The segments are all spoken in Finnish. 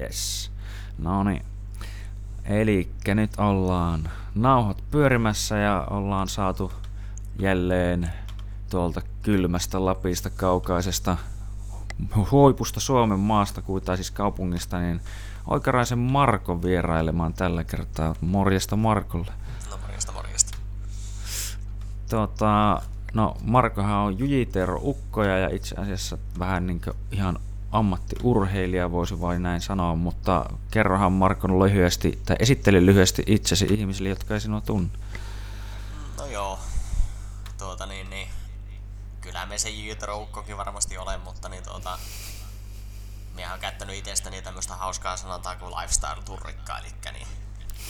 Yes. No niin. Eli nyt ollaan nauhat pyörimässä ja ollaan saatu jälleen tuolta kylmästä Lapista kaukaisesta huipusta Suomen maasta, tai siis kaupungista, niin Oikaraisen Marko vierailemaan tällä kertaa. Morjesta Markolle. No morjesta, morjesta. Tota, no Markohan on jujitero ukkoja ja itse asiassa vähän niin ihan ammattiurheilija, voisi vain näin sanoa, mutta kerrohan Markon lyhyesti, tai esitteli lyhyesti itsesi ihmisille, jotka ei sinua tunne. No joo, tuota niin, niin. Kyllä me se jyytoroukkokin varmasti olen, mutta niin tuota, minä olen käyttänyt itsestäni tämmöistä hauskaa sanontaa kuin lifestyle-turrikka, eli niin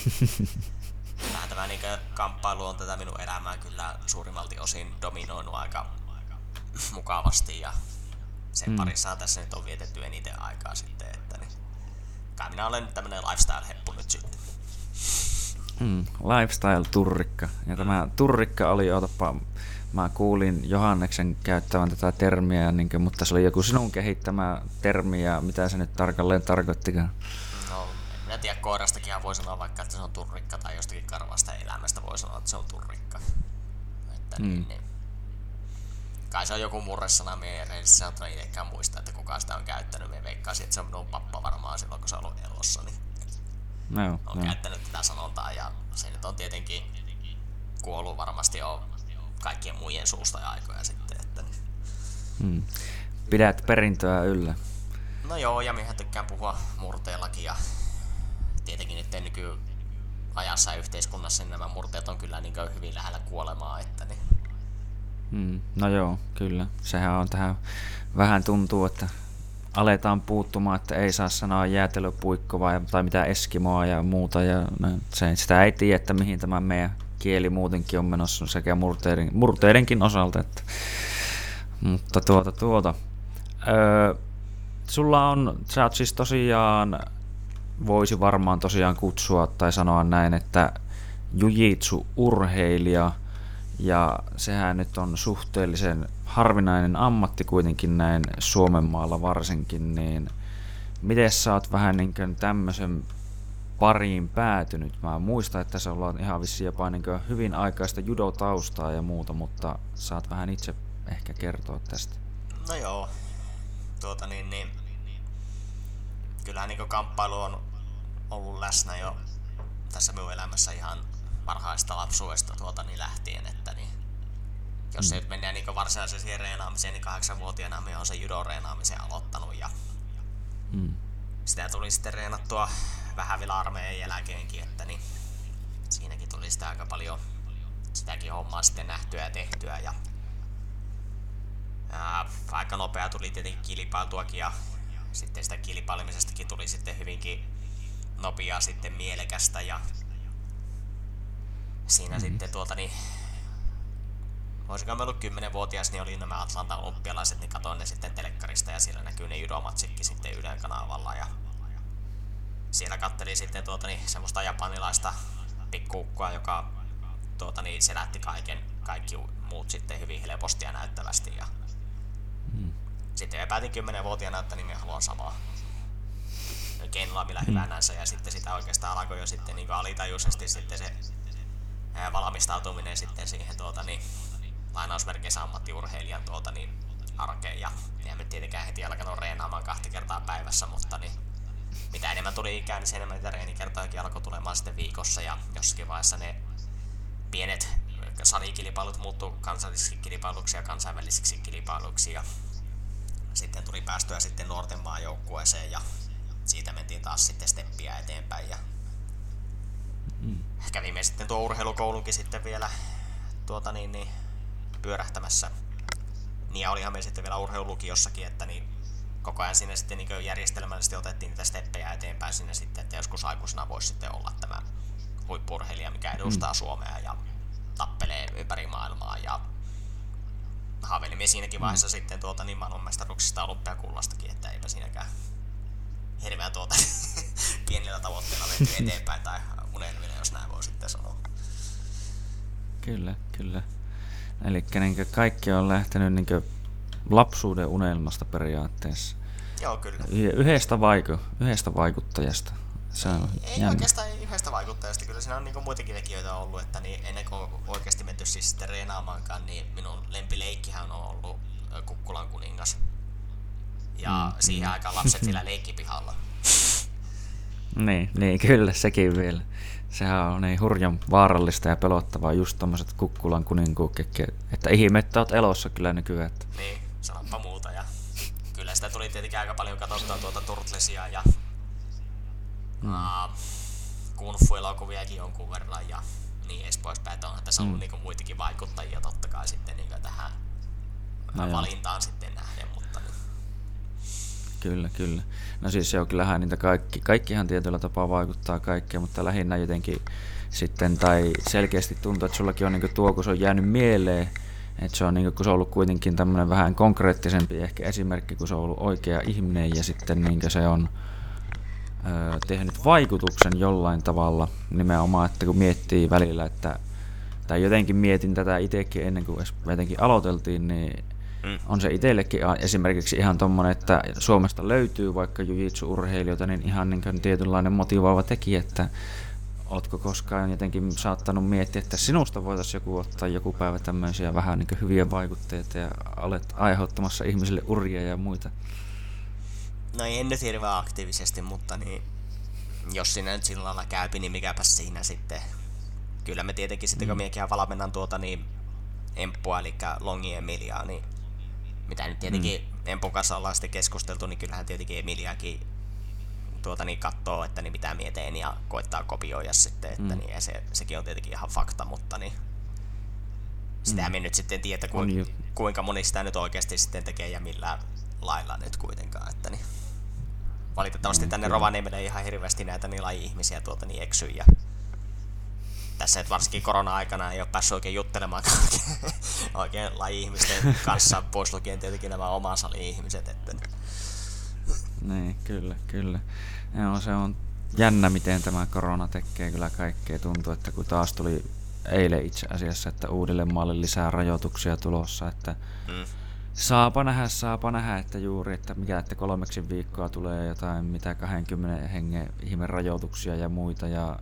Kyllähän tämä niin kamppailu on tätä minun elämää kyllä suurimmalti osin dominoinut aika mukavasti ja sen mm. parissa tässä nyt on vietetty eniten aikaa sitten, että niin, kai minä olen nyt tämmönen lifestyle-heppu nyt sitten. Mm, lifestyle-turrikka. Ja tämä turrikka oli, otapa, mä kuulin Johanneksen käyttävän tätä termiä, niin kuin, mutta se oli joku sinun kehittämä termi ja mitä se nyt tarkalleen tarkoittikaan? No, en tiedä, koirastakin voi sanoa vaikka, että se on turrikka tai jostakin karvasta elämästä voi sanoa, että se on turrikka. Että mm. niin, niin kai se on joku murresana, me ei sanottu itsekään muista, että kuka sitä on käyttänyt. Me veikkaisin, että se on minun pappa varmaan silloin, kun se on ollut elossa, niin no, on no. käyttänyt tätä sanontaa ja se nyt on tietenkin kuollut varmasti jo kaikkien muiden suusta ja aikoja sitten. Että niin. hmm. Pidät perintöä yllä. No joo, ja minä tykkään puhua murteellakin ja tietenkin nyt nyky ajassa ja yhteiskunnassa niin nämä murteet on kyllä niin hyvin lähellä kuolemaa, että niin Mm, no joo, kyllä. Sehän on tähän vähän tuntuu, että aletaan puuttumaan, että ei saa sanoa jäätelöpuikko vai, tai mitä eskimoa ja muuta. Ja se, sitä ei tiedä, että mihin tämä meidän kieli muutenkin on menossa sekä murteiden, murteidenkin osalta. Että, mutta tuota, tuota. Öö, sulla on, sä oot siis tosiaan, voisi varmaan tosiaan kutsua tai sanoa näin, että jujitsu-urheilija – ja sehän nyt on suhteellisen harvinainen ammatti kuitenkin näin Suomen maalla varsinkin, niin miten sä oot vähän niin kuin tämmöisen pariin päätynyt? Mä muistan, että se ollaan ihan vissi jopa niin hyvin aikaista judotaustaa ja muuta, mutta saat vähän itse ehkä kertoa tästä. No joo, tuota niin, niin kyllähän niin kamppailu on ollut läsnä jo tässä minun elämässä ihan varhaista lapsuudesta tuota niin lähtien, että niin, jos mm. se nyt mennään niin varsinaiseen reenaamiseen, niin kahdeksanvuotiaana me on se judo-reenaamisen aloittanut ja mm. sitä tuli sitten reenattua vähän vielä armeijan jälkeenkin, että niin siinäkin tuli sitä aika paljon sitäkin hommaa sitten nähtyä ja tehtyä ja ää, aika nopea tuli tietenkin kilpailtuakin ja sitten sitä kilpailemisestakin tuli sitten hyvinkin nopeaa sitten mielekästä ja siinä mm-hmm. sitten tuota niin, voisiko mä ollut 10-vuotias, niin oli nämä Atlanta olympialaiset, niin katsoin ne sitten telekkarista ja siellä näkyy ne judomatsikin sitten Ylen kanavalla ja siellä katteli sitten tuota niin, semmoista japanilaista pikkuukkoa, joka tuota niin, selätti kaiken, kaikki muut sitten hyvin helposti ja näyttävästi ja mm. sitten mä päätin 10-vuotiaana, että niin haluan samaa keinolla millä mm. hyvänänsä ja sitten sitä oikeastaan alkoi jo sitten niin alitajuisesti sitten se valmistautuminen sitten siihen tuota, niin, lainausmerkeissä ammattiurheilijan tuota, niin, arkeen. Ja eihän me tietenkään heti alkanut reenaamaan kahta kertaa päivässä, mutta niin, mitä enemmän tuli ikään, niin sen enemmän niitä reenikertojakin alkoi tulemaan sitten viikossa. Ja jossakin vaiheessa ne pienet salikilpailut muuttu kansallisiksi kilpailuksi ja kansainvälisiksi kilpailuksi. Ja sitten tuli päästyä sitten nuorten maajoukkueeseen ja siitä mentiin taas sitten steppiä eteenpäin. Ja Mm. Kävimme sitten tuo urheilukoulunkin sitten vielä tuota niin, niin, pyörähtämässä. Niin ja olihan me sitten vielä urheilulukiossakin, että niin koko ajan sinne sitten niin järjestelmällisesti otettiin niitä steppejä eteenpäin sinne sitten, että joskus aikuisena voisi sitten olla tämä huippurheilija, mikä edustaa mm. Suomea ja tappelee ympäri maailmaa ja haaveilimme siinäkin vaiheessa mm. sitten tuota niin maailmanmestaruuksista olympiakullastakin, että eipä siinäkään hirveän tuota pienillä tavoitteilla menty eteenpäin tai unelmina, jos näin voi sitten sanoa. Kyllä, kyllä. Eli niin kaikki on lähtenyt niin lapsuuden unelmasta periaatteessa. Joo, kyllä. Yhdestä, vaiku, yhdestä vaikuttajasta. Se on ei jännä. oikeastaan yhdestä vaikuttajasta, kyllä siinä on niin muitakin tekijöitä ollut, että niin ennen kuin oikeasti menty siis sitten reenaamaankaan, niin minun lempileikkihän on ollut Kukkulan kuningas. Ja mm. siihen aikaan lapset vielä leikkipihalla. niin, niin, kyllä, sekin vielä. Sehän on niin hurjan vaarallista ja pelottavaa just tommoset Kukkulan kuninkuukkekke, että ihmettä oot elossa kyllä nykyään. Että... Niin, sanoppa muuta. Ja kyllä sitä tuli tietenkin aika paljon katsottua tuota Turtlesia ja mm. uh, kung fu-elokuviakin jonkun verran ja niin edes poispäin. Onhan tässä ollut mm. niinku muitakin vaikuttajia totta kai sitten niinku tähän no valintaan sitten nähden, mutta niin. Kyllä, kyllä. No siis se on kyllähän niitä kaikki, kaikkihan tietyllä tapaa vaikuttaa kaikkeen, mutta lähinnä jotenkin sitten, tai selkeästi tuntuu, että sullakin on niin tuo, kun se on jäänyt mieleen, että se on, niin kuin, kun se on ollut kuitenkin tämmöinen vähän konkreettisempi ehkä esimerkki, kun se on ollut oikea ihminen ja sitten niin se on ö, tehnyt vaikutuksen jollain tavalla nimenomaan, että kun miettii välillä, että tai jotenkin mietin tätä itsekin ennen kuin jotenkin aloiteltiin, niin Mm. On se itsellekin esimerkiksi ihan tommonen, että Suomesta löytyy vaikka jujitsu-urheilijoita, niin ihan niin tietynlainen motivoiva tekijä, että oletko koskaan jotenkin saattanut miettiä, että sinusta voitaisiin joku ottaa joku päivä tämmöisiä vähän niin hyviä vaikutteita ja olet aiheuttamassa ihmisille uria ja muita? No ei en nyt hirveän aktiivisesti, mutta niin, jos sinä nyt sillä lailla käypi, niin mikäpä siinä sitten. Kyllä me tietenkin sitten, mm. kun miekin valmennan tuota niin Emppua, eli Longi Emiliaa, niin mitä nyt tietenkin mm. Empon kanssa ollaan sitten keskusteltu, niin kyllähän tietenkin Emiliakin tuota niin katsoo, että niin mitä mieteen ja koittaa kopioida sitten, että mm. niin, ja se, sekin on tietenkin ihan fakta, mutta niin sitä mm. me nyt sitten tiedä, ku, kuinka moni sitä nyt oikeasti sitten tekee ja millä lailla nyt kuitenkaan, että niin valitettavasti mm, tänne kyllä. Rovaniemelle ihan hirveästi näitä niin laji-ihmisiä tuolta niin eksyy ja tässä että varsinkin korona-aikana ei ole päässyt oikein juttelemaan oikein laji-ihmisten kanssa, pois lukien tietenkin nämä oma sali-ihmiset. Että... Niin, kyllä, kyllä. Joo, se on jännä, miten tämä korona tekee kyllä kaikkea. Tuntuu, että kun taas tuli eilen itse asiassa, että uudelle maalle lisää rajoituksia tulossa, että mm. saapa nähdä, saapa nähdä, että juuri, että mikä, että kolmeksi viikkoa tulee jotain, mitä 20 hengen ihme rajoituksia ja muita, ja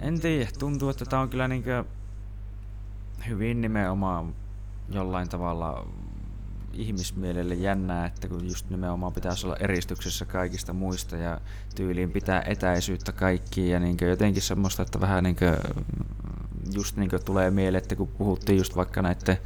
en tiedä, tuntuu, että tämä on kyllä niinkö hyvin nimenomaan jollain tavalla ihmismielelle jännää, että kun just nimenomaan pitäisi olla eristyksessä kaikista muista ja tyyliin pitää etäisyyttä kaikkiin ja niinkö jotenkin semmoista, että vähän niinkö just niinkö tulee mieleen, että kun puhuttiin just vaikka näiden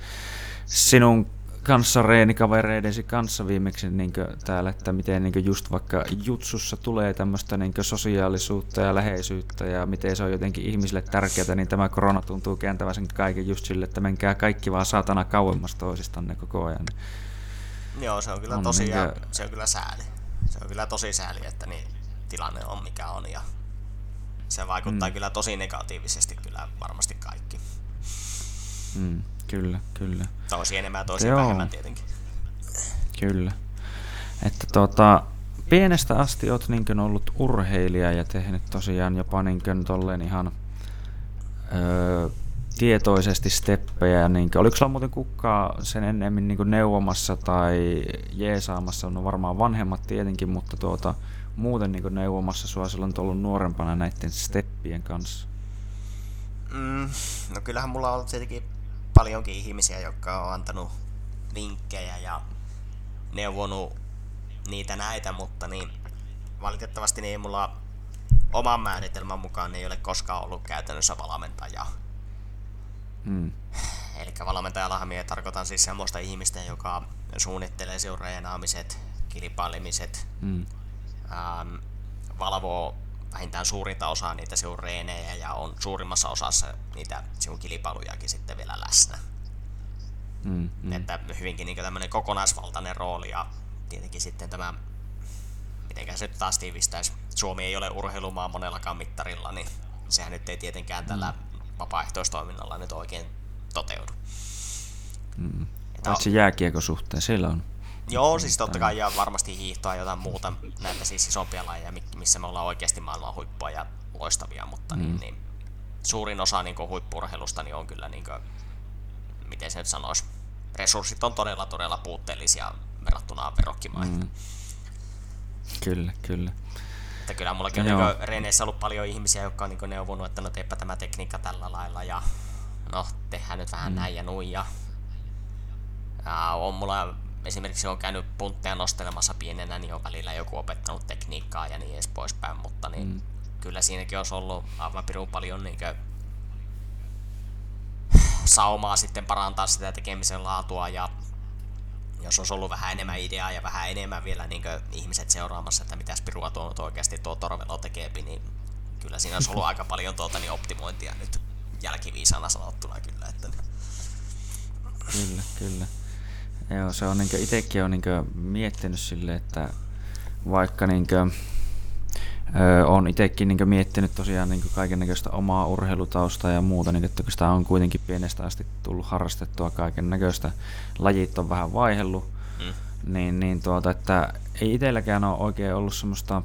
sinun kanssa reenikavereidesi kanssa viimeksi niin täällä, että miten niin just vaikka jutsussa tulee tämmöistä niin sosiaalisuutta ja läheisyyttä ja miten se on jotenkin ihmisille tärkeää, niin tämä korona tuntuu kääntävän sen kaiken just sille, että menkää kaikki vaan saatana kauemmas toisistanne koko ajan. Joo, se on kyllä on tosi, niin kuin... se on kyllä sääli. Se on kyllä tosi sääli, että niin tilanne on mikä on ja se vaikuttaa mm. kyllä tosi negatiivisesti kyllä varmasti kaikki. Mm. Kyllä, kyllä. Tosi enemmän ja tosi Joo. vähemmän tietenkin. Kyllä. Että tota, pienestä asti oot niin ollut urheilija ja tehnyt tosiaan jopa niin tolleen ihan öö, tietoisesti steppejä. Niin, oliko sulla muuten kukkaa sen ennemmin niin neuvomassa tai jeesaamassa? No varmaan vanhemmat tietenkin, mutta tuota, muuten niin neuvomassa sua silloin ollut nuorempana näiden steppien kanssa? Mm, no kyllähän mulla on ollut tietenkin paljonkin ihmisiä, jotka on antanut vinkkejä ja neuvonut niitä näitä, mutta niin valitettavasti niin ei mulla oman määritelmän mukaan ei ole koskaan ollut käytännössä valmentajaa. Hmm. Eli valmentajallahan minä tarkoitan siis semmoista ihmistä, joka suunnittelee seuraajaamiset, kilpailemiset, hmm. ähm, valvoo vähintään suurinta osaa niitä sinun reenejä ja on suurimmassa osassa niitä sinun kilpailujakin sitten vielä läsnä. Mm, mm. Että hyvinkin niin tämmöinen kokonaisvaltainen rooli ja tietenkin sitten tämä, miten se nyt taas tiivistäisi, Suomi ei ole urheilumaa monellakaan mittarilla, niin sehän nyt ei tietenkään tällä mm. vapaaehtoistoiminnalla nyt oikein toteudu. Mm. Paitsi jääkiekon suhteen, siellä on Joo, siis totta kai ja varmasti hiihtoa jotain muuta, näitä siis isompia lajeja, missä me ollaan oikeasti maailman huippua ja loistavia, mutta niin, mm. niin, niin, suurin osa niin huippurheilusta niin on kyllä, niin kuin, miten se nyt sanoisi, resurssit on todella todella puutteellisia verrattuna verokkimaihin. Mm. Kyllä, kyllä. Että kyllä mullakin on niin Reneissä ollut paljon ihmisiä, jotka on niin neuvonut, että no teepä tämä tekniikka tällä lailla ja no tehdään nyt vähän mm. näin ja nuin. Ja, ja on mulla esimerkiksi on käynyt puntteja nostelemassa pienenä, niin on välillä joku opettanut tekniikkaa ja niin edes poispäin, mutta niin mm. kyllä siinäkin olisi ollut aivan pirun paljon niin saumaa sitten parantaa sitä tekemisen laatua ja jos olisi ollut vähän enemmän ideaa ja vähän enemmän vielä niin ihmiset seuraamassa, että mitä Spirua tuo nyt oikeasti tuo Torvelo tekee, niin kyllä siinä olisi ollut aika paljon tuota, niin optimointia nyt jälkiviisana sanottuna kyllä. Että... Kyllä, kyllä. Joo, se on niin itsekin on niin miettinyt sille, että vaikka niin kuin, Öö, olen itsekin niin miettinyt tosiaan niin kaiken näköistä omaa urheilutausta ja muuta, niin että kun sitä on kuitenkin pienestä asti tullut harrastettua kaiken näköistä, lajit on vähän vaihellut, mm. niin, niin tuota, että ei itselläkään ole oikein ollut semmoista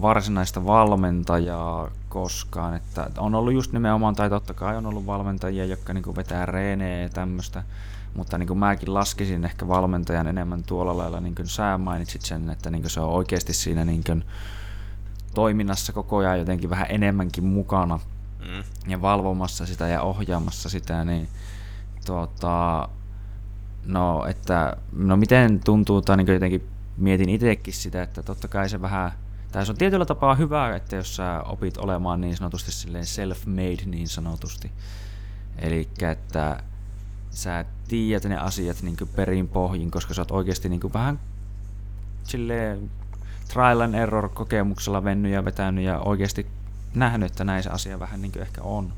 varsinaista valmentajaa koskaan, että on ollut just nimenomaan, tai totta kai on ollut valmentajia, jotka niin vetää reenejä ja tämmöistä, mutta niin kuin mäkin laskisin ehkä valmentajan enemmän tuolla lailla, niin kuin sä mainitsit sen, että niin kuin se on oikeasti siinä niin kuin toiminnassa koko ajan jotenkin vähän enemmänkin mukana mm. ja valvomassa sitä ja ohjaamassa sitä, niin tuota, no, että, no miten tuntuu, tai niin jotenkin mietin itsekin sitä, että totta kai se vähän, tai se on tietyllä tapaa hyvä, että jos sä opit olemaan niin sanotusti silleen self-made niin sanotusti, eli että sä tiedät ne asiat niin perin pohjin, koska sä oot oikeasti niin vähän silleen trial and error kokemuksella vennyt ja vetänyt ja oikeasti nähnyt, että näin se asia vähän niin ehkä on.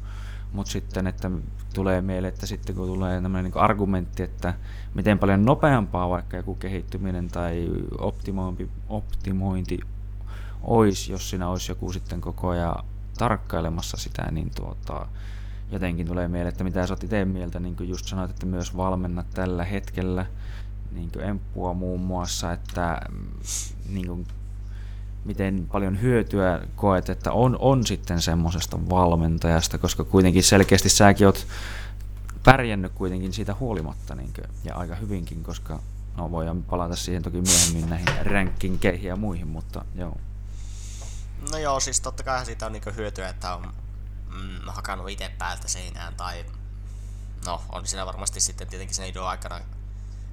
Mutta sitten, että tulee mieleen, että sitten kun tulee tämmöinen niin argumentti, että miten paljon nopeampaa vaikka joku kehittyminen tai optimointi, optimointi olisi, jos siinä olisi joku sitten koko ajan tarkkailemassa sitä, niin tuota, jotenkin tulee mieleen, että mitä sä oot itse mieltä, niin kuin just sanoit, että myös valmenna tällä hetkellä, niin kuin emppua muun muassa, että niin kuin miten paljon hyötyä koet, että on, on sitten semmoisesta valmentajasta, koska kuitenkin selkeästi säkin oot pärjännyt kuitenkin siitä huolimatta niin kuin, ja aika hyvinkin, koska no voidaan palata siihen toki myöhemmin näihin rankinkeihin ja muihin, mutta joo. No joo, siis totta kai siitä on niin hyötyä, että on mm, hakannut itse päältä seinään tai no on siinä varmasti sitten tietenkin sen idon aikana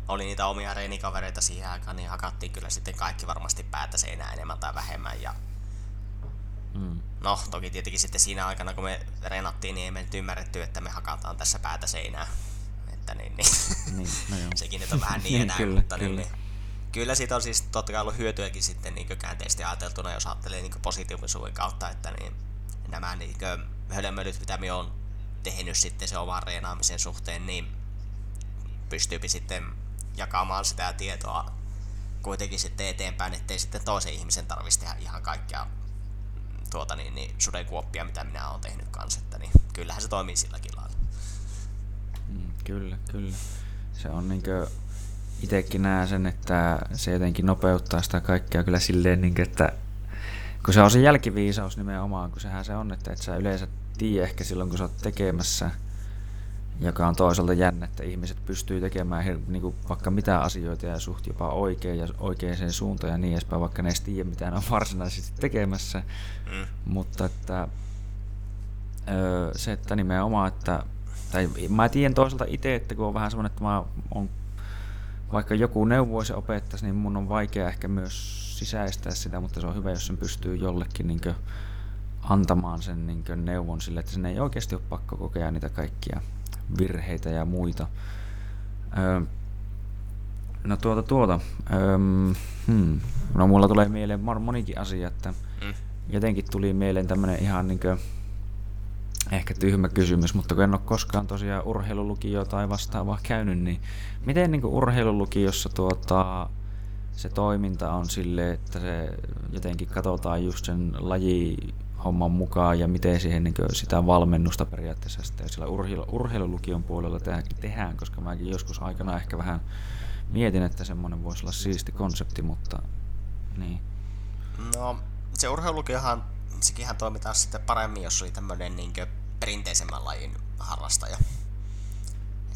oli niitä omia reenikavereita siihen aikaan, niin hakattiin kyllä sitten kaikki varmasti päätä seinää enemmän tai vähemmän. Ja mm. No, toki tietenkin sitten siinä aikana, kun me reenattiin, niin ei me nyt ymmärretty, että me hakataan tässä päätä seinää. Että niin, niin. niin no sekin nyt on vähän niin enää, kyllä, mutta niin, kyllä. Niin, niin. Kyllä siitä on siis totta kai ollut hyötyäkin sitten niin käänteisesti ajateltuna, jos ajattelee niin positiivisuuden kautta, että niin nämä niin hölmöilyt, mitä me on tehnyt sitten se oman reenaamisen suhteen, niin pystyypi sitten jakamaan sitä tietoa kuitenkin sitten eteenpäin, ettei sitten toisen ihmisen tarvitsisi tehdä ihan kaikkea tuota niin, niin sudenkuoppia, mitä minä olen tehnyt kanssa, että niin kyllähän se toimii silläkin lailla. Mm, kyllä, kyllä. Se on niinkö, itsekin näen sen, että se jotenkin nopeuttaa sitä kaikkea kyllä silleen, niin kuin, että kun se on se jälkiviisaus nimenomaan, kun sehän se on, että et sä yleensä tiedä ehkä silloin, kun sä oot tekemässä – joka on toisaalta jännä, että ihmiset pystyy tekemään niin kuin vaikka mitä asioita ja suht jopa oikein ja oikeaan suuntaan ja niin edespäin, vaikka ne ei tiedä mitä ne on varsinaisesti tekemässä. Mm. Mutta että se, että nimenomaan, että tai mä tiedän toisaalta itse, että kun on vähän semmoinen, että mä on, vaikka joku neuvoisi opettaisi, niin mun on vaikea ehkä myös sisäistää sitä, mutta se on hyvä, jos sen pystyy jollekin niin antamaan sen niin neuvon sille, että sen ei oikeasti ole pakko kokea niitä kaikkia virheitä ja muita. Öö, no tuota tuota. Öö, hmm. No mulla tulee mieleen monikin asia, että mm. jotenkin tuli mieleen tämmönen ihan niinkö ehkä tyhmä kysymys, mutta kun en ole koskaan tosiaan urheilulukio tai vastaavaa käynyt, niin miten niin urheilulukiossa tuota, se toiminta on sille, että se jotenkin katsotaan just sen laji homman mukaan ja miten siihen niin sitä valmennusta periaatteessa sitten sillä urheilu, urheilulukion puolella tehdään, koska mäkin joskus aikana ehkä vähän mietin, että semmoinen voisi olla siisti konsepti, mutta niin. No, se urheilulukiohan, sekinhän toimitaan sitten paremmin, jos oli tämmöinen niin perinteisemmän lajin harrastaja.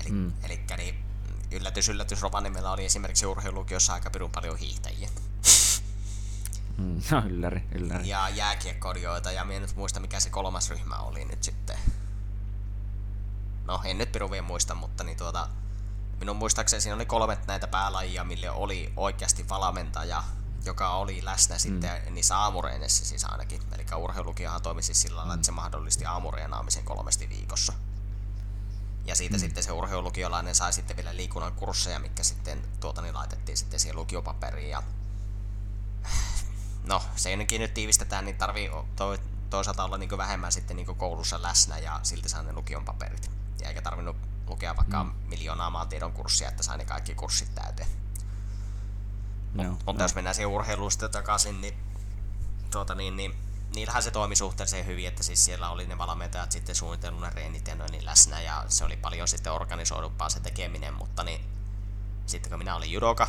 Eli, mm. Elikkä niin, yllätys, yllätys, Rovaniemellä oli esimerkiksi urheilulukiossa aika pirun paljon hiihtäjiä. Mm, no ylläri, ylläri. Ja jääkiekkoilijoita, ja minä nyt muista mikä se kolmas ryhmä oli nyt sitten. No, en nyt pirun vielä muista, mutta niin tuota, minun muistaakseni siinä oli kolmet näitä päälajia, mille oli oikeasti valmentaja, joka oli läsnä mm. sitten niissä aamureenissa siis ainakin. Eli urheilukiohan toimisi sillä lailla, että se mahdollisti aamureenaamisen kolmesti viikossa. Ja siitä mm. sitten se urheilulukiolainen sai sitten vielä liikunnan kursseja, mikä sitten tuota niin laitettiin sitten siihen lukiopaperiin. Ja... No, se ennenkin nyt tiivistetään, niin tarvii to, toisaalta olla niin vähemmän sitten niin koulussa läsnä ja silti saa ne lukion paperit. Ja eikä tarvinnut lukea vaikka mm. miljoonaa maantiedon kurssia, että sai ne kaikki kurssit täyteen. No, Mutta no. jos mennään siihen urheiluun sitten takaisin, niin, tuota, niin, niin niillähän se toimi suhteellisen hyvin, että siis siellä oli ne valmentajat sitten suunnitellut ne reenit ja niin läsnä ja se oli paljon sitten organisoidumpaa se tekeminen, mutta niin sitten kun minä olin judoka,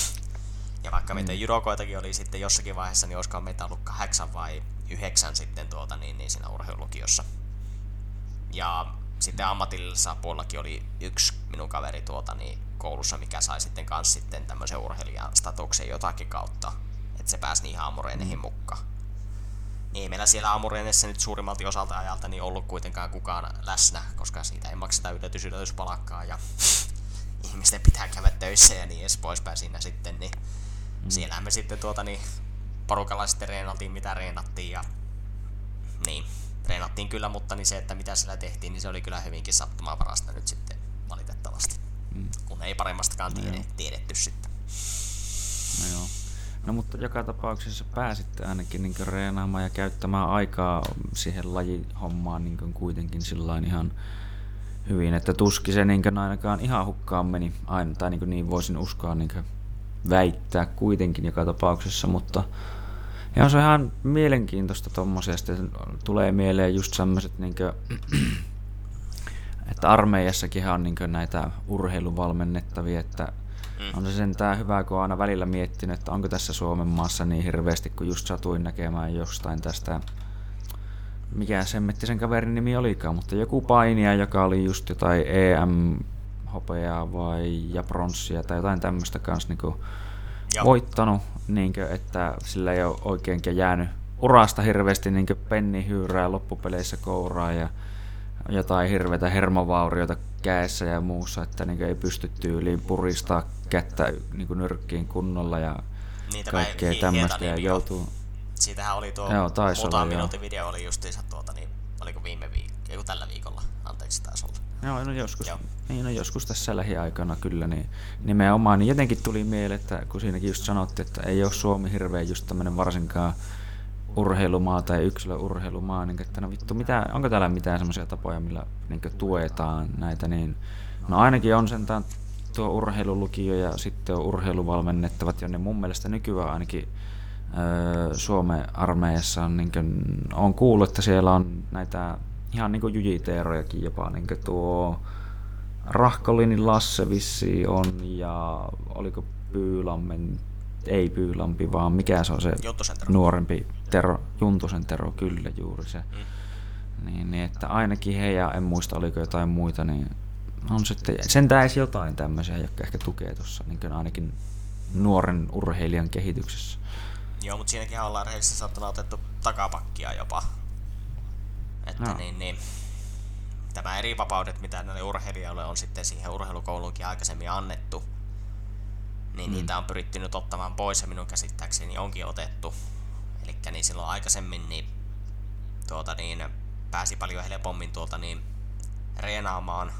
ja vaikka mm. meitä judokoitakin oli sitten jossakin vaiheessa, niin olisikohan meitä ollut kahdeksan vai yhdeksän sitten tuota, niin, niin siinä urheilulukiossa. Ja sitten ammatillisessa puolellakin oli yksi minun kaveri tuota, niin koulussa, mikä sai sitten kans sitten tämmöisen urheilijan statuksen jotakin kautta, että se pääsi niihin aamureeneihin mm. mukaan. Niin ei meillä siellä aamureeneissä nyt suurimmalti osalta ajalta niin ollut kuitenkaan kukaan läsnä, koska siitä ei makseta yllätys yllätyspalakkaa ja ihmisten pitää käydä töissä ja niin edes poispäin siinä sitten, niin mm. siellä me sitten tuota niin porukalla sitten reenattiin mitä reenattiin ja niin, treenattiin kyllä, mutta niin se, että mitä siellä tehtiin, niin se oli kyllä hyvinkin sattumanvarasta nyt sitten valitettavasti. Mm. Kun ei paremmastakaan no tiede, tiedetty sitten. No joo. No mutta joka tapauksessa pääsitte ainakin niin reenaamaan ja käyttämään aikaa siihen lajihommaan niin kuitenkin sillä ihan hyvin, että tuski se niin ainakaan ihan hukkaan meni aina, tai niin, niin voisin uskoa niin väittää kuitenkin joka tapauksessa, mutta ja se on ihan mielenkiintoista tommosia. Sitten tulee mieleen just semmoiset, niin että armeijassakin on niin näitä urheiluvalmennettavia, että mm. on se sentään hyvä, kun on aina välillä miettinyt, että onko tässä Suomen maassa niin hirveästi, kun just satuin näkemään jostain tästä, mikä semmetti sen kaverin nimi olikaan, mutta joku painija, joka oli just jotain EM hopeaa vai ja pronssia tai jotain tämmöistä kanssa niin voittanut, niin kuin, että sillä ei ole oikeinkin jäänyt urasta hirveästi niin penni hyyrää loppupeleissä kouraa ja jotain hirveitä hermovaurioita käessä ja muussa, että niin ei pysty tyyliin puristaa kättä niin nyrkkiin kunnolla ja Niitä kaikkea tämmöistä ja joutuu... Siitähän oli tuo Joo, muutaman minuutin video oli justiinsa tuota, niin oliko viime viikolla, tällä viikolla, anteeksi taisi olla. Joo, no joskus, Joo. Niin, no joskus tässä lähiaikana kyllä, niin nimenomaan. Niin jotenkin tuli mieleen, että kun siinäkin just sanottiin, että ei ole Suomi hirveän just tämmöinen varsinkaan urheilumaa tai yksilöurheilumaa, niin että no vittu, mitä, onko täällä mitään semmoisia tapoja, millä niin tuetaan näitä, niin no ainakin on sentään tuo urheilulukio ja sitten on urheiluvalmennettavat, jonne mun mielestä nykyään ainakin Suomen armeijassa on, niin kuin, on kuullut, että siellä on näitä ihan niin jujiteerojakin jopa, niin tuo Rahkolinin Lasse vissi on ja oliko Pyylammen, ei Pyylampi, vaan mikä se on se nuorempi Tero, Juntusen Tero, kyllä juuri se. Mm. Niin, niin, että ainakin he ja en muista oliko jotain muita, niin on sitten, sentään edes jotain tämmöisiä, jotka ehkä tukee tuossa niin ainakin nuoren urheilijan kehityksessä. Joo, mutta siinäkin ollaan rehellisesti saattanut otettu takapakkia jopa. Että no. niin, niin, tämä eri vapaudet, mitä näille urheilijoille on sitten siihen urheilukouluunkin aikaisemmin annettu, niin mm. niitä on pyritty nyt ottamaan pois ja minun käsittääkseni onkin otettu. Eli niin silloin aikaisemmin niin, tuota, niin, pääsi paljon helpommin tuolta niin, reenaamaan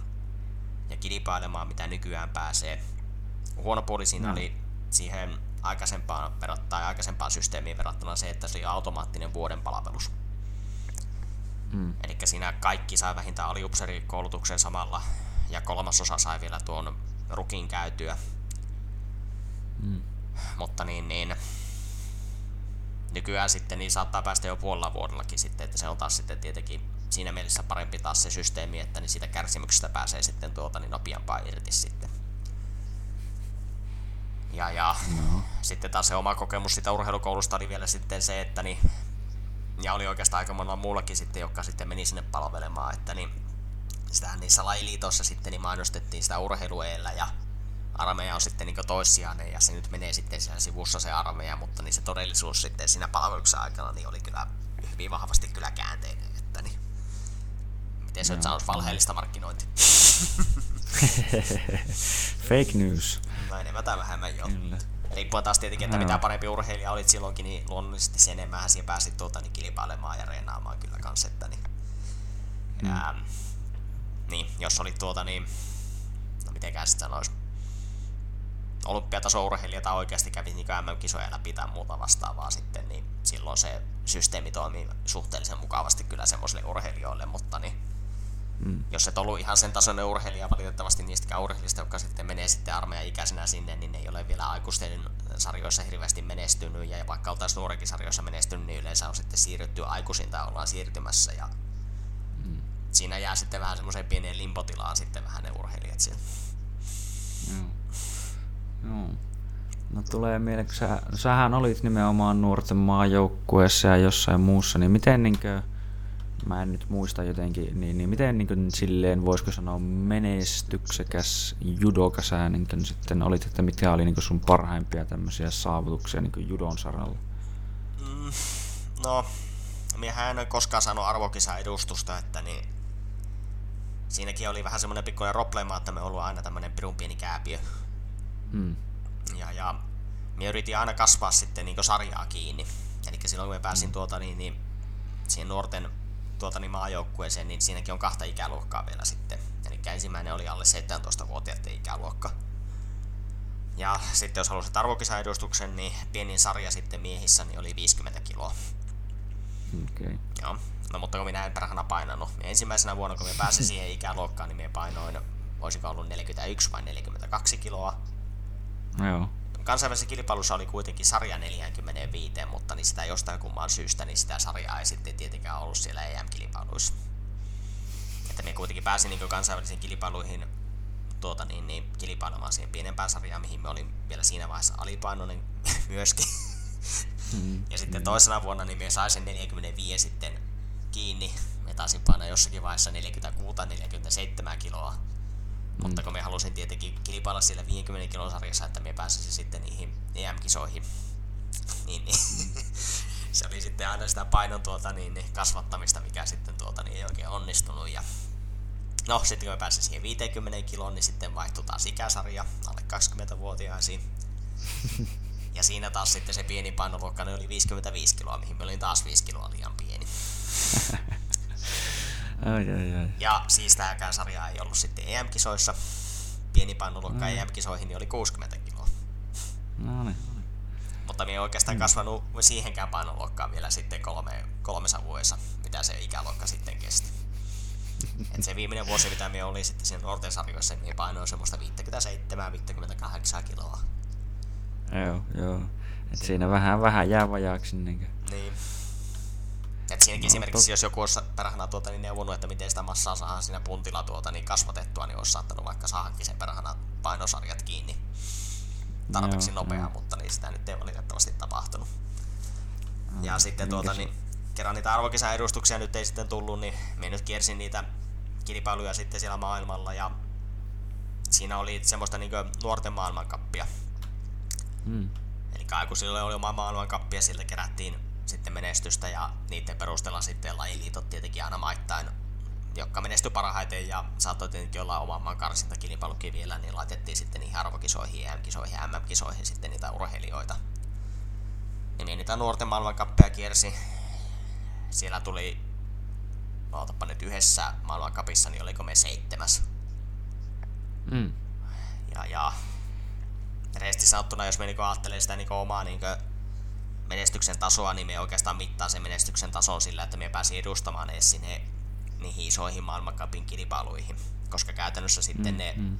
ja kilpailemaan, mitä nykyään pääsee. Huono puoli siinä no. oli siihen aikaisempaan, tai aikaisempaan systeemiin verrattuna se, että se oli automaattinen vuoden palvelus. Mm. Eli siinä kaikki sai vähintään aliupserikoulutuksen samalla, ja kolmasosa sai vielä tuon rukin käytyä. Mm. Mutta niin, niin nykyään sitten niin saattaa päästä jo puolella vuodellakin sitten, että se on taas sitten tietenkin siinä mielessä parempi taas se systeemi, että niin siitä kärsimyksestä pääsee sitten tuota niin nopeampaa irti sitten. Ja, ja no. sitten taas se oma kokemus sitä urheilukoulusta oli vielä sitten se, että niin ja oli oikeastaan aika monella muullakin sitten, jotka sitten meni sinne palvelemaan, että niin sitähän niissä lajiliitoissa sitten niin mainostettiin sitä urheilueellä ja armeija on sitten niin toissijainen ja se nyt menee sitten siellä sivussa se armeija, mutta niin se todellisuus sitten siinä palveluksen aikana niin oli kyllä hyvin vahvasti kyllä käänteinen. Että niin, miten se no, nyt sanoisi valheellista markkinointia? Fake news. No enemmän tai vähemmän joo. Kyllä. Riippuen taas tietenkin, että no. mitä parempi urheilija olit silloinkin, niin luonnollisesti sen enemmän siihen pääsit tuota, niin kilpailemaan ja reenaamaan kyllä kans, että niin, mm. ää, niin, jos olit tuota niin, no mitenkään sitten sanoisi, olympiataso urheilija tai oikeasti kävi niin MM-kisoja läpi tai muuta vastaavaa sitten, niin silloin se systeemi toimii suhteellisen mukavasti kyllä semmoisille urheilijoille, mutta niin, mm. jos et ollut ihan sen tasoinen urheilija, valitettavasti niistäkään urheilijista, jotka sitten menee sitten armeijan ikäisenä sinne, niin ne ei ole vielä aikuisten sarjoissa hirveästi menestynyt, ja vaikka oltaisiin nuorenkin sarjoissa menestynyt, niin yleensä on sitten siirrytty aikuisin tai ollaan siirtymässä, ja mm. siinä jää sitten vähän semmoiseen pieneen limpotilaan sitten vähän ne urheilijat siellä. Mm. Joo. No tulee mieleen, kun sä, sähän olit nimenomaan nuorten maajoukkueessa ja jossain muussa, niin miten niinkö, mä en nyt muista jotenkin, niin, niin miten niinkö silleen, voisiko sanoa menestyksekäs judoka sä niinkö sitten olit, että mitkä oli niinkö sun parhaimpia tämmöisiä saavutuksia niinkö judon saralla? Mm, no, minähän en ole koskaan saanut arvokisa edustusta, että niin siinäkin oli vähän semmoinen pikkuinen problema, että me ollut aina tämmöinen pirun pieni kääpiö Mm. Ja, ja minä yritin aina kasvaa sitten niin sarjaa kiinni. Eli silloin kun mä pääsin mm. tuota, niin, niin, siihen nuorten tuota, niin maajoukkueeseen, niin siinäkin on kahta ikäluokkaa vielä sitten. Eli ensimmäinen oli alle 17-vuotiaiden ikäluokka. Ja sitten jos halusit arvokisaedustuksen, niin pienin sarja sitten miehissä niin oli 50 kiloa. Okay. Joo. No mutta kun minä en perhana painanut. Minä ensimmäisenä vuonna, kun minä pääsin siihen ikäluokkaan, niin minä painoin, olisiko ollut 41 vai 42 kiloa. Joo. Kansainvälisessä kilpailussa oli kuitenkin sarja 45, mutta niin sitä jostain kumman syystä, niin sitä sarjaa ei sitten tietenkään ollut siellä EM-kilpailuissa. Että me kuitenkin pääsin niin kansainvälisiin kilpailuihin tuota, niin, niin, kilpailemaan siihen pienempään sarjaan, mihin me olin vielä siinä vaiheessa alipainoinen myöskin. Mm, ja sitten mm. toisena vuonna niin me sain sen 45 sitten kiinni. Me taisin painaa jossakin vaiheessa 46-47 kiloa. Mutta kun me halusin tietenkin kilpailla siellä 50 kilon sarjassa, että me pääsisin sitten niihin EM-kisoihin, niin, niin se oli sitten aina sitä painon tuota, niin, niin, kasvattamista, mikä sitten tuota, niin, ei oikein onnistunut. Ja no, sitten kun me pääsin siihen 50 kiloon, niin sitten vaihtui taas ikäsarja alle 20-vuotiaisiin. Ja siinä taas sitten se pieni painoluokka oli 55 kiloa, mihin me olin taas 5 kiloa liian pieni. Ai, ai, ai. Ja siis tämäkään sarja ei ollut sitten EM-kisoissa. Pieni painoluokka mm. EM-kisoihin niin oli 60 kiloa. No niin. Mutta minä oikeastaan mm. kasvanut siihenkään painoluokkaan vielä sitten kolme, kolmessa vuodessa, mitä se ikäluokka sitten kesti. Et se viimeinen vuosi, mitä minä oli sitten siinä nuorten sarjoissa, niin painoin semmoista 57-58 kiloa. Joo, joo. Et siinä vähän, vähän jää vajaaksi. Niin, niin. Et siinäkin no, esimerkiksi, tot... jos joku olisi perhana tuota, niin neuvonut, että miten sitä massaa saadaan siinä puntilla tuota, niin kasvatettua, niin olisi saattanut vaikka saadakin sen perhana painosarjat kiinni tarpeeksi no, nopeaa, no. mutta niin sitä nyt ei valitettavasti tapahtunut. No, ja sitten tuota, niin, kerran niitä arvokisaedustuksia nyt ei sitten tullut, niin minä nyt kiersin niitä kilpailuja sitten siellä maailmalla ja siinä oli semmoista niin nuorten maailmankappia. Mm. Eli aikuisille oli oma maailmankappi ja sieltä kerättiin sitten menestystä ja niiden perusteella sitten lajiliitot tietenkin aina maittain, jotka menestyi parhaiten ja saattoi tietenkin olla oman maan karsintakilpailukin vielä, niin laitettiin sitten niihin arvokisoihin, EM-kisoihin ja MM-kisoihin sitten niitä urheilijoita. Ja niin niitä nuorten maailmankappeja kiersi. Siellä tuli, ootapa nyt yhdessä maailmankapissa, niin oliko me seitsemäs. Mm. Ja, ja resti sanottuna, jos me niinku ajattelee sitä niinku omaa niinku menestyksen tasoa, niin me oikeastaan mittaa sen menestyksen tason sillä, että me pääsin edustamaan edes sinne niihin isoihin maailmankapin kilpailuihin. Koska käytännössä sitten mm, ne mm.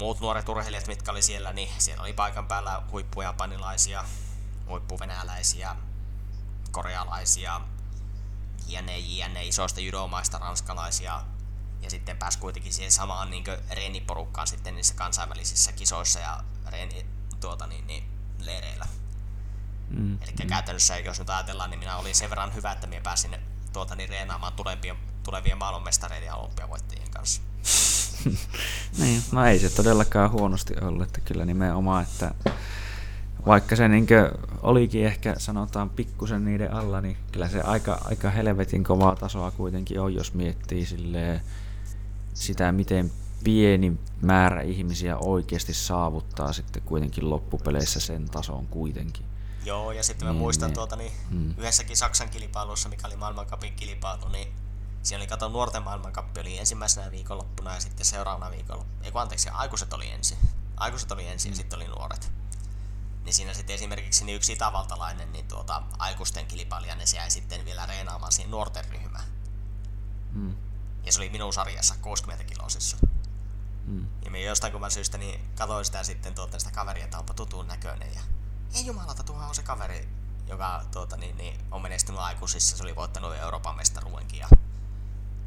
muut nuoret urheilijat, mitkä oli siellä, niin siellä oli paikan päällä huippujapanilaisia, huippuvenäläisiä, korealaisia, jne, jne, isoista judomaista, ranskalaisia, ja sitten pääsi kuitenkin siihen samaan niin reeniporukkaan sitten niissä kansainvälisissä kisoissa ja reeni, tuota, niin, niin, leireillä. Mm. Eli mm. käytännössä, jos nyt ajatellaan, niin minä olin sen verran hyvä, että minä pääsin tuota, niin reenaamaan tulevien, tulevien maailmanmestareiden ja olympiavoittajien kanssa. niin, no ei se todellakaan huonosti ollut, että kyllä nimenomaan, että vaikka se niin olikin ehkä sanotaan pikkusen niiden alla, niin kyllä se aika, aika helvetin kovaa tasoa kuitenkin on, jos miettii silleen sitä, miten pieni määrä ihmisiä oikeasti saavuttaa sitten kuitenkin loppupeleissä sen tason kuitenkin. Joo, ja sitten mä niin, muistan niin. tuota, niin mm. yhdessäkin Saksan kilpailussa, mikä oli maailmankapin kilpailu, niin siellä oli kato nuorten maailmankappi oli ensimmäisenä viikonloppuna ja sitten seuraavana viikonloppuna. Ei anteeksi, aikuiset oli ensin. Aikuiset oli ensin mm. ja sitten oli nuoret. Niin siinä sitten esimerkiksi niin yksi itävaltalainen niin tuota, aikuisten kilpailija, se jäi sitten vielä reenaamaan siihen nuorten ryhmään. Mm. Ja se oli minun sarjassa 60 kilosissa. Mm. Ja me jostain kumman syystä niin katsoin sitä sitten tuota, sitä kaveria, että onpa tutun näköinen. Ja ei jumalata, tuohan on se kaveri, joka tuota, niin, niin, on menestynyt aikuisissa. Se oli voittanut Euroopan mestaruudenkin. Ja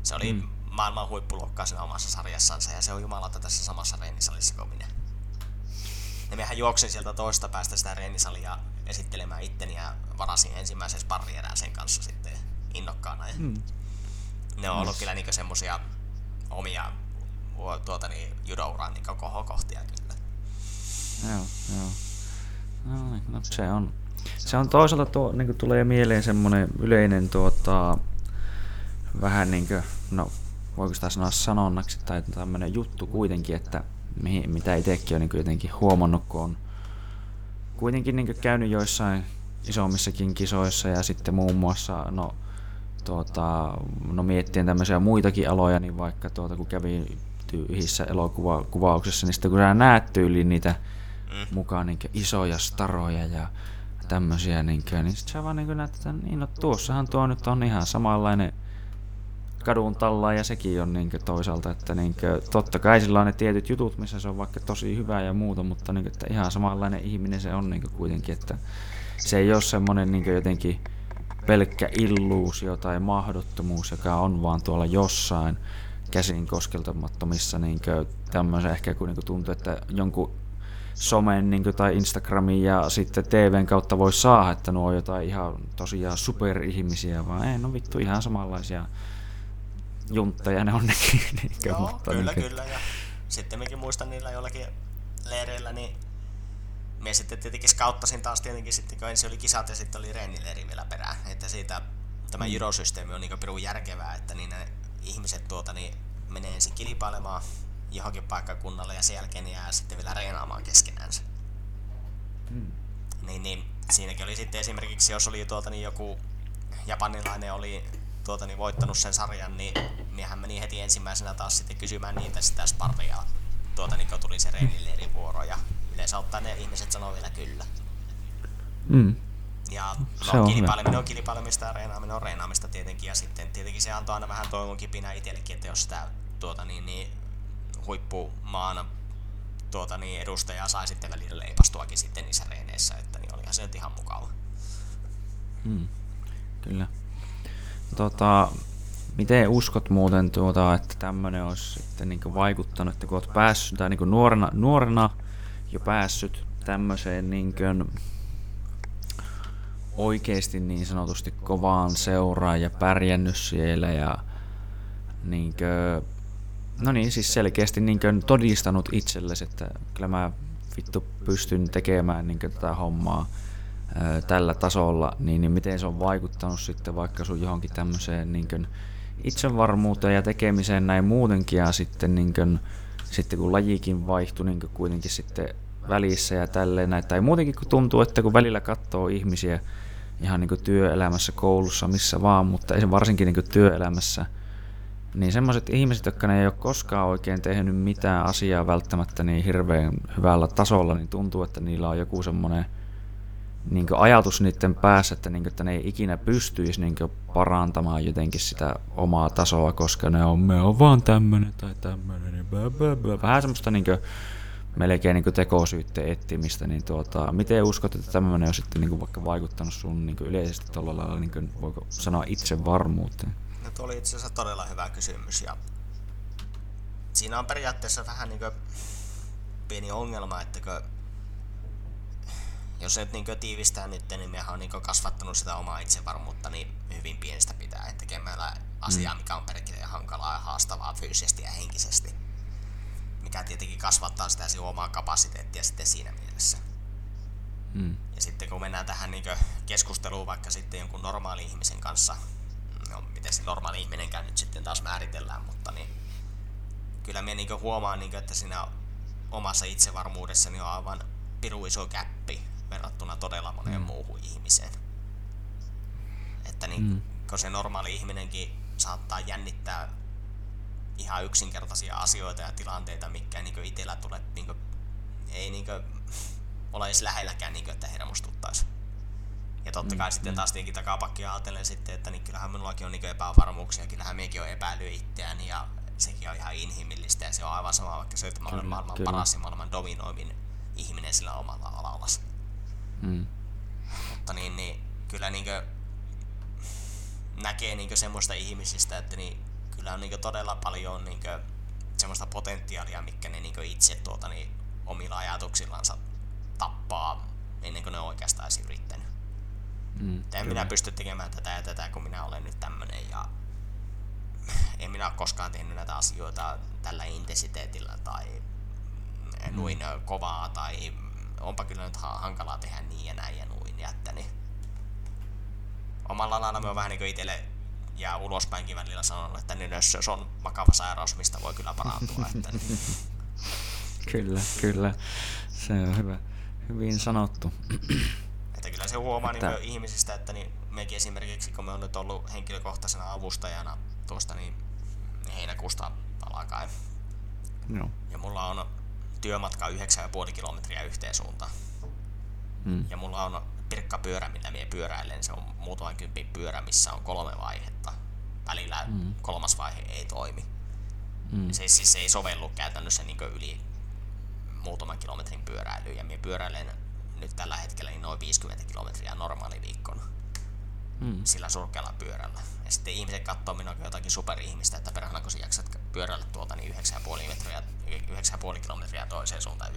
se oli mm. maailman huippuluokkaa siinä omassa sarjassansa. Ja se on jumalata tässä samassa reenisalissa kuin minä. Ja mehän juoksin sieltä toista päästä sitä reenisalia esittelemään itteni ja varasin ensimmäisen sparrierään sen kanssa sitten innokkaana. Ja mm. Ne on ollut yes. kyllä niinku semmosia omia tuota niin, judouran niin kohokohtia kyllä. Joo, joo. No, niin, no se on, se on toisaalta tuo, niin tulee mieleen semmoinen yleinen tuota, vähän niin kuin, no voiko sitä sanoa sanonnaksi tai tämmöinen juttu kuitenkin, että mihin, mitä itsekin on niin jotenkin huomannut, kun on kuitenkin niin käynyt joissain isommissakin kisoissa ja sitten muun muassa, no, tuota, no miettien tämmöisiä muitakin aloja, niin vaikka tuota, kun kävi yhdessä elokuvauksessa, niin sitten kun sä näet tyyliin niitä mm. mukaan niin isoja staroja ja tämmöisiä, niin, niin sitten sä vaan niin näet, että niin, no tuossahan tuo nyt on ihan samanlainen kadun talla ja sekin on niin toisaalta, että niin totta kai sillä on ne tietyt jutut, missä se on vaikka tosi hyvä ja muuta, mutta niin että ihan samanlainen ihminen se on niin kuitenkin, että se ei ole semmoinen niin jotenkin pelkkä illuusio tai mahdottomuus, joka on vaan tuolla jossain käsin koskeltamattomissa niin tämmöisen ehkä kun niin tuntuu, että jonkun somen niin kuin, tai Instagramin ja sitten TVn kautta voi saada, että nuo on jotain ihan tosiaan superihmisiä, vaan ei, no vittu ihan samanlaisia juntteja ne on nekin. Niin kuin, Joo, mutta, kyllä, niin, kyllä. Ja sitten mekin muistan niillä jollakin leireillä, niin me sitten tietenkin skauttasin taas tietenkin sitten, kun ensin oli kisat ja sitten oli reenileiri vielä perään. Että siitä tämä mm. gyrosysteemi on niin pirun järkevää, että niin ne ihmiset tuota, niin menee ensin kilpailemaan johonkin paikkakunnalle ja sen jälkeen jää sitten vielä reenaamaan keskenänsä. Hmm. Niin, niin, siinäkin oli sitten esimerkiksi, jos oli tuolta niin joku japanilainen oli tuota, niin voittanut sen sarjan, niin, niin hän meni heti ensimmäisenä taas sitten kysymään niitä sitä sparria, tuota, niin kun tuli se reenileirin vuoro ja yleensä ottaa ne ihmiset sanoo vielä kyllä. Mm. Ja no, kilpaileminen on kilpailemista ja reenaaminen on reenaamista tietenkin. Ja sitten tietenkin se antoi aina vähän toivon kipinä itsellekin, että jos sitä tuota, niin, niin, huippumaana tuota, niin, edustajaa sai sitten välillä leipastuakin sitten niissä reeneissä, että niin olihan se ihan mukava. Hmm. Kyllä. Tota, miten uskot muuten, tuota, että tämmöinen olisi sitten niin vaikuttanut, että kun olet päässyt, tai niin nuorena, nuorena jo päässyt tämmöiseen niin kuin, oikeasti niin sanotusti kovaan seuraa ja pärjännyt siellä ja niinkö, no niin, siis selkeästi niinkö todistanut itsellesi, että kyllä mä vittu pystyn tekemään niinkö tätä hommaa tällä tasolla, niin, niin miten se on vaikuttanut sitten vaikka sun johonkin tämmöiseen niinkö itsevarmuuteen ja tekemiseen näin muutenkin ja sitten niinkö, sitten kun lajikin vaihtui niinkö kuitenkin sitten välissä ja tälleen näin, tai muutenkin kun tuntuu, että kun välillä katsoo ihmisiä, ihan niin työelämässä, koulussa, missä vaan, mutta varsinkin niin työelämässä, niin semmoiset ihmiset, jotka ne ei ole koskaan oikein tehnyt mitään asiaa välttämättä niin hirveän hyvällä tasolla, niin tuntuu, että niillä on joku semmoinen niin ajatus niiden päässä, että, niin kuin, että ne ei ikinä pystyisi niin parantamaan jotenkin sitä omaa tasoa, koska ne on, me on vaan tämmöinen tai tämmöinen. Niin Vähän semmoista niin kuin, melkein niin tekosyytteen etsimistä, niin tuota, miten uskot, että tämmöinen on sitten niin vaikka vaikuttanut sun niin yleisesti tuolla lailla, niin kuin, voiko sanoa itsevarmuuteen? Tuo oli itse asiassa todella hyvä kysymys ja siinä on periaatteessa vähän niin kuin pieni ongelma, että kun jos nyt niin tiivistää nyt, niin mehän on niin kasvattanut sitä omaa itsevarmuutta niin hyvin pienestä pitää, tekemällä asiaa, mm. mikä on perkele hankalaa ja haastavaa fyysisesti ja henkisesti mikä tietenkin kasvattaa sitä sinun omaa kapasiteettia sitten siinä mielessä. Mm. Ja sitten kun mennään tähän niin keskusteluun vaikka sitten jonkun normaali ihmisen kanssa, no miten se normaali ihminenkään nyt sitten taas määritellään, mutta niin kyllä minä niin huomaan, niin kuin, että siinä omassa itsevarmuudessani on aivan piru iso käppi verrattuna todella moneen mm. muuhun ihmiseen. Että niin, mm. kun se normaali ihminenkin saattaa jännittää ihan yksinkertaisia asioita ja tilanteita, mikä niin itsellä tulee, niin kuin, ei niin kuin, ole edes lähelläkään, niin kuin, että hermostuttaisi. Ja totta kai mm, sitten mm. taas tietenkin takapakkia ajatellen sitten, että niin kyllähän minullakin on niin epävarmuuksia, kyllähän mekin on epäily itseäni ja sekin on ihan inhimillistä ja se on aivan sama, vaikka se, että mä olen maailman kyllä. paras ja maailman dominoivin ihminen sillä omalla alalla. Mm. Mutta niin, niin kyllä niin kuin, näkee niin semmoista ihmisistä, että niin, kyllä on niin todella paljon niin semmoista potentiaalia, mikä ne niin itse tuota, niin, omilla ajatuksillansa tappaa ennen kuin ne on oikeastaan edes yrittänyt. Mm, en minä pysty tekemään tätä ja tätä, kun minä olen nyt tämmöinen ja en minä ole koskaan tehnyt näitä asioita tällä intensiteetillä tai mm. noin kovaa tai onpa kyllä nyt hankalaa tehdä niin ja näin ja noin ja että niin omalla lailla me on vähän niin kuin itselle ja ulospäinkin välillä sanonut, että niin se on vakava sairaus, mistä voi kyllä parantua. että niin. kyllä, kyllä. Se on hyvä. Hyvin sanottu. Että kyllä se huomaa että... niin ihmisistä, että niin mekin esimerkiksi, kun me on nyt ollut henkilökohtaisena avustajana tuosta niin heinäkuusta alkaen. No. Ja mulla on työmatka 9,5 kilometriä yhteen suuntaan. Mm. Ja mulla on pirkkapyörä, millä minä pyöräilen. Se on muutaman kympin pyörä, missä on kolme vaihetta. Välillä mm. kolmas vaihe ei toimi. Mm. Se, siis se ei sovellu käytännössä niin yli muutaman kilometrin pyöräilyyn. Ja minä pyöräilen nyt tällä hetkellä niin noin 50 kilometriä normaaliviikkona mm. sillä surkealla pyörällä. Ja sitten ihmiset katsoo minua jotakin superihmistä, että perhana kun sä jaksat pyörällä tuolta niin 9,5 metriä, 9,5 kilometriä toiseen suuntaan,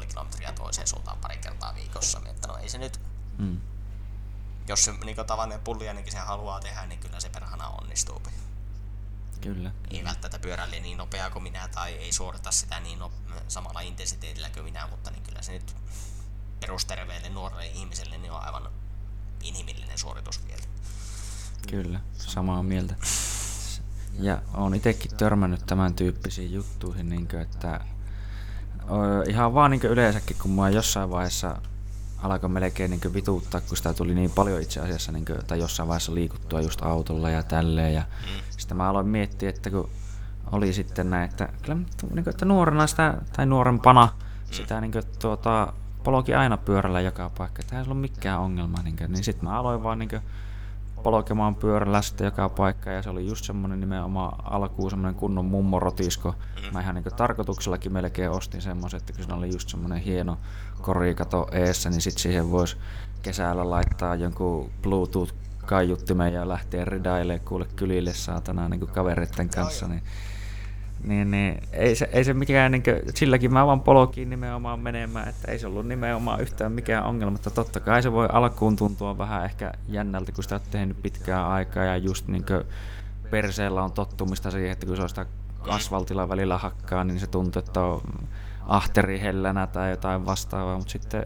9,5 kilometriä toiseen suuntaan pari kertaa viikossa. Että no ei se nyt, mm. jos se niin tavallinen pulli ainakin sen haluaa tehdä, niin kyllä se perhana onnistuu. Kyllä. Ei välttämättä pyörälle niin nopeaa kuin minä tai ei suorita sitä niin no, samalla intensiteetillä kuin minä, mutta niin kyllä se nyt perusterveelle nuorelle ihmiselle niin on aivan inhimillinen suoritus vielä. Kyllä, samaa mieltä. Ja olen itsekin törmännyt tämän tyyppisiin juttuihin, niin kuin, että ihan vaan niin yleensäkin, kun mua jossain vaiheessa alkoi melkein niin vituuttaa, kun sitä tuli niin paljon itse asiassa, niin kuin, tai jossain vaiheessa liikuttua just autolla ja tälleen. Ja mm. Sitten mä aloin miettiä, että kun oli sitten näin, että, kyllä, niin kuin, että nuorena sitä, tai nuorempana sitä niin kuin, tuota, polki aina pyörällä joka paikka, että ei ollut mikään ongelma. Niin, niin sitten mä aloin vaan niin polkemaan pyörällä sitten joka paikka ja se oli just semmonen nimenomaan alkuun semmonen kunnon mummorotisko. Mä ihan niin tarkoituksellakin melkein ostin semmoisen, että kun siinä oli just semmonen hieno korikato eessä, niin sit siihen voisi kesällä laittaa jonkun Bluetooth kaiuttimen ja lähteä ridailemaan kuule kylille saatana niin kavereiden kanssa. Niin niin, niin ei, se, ei se mikään, niin kuin, silläkin mä vaan polkiin nimenomaan menemään, että ei se ollut nimenomaan yhtään mikään ongelma, mutta totta kai se voi alkuun tuntua vähän ehkä jännältä, kun sitä on tehnyt pitkään aikaa ja just niin kuin perseellä on tottumista siihen, että kun se on sitä asfaltilla välillä hakkaa, niin se tuntuu, että on ahteri hellänä tai jotain vastaavaa, mutta sitten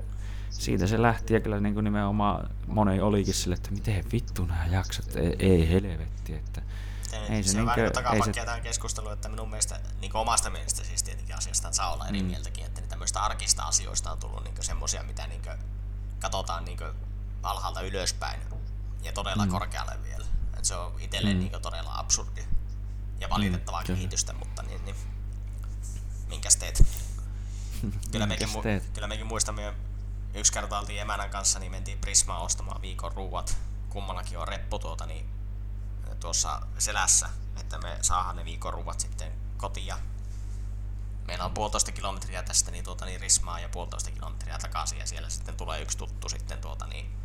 siitä se lähti ja kyllä niin kuin nimenomaan moni olikin sille, että miten vittu nämä jaksat, ei, ei helvetti, että sitten ei se, se on vähän takapakkia se... tähän keskusteluun, että minun mielestä, niin omasta mielestä siis tietenkin asiasta saa olla eri mm. mieltäkin, että niin tämmöistä arkista asioista on tullut niin semmoisia, mitä niin katsotaan niin alhaalta ylöspäin ja todella mm. korkealle vielä. Et se on itselleen mm. niin todella absurdi ja valitettavaa mm, kehitystä, mutta niin, niin minkäs teet? Kyllä mekin, mu- kyllä mekin muistamme, yksi kerta oltiin emänän kanssa, niin mentiin Prismaan ostamaan viikon ruuat. Kummallakin on reppu tuota, niin tuossa selässä, että me saadaan ne viikonruvat sitten kotiin. Meillä on puolitoista kilometriä tästä niin, tuota, niin Rismaa ja puolitoista kilometriä takaisin ja siellä sitten tulee yksi tuttu sitten tuota, niin,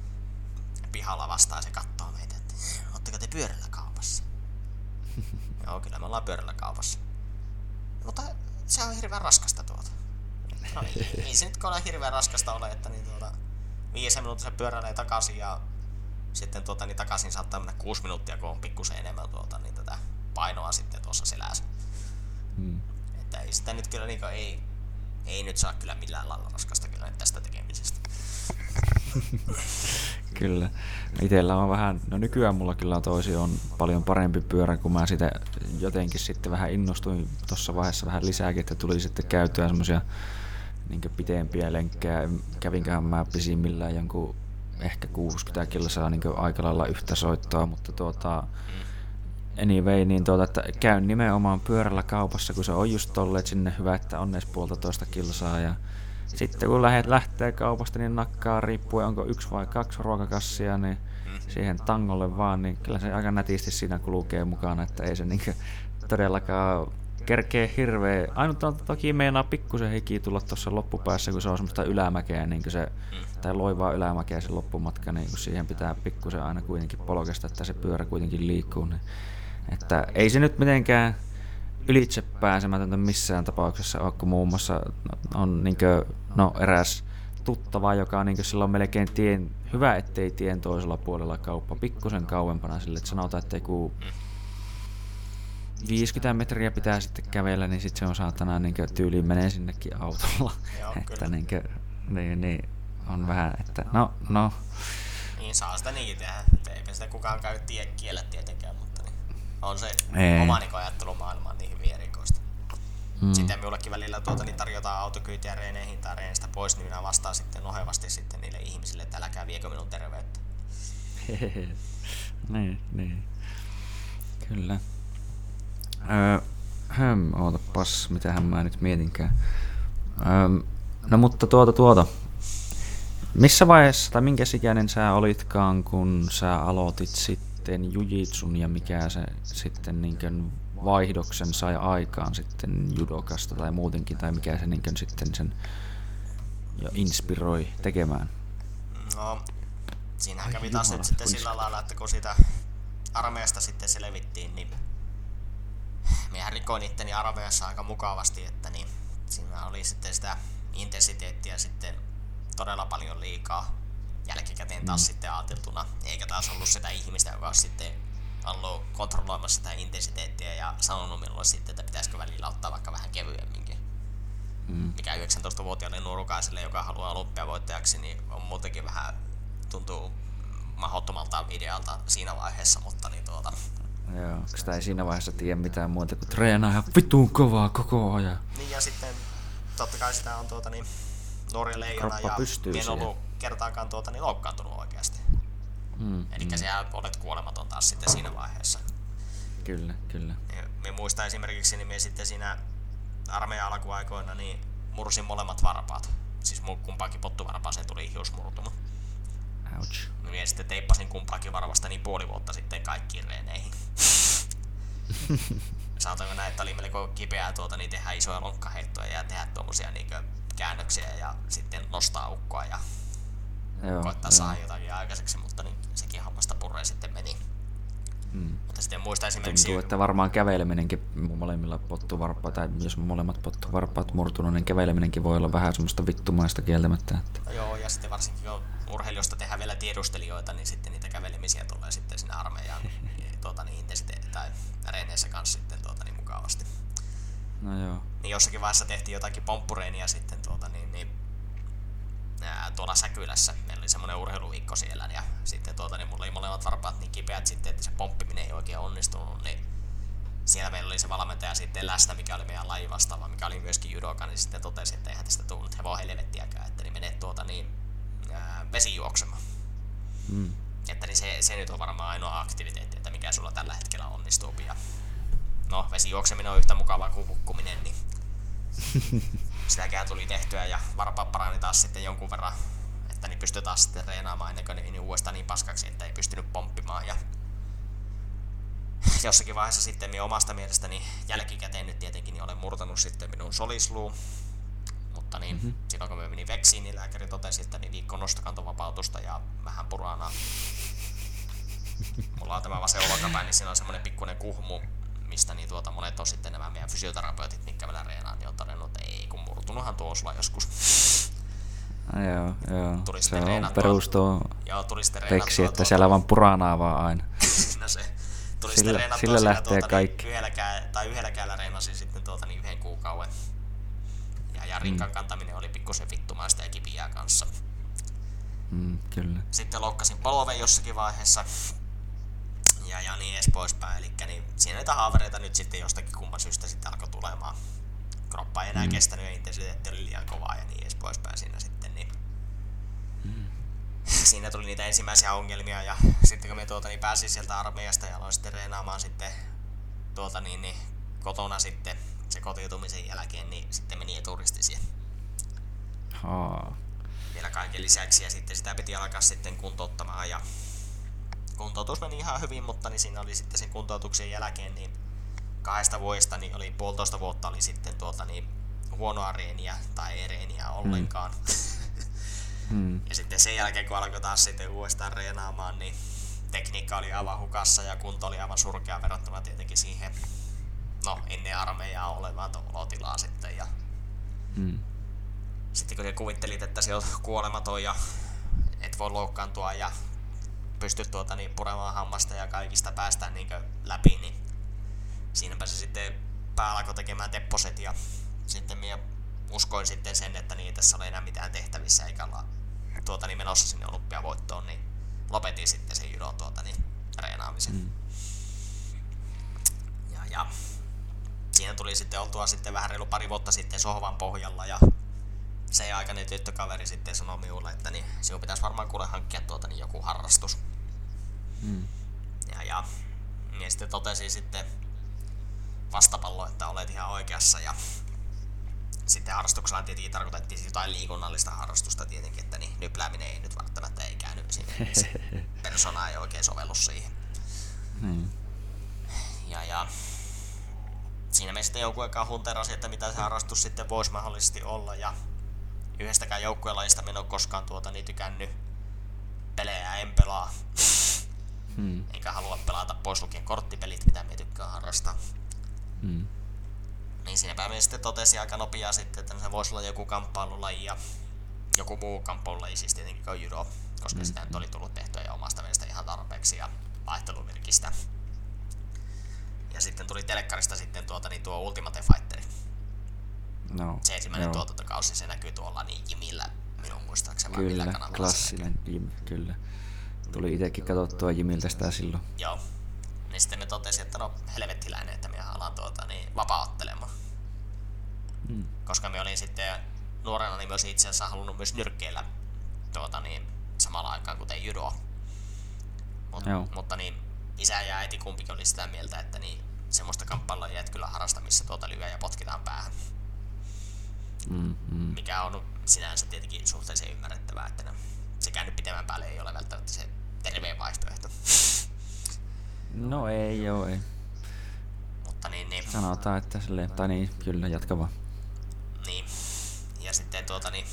pihalla vastaan ja se katsoo meitä, että ootteko te pyörällä kaupassa? Joo, kyllä me ollaan pyörällä kaupassa. Mutta se on hirveän raskasta tuota. No, ei, ei se nyt ole hirveän raskasta ole, että niin tuota, viisi minuuttia se pyöräilee takaisin ja sitten tuota, niin takaisin saattaa mennä kuusi minuuttia, kun on pikkusen enemmän tuota, niin tätä painoa sitten tuossa selässä. Hmm. Että ei sitä nyt kyllä niinku, ei, ei nyt saa kyllä millään lailla raskasta kyllä tästä tekemisestä. kyllä. Itellä on vähän, no nykyään mulla kyllä toisi on paljon parempi pyörä, kun mä sitä jotenkin sitten vähän innostuin tuossa vaiheessa vähän lisääkin, että tuli sitten käytyä semmoisia niin pitempiä lenkkejä. Kävinköhän mä pisimmillään jonkun ehkä 60 kilsaa niin aika lailla yhtä soittoa, mutta tuota, anyway, niin tuota, että käyn nimenomaan pyörällä kaupassa, kun se on just tolleet sinne hyvä, että on edes puolitoista kilsaa ja sitten kun lähet, lähtee kaupasta, niin nakkaa riippuen onko yksi vai kaksi ruokakassia, niin siihen tangolle vaan, niin kyllä se aika nätisti siinä kulkee mukana, että ei se niin todellakaan kerkee hirveä. Ainut toki meinaa pikkusen hiki tulla tuossa loppupäässä, kun se on semmoista ylämäkeä, niin se, tai loivaa ylämäkeä se loppumatka, niin kun siihen pitää pikkusen aina kuitenkin polkesta, että se pyörä kuitenkin liikkuu. Niin, että ei se nyt mitenkään ylitse pääsemätöntä missään tapauksessa ole, kun muun muassa on niin kuin, no, eräs tuttava, joka on niin silloin melkein tien, hyvä ettei tien toisella puolella kauppa, pikkusen kauempana sille, että sanotaan, että kun 50 metriä pitää sitten kävellä, niin sitten se on saatana niin tyyliin menee sinnekin autolla. Joo, että niin, kuin, niin, niin, on vähän, että no, no. Niin saa sitä niin tehdä, että eipä sitä kukaan käy tie kiellä tietenkään, mutta niin on se Ei. oma niin ajattelumaailma niin hyvin erikoista. Hmm. Sitten minullekin välillä tuota, niin tarjotaan autokyytiä reeneen hintaa reenistä pois, niin minä vastaan sitten nohevasti sitten niille ihmisille, että älkää viekö minun terveyttä. niin, niin. Kyllä. Öö, höm, ootapas, mitähän mä nyt mietinkään. Öö, no mutta tuota tuota. Missä vaiheessa tai minkä ikäinen sä olitkaan, kun sä aloitit sitten jujitsun ja mikä se sitten niin vaihdoksen sai aikaan sitten judokasta tai muutenkin, tai mikä se niin sitten sen jo inspiroi tekemään? No, siinä kävi taas nyt sitten sillä lailla, että kun sitä armeijasta sitten selvittiin, niin mehän rikoin itteni armeijassa aika mukavasti, että niin, siinä oli sitten sitä intensiteettiä sitten todella paljon liikaa jälkikäteen taas mm. sitten ajateltuna, eikä taas ollut sitä ihmistä, joka olisi sitten ollut kontrolloimassa sitä intensiteettiä ja sanonut minulle sitten, että pitäisikö välillä ottaa vaikka vähän kevyemminkin. Mm. Mikä 19-vuotiaalle nuorukaiselle, joka haluaa olympiavoittajaksi, niin on muutenkin vähän tuntuu mahdottomalta idealta siinä vaiheessa, mutta niin tuota, Joo, sitä ei siinä vaiheessa tiedä mitään muuta kuin treenaa ja vittuun kovaa koko ajan. Niin ja sitten totta kai sitä on tuota niin nuori leijona ja en ollut kertaakaan tuota niin loukkaantunut oikeasti. Mm, Eli mm. sä olet kuolematon taas sitten siinä vaiheessa. Kyllä, kyllä. Me muistan esimerkiksi, niin me sitten siinä armeijan alkuaikoina niin mursin molemmat varpaat. Siis mun kumpaakin pottuvarpaaseen tuli hiusmurtuma. Ouch. Ja sitten teippasin kumpaakin varmasta niin puoli vuotta sitten kaikkiin reeneihin. Saatoinko näin, että oli melko kipeää tuota, niin tehdä isoja lonkkaheittoja ja tehdä tuommoisia niin käännöksiä ja sitten nostaa ukkoa ja joo, koittaa joo. saada jotakin aikaiseksi, mutta niin sekin hammasta purre sitten meni. Mm. Sitten muista esimerkiksi... Tuntuu, että varmaan käveleminenkin molemmilla pottuvarpaa, tai jos molemmat pottuvarpaat murtunut, niin käveleminenkin voi olla vähän semmoista vittumaista kieltämättä. Että... No joo, ja sitten varsinkin kun urheilijoista tehdään vielä tiedustelijoita, niin sitten niitä kävelemisiä tulee sitten sinne armeijaan tuota, niin intensite- tai reeneissä kanssa sitten tuota, niin mukavasti. No joo. Niin jossakin vaiheessa tehtiin jotakin pomppureenia sitten tuota, niin, niin ää, tuolla Säkylässä. Meillä oli semmoinen urheiluviikko siellä ja sitten tuota, niin mulla oli molemmat varpaat niin kipeät sitten, että se pomppiminen ei oikein onnistunut, niin siellä meillä oli se valmentaja sitten läsnä, mikä oli meidän laji vastaava, mikä oli myöskin judoka, niin sitten totesi, että eihän tästä tullut hevon helvettiäkään, että niin menet tuota niin ää, vesijuoksemaan. Mm. Että niin se, se nyt on varmaan ainoa aktiviteetti, että mikä sulla tällä hetkellä onnistuu. Ja no, vesijuokseminen on yhtä mukavaa kuin hukkuminen, niin sitäkään tuli tehtyä ja varpaat parani taas sitten jonkun verran, että niin pystyi taas sitten reenaamaan ennen kuin niin uudestaan niin paskaksi, että ei pystynyt pomppimaan. Ja jossakin vaiheessa sitten minä omasta mielestäni jälkikäteen nyt tietenkin niin olen murtanut sitten minun solisluu. Mutta niin, mm-hmm. silloin kun me meni veksiin, niin lääkäri totesi, että niin viikko nostokantovapautusta ja vähän purana. Mulla on tämä vasen olkapäin, niin siinä on semmoinen pikkuinen kuhmu, mistä niin tuota, monet on sitten nämä meidän fysioterapeutit, mitkä meillä reenaan, niin on todennut, että ei, kun murtunuthan tuo sulla joskus. No, joo, joo. Tuli se on perustuu joo, tuli veksi, että siellä vaan puranaa vaan aina. no se. Tuli sillä, sillä lähtee tuota, kaikki. Niin yhdellä, tai yhdellä käällä reenasin sitten tuota, niin yhden kuukauden ja rinkan kantaminen oli pikkusen vittumaista ja kipiää kanssa. Mm, kyllä. Sitten loukkasin polven jossakin vaiheessa ja, ja niin edes poispäin. Eli niin siinä niitä haavereita nyt sitten jostakin kumman syystä sitten alkoi tulemaan. Kroppa ei enää mm. kestänyt ja intensiteetti oli liian kovaa ja niin edes poispäin siinä sitten. Niin mm. Siinä tuli niitä ensimmäisiä ongelmia ja sitten kun me tuota, niin pääsin sieltä armeijasta ja aloin sitten reenaamaan sitten tuota, niin, niin, kotona sitten se kotiutumisen jälkeen, niin sitten meni eturisti siihen. Haa. Vielä kaiken lisäksi ja sitten sitä piti alkaa sitten kuntouttamaan ja kuntoutus meni ihan hyvin, mutta niin siinä oli sitten sen kuntoutuksen jälkeen niin kahdesta vuodesta niin oli puolitoista vuotta oli sitten tuota niin huonoa reeniä tai ei reeniä ollenkaan. Mm. mm. ja sitten sen jälkeen kun alkoi taas sitten uudestaan reenaamaan, niin tekniikka oli aivan hukassa ja kunto oli aivan surkea verrattuna tietenkin siihen no, ennen armeijaa olevaan olotilaa sitten. Ja mm. Sitten kun kuvittelit, että se on kuolematon ja et voi loukkaantua ja pysty tuota, niin, puremaan hammasta ja kaikista päästään niin läpi, niin siinäpä se sitten pää alkoi tekemään tepposet ja sitten minä uskoin sitten sen, että niin, tässä oli enää mitään tehtävissä eikä olla tuota, niin menossa sinne olympiavoittoon, niin lopetin sitten sen judon tuota, niin, reenaamisen. Mm. Ja, ja siinä tuli sitten oltua sitten vähän reilu pari vuotta sitten sohvan pohjalla ja se aikainen tyttökaveri sitten sanoi minulle, että niin, sinun pitäisi varmaan kuule hankkia tuota, niin joku harrastus. Mm. Ja, ja, ja sitten totesi sitten vastapallo, että olet ihan oikeassa ja sitten harrastuksella tietenkin tarkoitettiin jotain liikunnallista harrastusta tietenkin, että niin nyplääminen ei nyt välttämättä ei käynyt sinne, se persona ei oikein sovellu siihen. Hmm. Ja, ja siinä me sitten jonkun aikaa hunterasi, että mitä se harrastus sitten voisi mahdollisesti olla ja yhdestäkään joukkuelajista minä en ole koskaan tuota niin tykännyt. Pelejä en pelaa. Hmm. Eikä halua pelata pois lukien korttipelit, mitä me tykkään harrastaa. Hmm. Niin siinä päivänä sitten totesi aika nopeaa sitten, että se voisi olla joku kamppailulaji ja joku muu kamppailulaji, siis tietenkin kuin judo, koska hmm. sitä nyt oli tullut tehtyä jo omasta mielestä ihan tarpeeksi ja vaihteluvirkistä. Ja sitten tuli telekkarista sitten tuota, niin tuo Ultimate Fighter. No, se ensimmäinen tuotantokausi, se näkyy tuolla niin Jimillä minun muistaakseni. Kyllä, klassinen Jim, kyllä. Tuli itsekin katsottua Jimiltä sitä silloin. Joo. Niin sitten me totesi, että no helvettiläinen, että minä alan tuota, niin vapauttelemaan. Hmm. Koska me olin sitten nuorena niin myös itse asiassa halunnut myös nyrkkeillä tuota, niin, samalla aikaan kuten judo. Mut, mutta niin, isä ja äiti kumpikin oli sitä mieltä, että niin, semmoista kamppailua jäät kyllä harrasta, missä tuota lyö ja potkitaan päähän. Mm, mm. Mikä on sinänsä tietenkin suhteellisen ymmärrettävää, että no, se käynyt pitemmän päälle ei ole välttämättä se terveen vaihtoehto. No ei joo, ei. Mutta niin, niin. Sanotaan, että silleen, tai niin, kyllä, jatka vaan. Niin. Ja sitten tuota niin,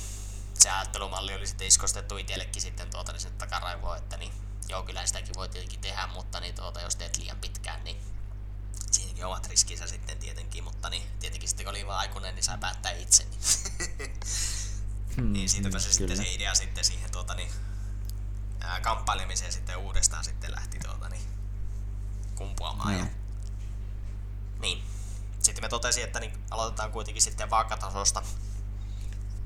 se ajattelumalli oli sitten iskostettu itsellekin sitten tuota niin sinne takaraivoon, että niin, joo kyllä sitäkin voi tietenkin tehdä, mutta niin tuota, jos teet liian siinäkin omat riskinsä sitten tietenkin, mutta niin, tietenkin sitten kun oli vaan aikuinen, niin sai päättää itse. Niin, hmm, niin siitäpä se sitten se idea sitten siihen tuota, niin, ää, kamppailemiseen sitten uudestaan sitten lähti tuota, niin, kumpuamaan. Hmm. Ja, niin. Sitten me totesin, että niin aloitetaan kuitenkin sitten vaakatasosta.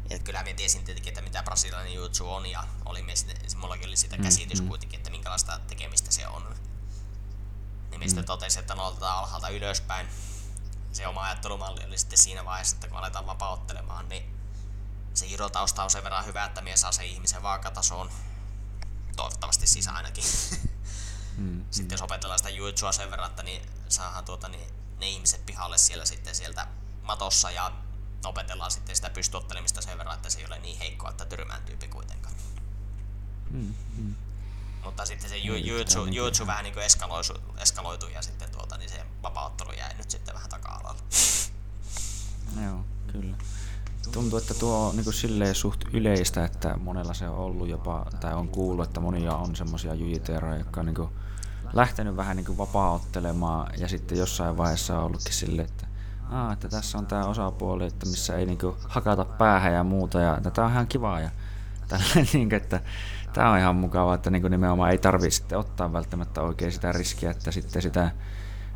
Et kyllä me tiesin tietenkin, että mitä brasilialainen jutsu on ja oli me, mullakin oli sitä hmm, käsitys mm, kuitenkin, että minkälaista tekemistä se on niin mistä mm. totesi, että aloitetaan alhaalta ylöspäin. Se oma ajattelumalli oli sitten siinä vaiheessa, että kun aletaan vapauttelemaan, niin se irotausta on sen verran hyvä, että mies saa sen ihmisen vaakatasoon. Toivottavasti siis ainakin. Mm. sitten jos opetellaan sitä juitsua sen verran, että niin saadaan tuota, niin, ne ihmiset pihalle siellä sitten sieltä matossa ja opetellaan sitten sitä pystyottelemista sen verran, että se ei ole niin heikkoa, että tyrmään tyyppi kuitenkaan. Mm. Mm. Mutta sitten se jutsu, jutsu vähän niin kuin eskaloitu, eskaloitu ja sitten tuota, niin se vapauttelu jäi nyt sitten vähän taka-alalle. Joo, kyllä. Tuntuu, että tuo on niin kuin silleen suht yleistä, että monella se on ollut jopa, tai on kuullut, että monia on semmoisia jujiteeroja, jotka on niin kuin lähtenyt vähän niin kuin vapauttelemaan ja sitten jossain vaiheessa on ollutkin silleen, että Aa, että tässä on tämä osapuoli, että missä ei niinku hakata päähän ja muuta, ja tämä on ihan kivaa. Ja tällä, niin, että tämä on ihan mukavaa, että niin nimenomaan ei tarvitse sitten ottaa välttämättä oikein sitä riskiä, että sitten sitä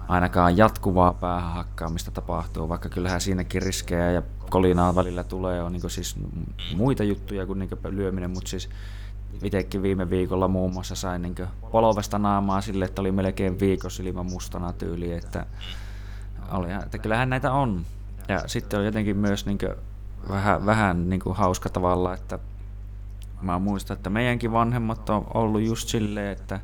ainakaan jatkuvaa päähän tapahtuu, vaikka kyllähän siinäkin riskejä ja kolinaa välillä tulee, on niin siis muita juttuja kuin, niin kuin lyöminen, mutta siis itsekin viime viikolla muun muassa sain niin polvesta naamaa sille, että oli melkein viikossa ilman mustana tyyli, että, oli, että kyllähän näitä on. Ja sitten on jotenkin myös niin vähän, vähän niin hauska tavalla, että mä muistan, että meidänkin vanhemmat on ollut just silleen, että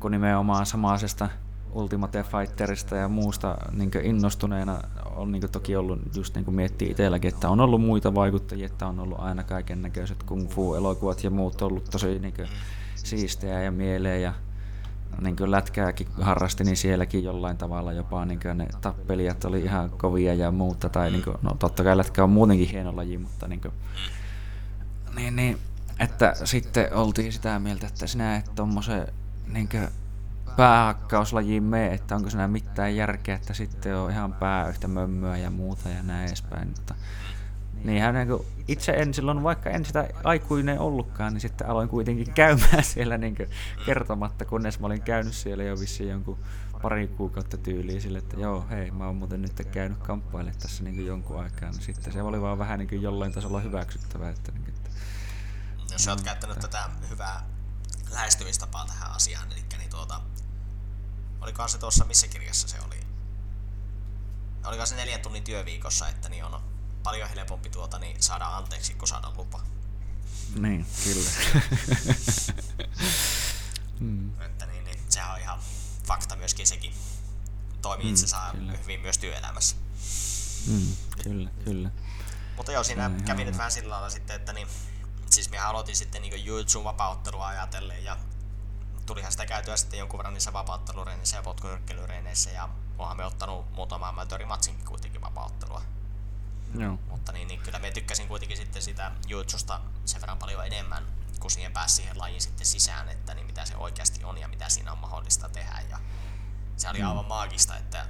kun nimenomaan samaisesta Ultimate Fighterista ja muusta niin innostuneena on niin toki ollut just niin miettiä itselläkin, että on ollut muita vaikuttajia, että on ollut aina kaiken näköiset kung fu-elokuvat ja muut ollut tosi niin siistejä ja mieleen ja niin kuin lätkääkin harrasti, niin sielläkin jollain tavalla jopa niin ne tappelijat oli ihan kovia ja muuta. Tai niin kuin, no totta kai lätkä on muutenkin hieno laji, mutta niin, kuin, niin, niin että sitten oltiin sitä mieltä, että sinä et tommosen niin päähakkauslajiin mene, että onko siinä mitään järkeä, että sitten on ihan pää yhtä mömmöä ja muuta ja näin edespäin. Mutta Niinhän niin kuin itse en silloin, vaikka en sitä aikuinen ollutkaan, niin sitten aloin kuitenkin käymään siellä niin kertomatta, kunnes mä olin käynyt siellä jo vissiin jonkun pari kuukautta tyyliin sille, että joo, hei, mä oon muuten nyt käynyt kamppaille tässä niin jonkun aikaa, niin sitten se oli vaan vähän niin jollain tasolla hyväksyttävää. Että, niin, Jos sä oot käyttänyt tätä hyvää lähestymistapaa tähän asiaan, eli niin tuota, olikohan se tuossa, missä kirjassa se oli? Oliko se neljän tunnin työviikossa, että niin on paljon helpompi tuota niin saada anteeksi, kun saada lupa. Niin, kyllä. mm. Että niin, niin, sehän on ihan fakta myöskin sekin. Toimii mm, itse saa hyvin myös työelämässä. Mm, kyllä, kyllä. Mutta joo, siinä kävi nyt vähän sillä lailla sitten, että niin, siis minä aloitin sitten niin Jutsun vapauttelua ajatellen ja tulihan sitä käytyä sitten jonkun verran niissä vapauttelureenissä ja potkunyrkkelyreeneissä ja onhan me ottanut muutama amatöörimatsinkin kuitenkin vapauttelua. Joo. Mutta niin, niin kyllä me tykkäsin kuitenkin sitten sitä jutsusta sen verran paljon enemmän, kun siihen pääsi siihen lajiin sitten sisään, että niin mitä se oikeasti on ja mitä siinä on mahdollista tehdä. Ja se oli mm. aivan maagista, että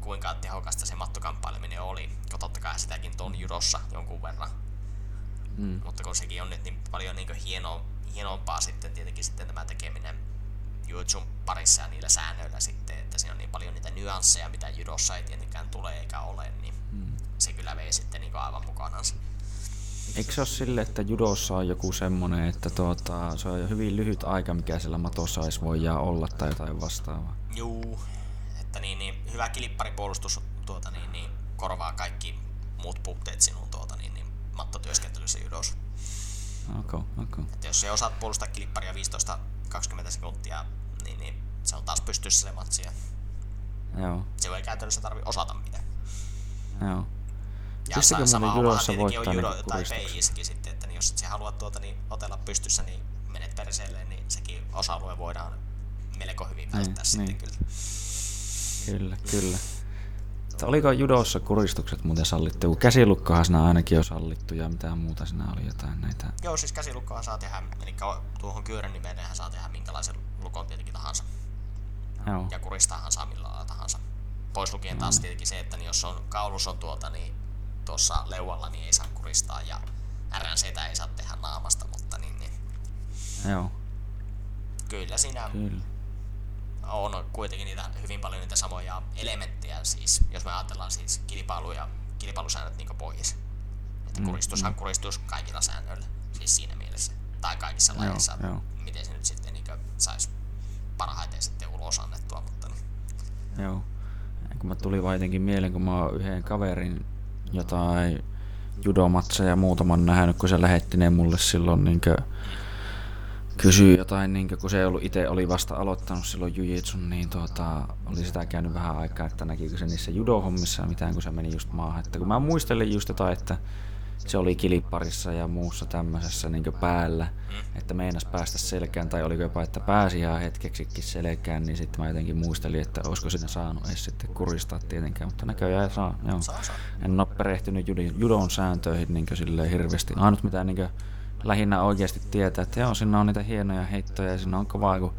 kuinka tehokasta se mattokamppaileminen oli, kun totta kai sitäkin on judossa jonkun verran. Mm. Mutta kun sekin on nyt niin paljon niin hieno, hienompaa sitten tietenkin sitten tämä tekeminen jutsun parissa ja niillä säännöillä sitten, että siinä on niin paljon niitä nyansseja, mitä judossa ei tietenkään tule eikä ole, niin hmm. se kyllä vei sitten niin aivan mukanaan. Eikö se ole sille, että judossa on joku semmoinen, että tuota, se on jo hyvin lyhyt aika, mikä siellä matossa edes voi olla tai jotain vastaavaa? Juu, että niin, niin hyvä kilipparipuolustus tuota, niin, niin, korvaa kaikki muut puutteet sinun tuota, niin, mattotyöskentelyssä judossa. Okay, okay. Että jos ei osaat puolustaa kilipparia 15-20 sekuntia, niin, niin se on taas pystyssä se matsi. Joo. Se ei käytännössä tarvi osata mitään. Joo. Ja Pistikö sama homma tietenkin on judo niin tai PIssäkin sitten, että niin jos et sä haluat tuota niin otella pystyssä, niin menet perseelle, niin sekin osa-alue voidaan melko hyvin niin, välttää niin, sitten niin. kyllä. Kyllä, kyllä. Että oliko judossa kuristukset muuten sallittu? Käsilukkohan siinä ainakin on sallittu ja mitä muuta siinä oli jotain näitä. Joo, siis käsilukkohan saa tehdä, eli tuohon kyyrän nimeen saa tehdä minkälaisen lukon tietenkin tahansa. Joo. Ja kuristaahan saa millä tahansa. Pois lukien taas mm. tietenkin se, että niin jos on kaulus on tuota, niin tuossa leualla, niin ei saa kuristaa ja RNC ei saa tehdä naamasta, mutta niin, niin. Joo. Kyllä siinä Kyllä. On kuitenkin niitä, hyvin paljon niitä samoja elementtejä, siis jos me ajatellaan siis kilpailu ja kilpailusäännöt niin pois. Että mm, kuristushan mm. kuristus kaikilla säännöillä, siis siinä mielessä. Tai kaikissa lajeissa, miten se nyt sitten niin saisi parhaiten sitten ulos annettua. Mutta niin. Joo. Kun mä tuli vaan jotenkin mieleen, kun mä oon yhden kaverin jotain judomatseja muutaman nähnyt, kun se lähetti ne mulle silloin niin kysyi jotain, niin kun se ei ollut itse oli vasta aloittanut silloin jujitsun, niin tuota, oli sitä käynyt vähän aikaa, että näkikö se niissä judohommissa mitään, kun se meni just maahan. Että kun mä muistelin just jotain, että se oli kilipparissa ja muussa tämmöisessä niin päällä, että meinas päästä selkään, tai oliko jopa, että pääsi ihan hetkeksikin selkään, niin sitten mä jotenkin muistelin, että olisiko sinne saanut edes sitten kuristaa tietenkään, mutta näköjään saa, joo. En ole perehtynyt judon sääntöihin niin silleen hirveästi. Ainut mitä niin lähinnä oikeasti tietää, että joo, siinä on niitä hienoja heittoja ja siinä on kovaa, kun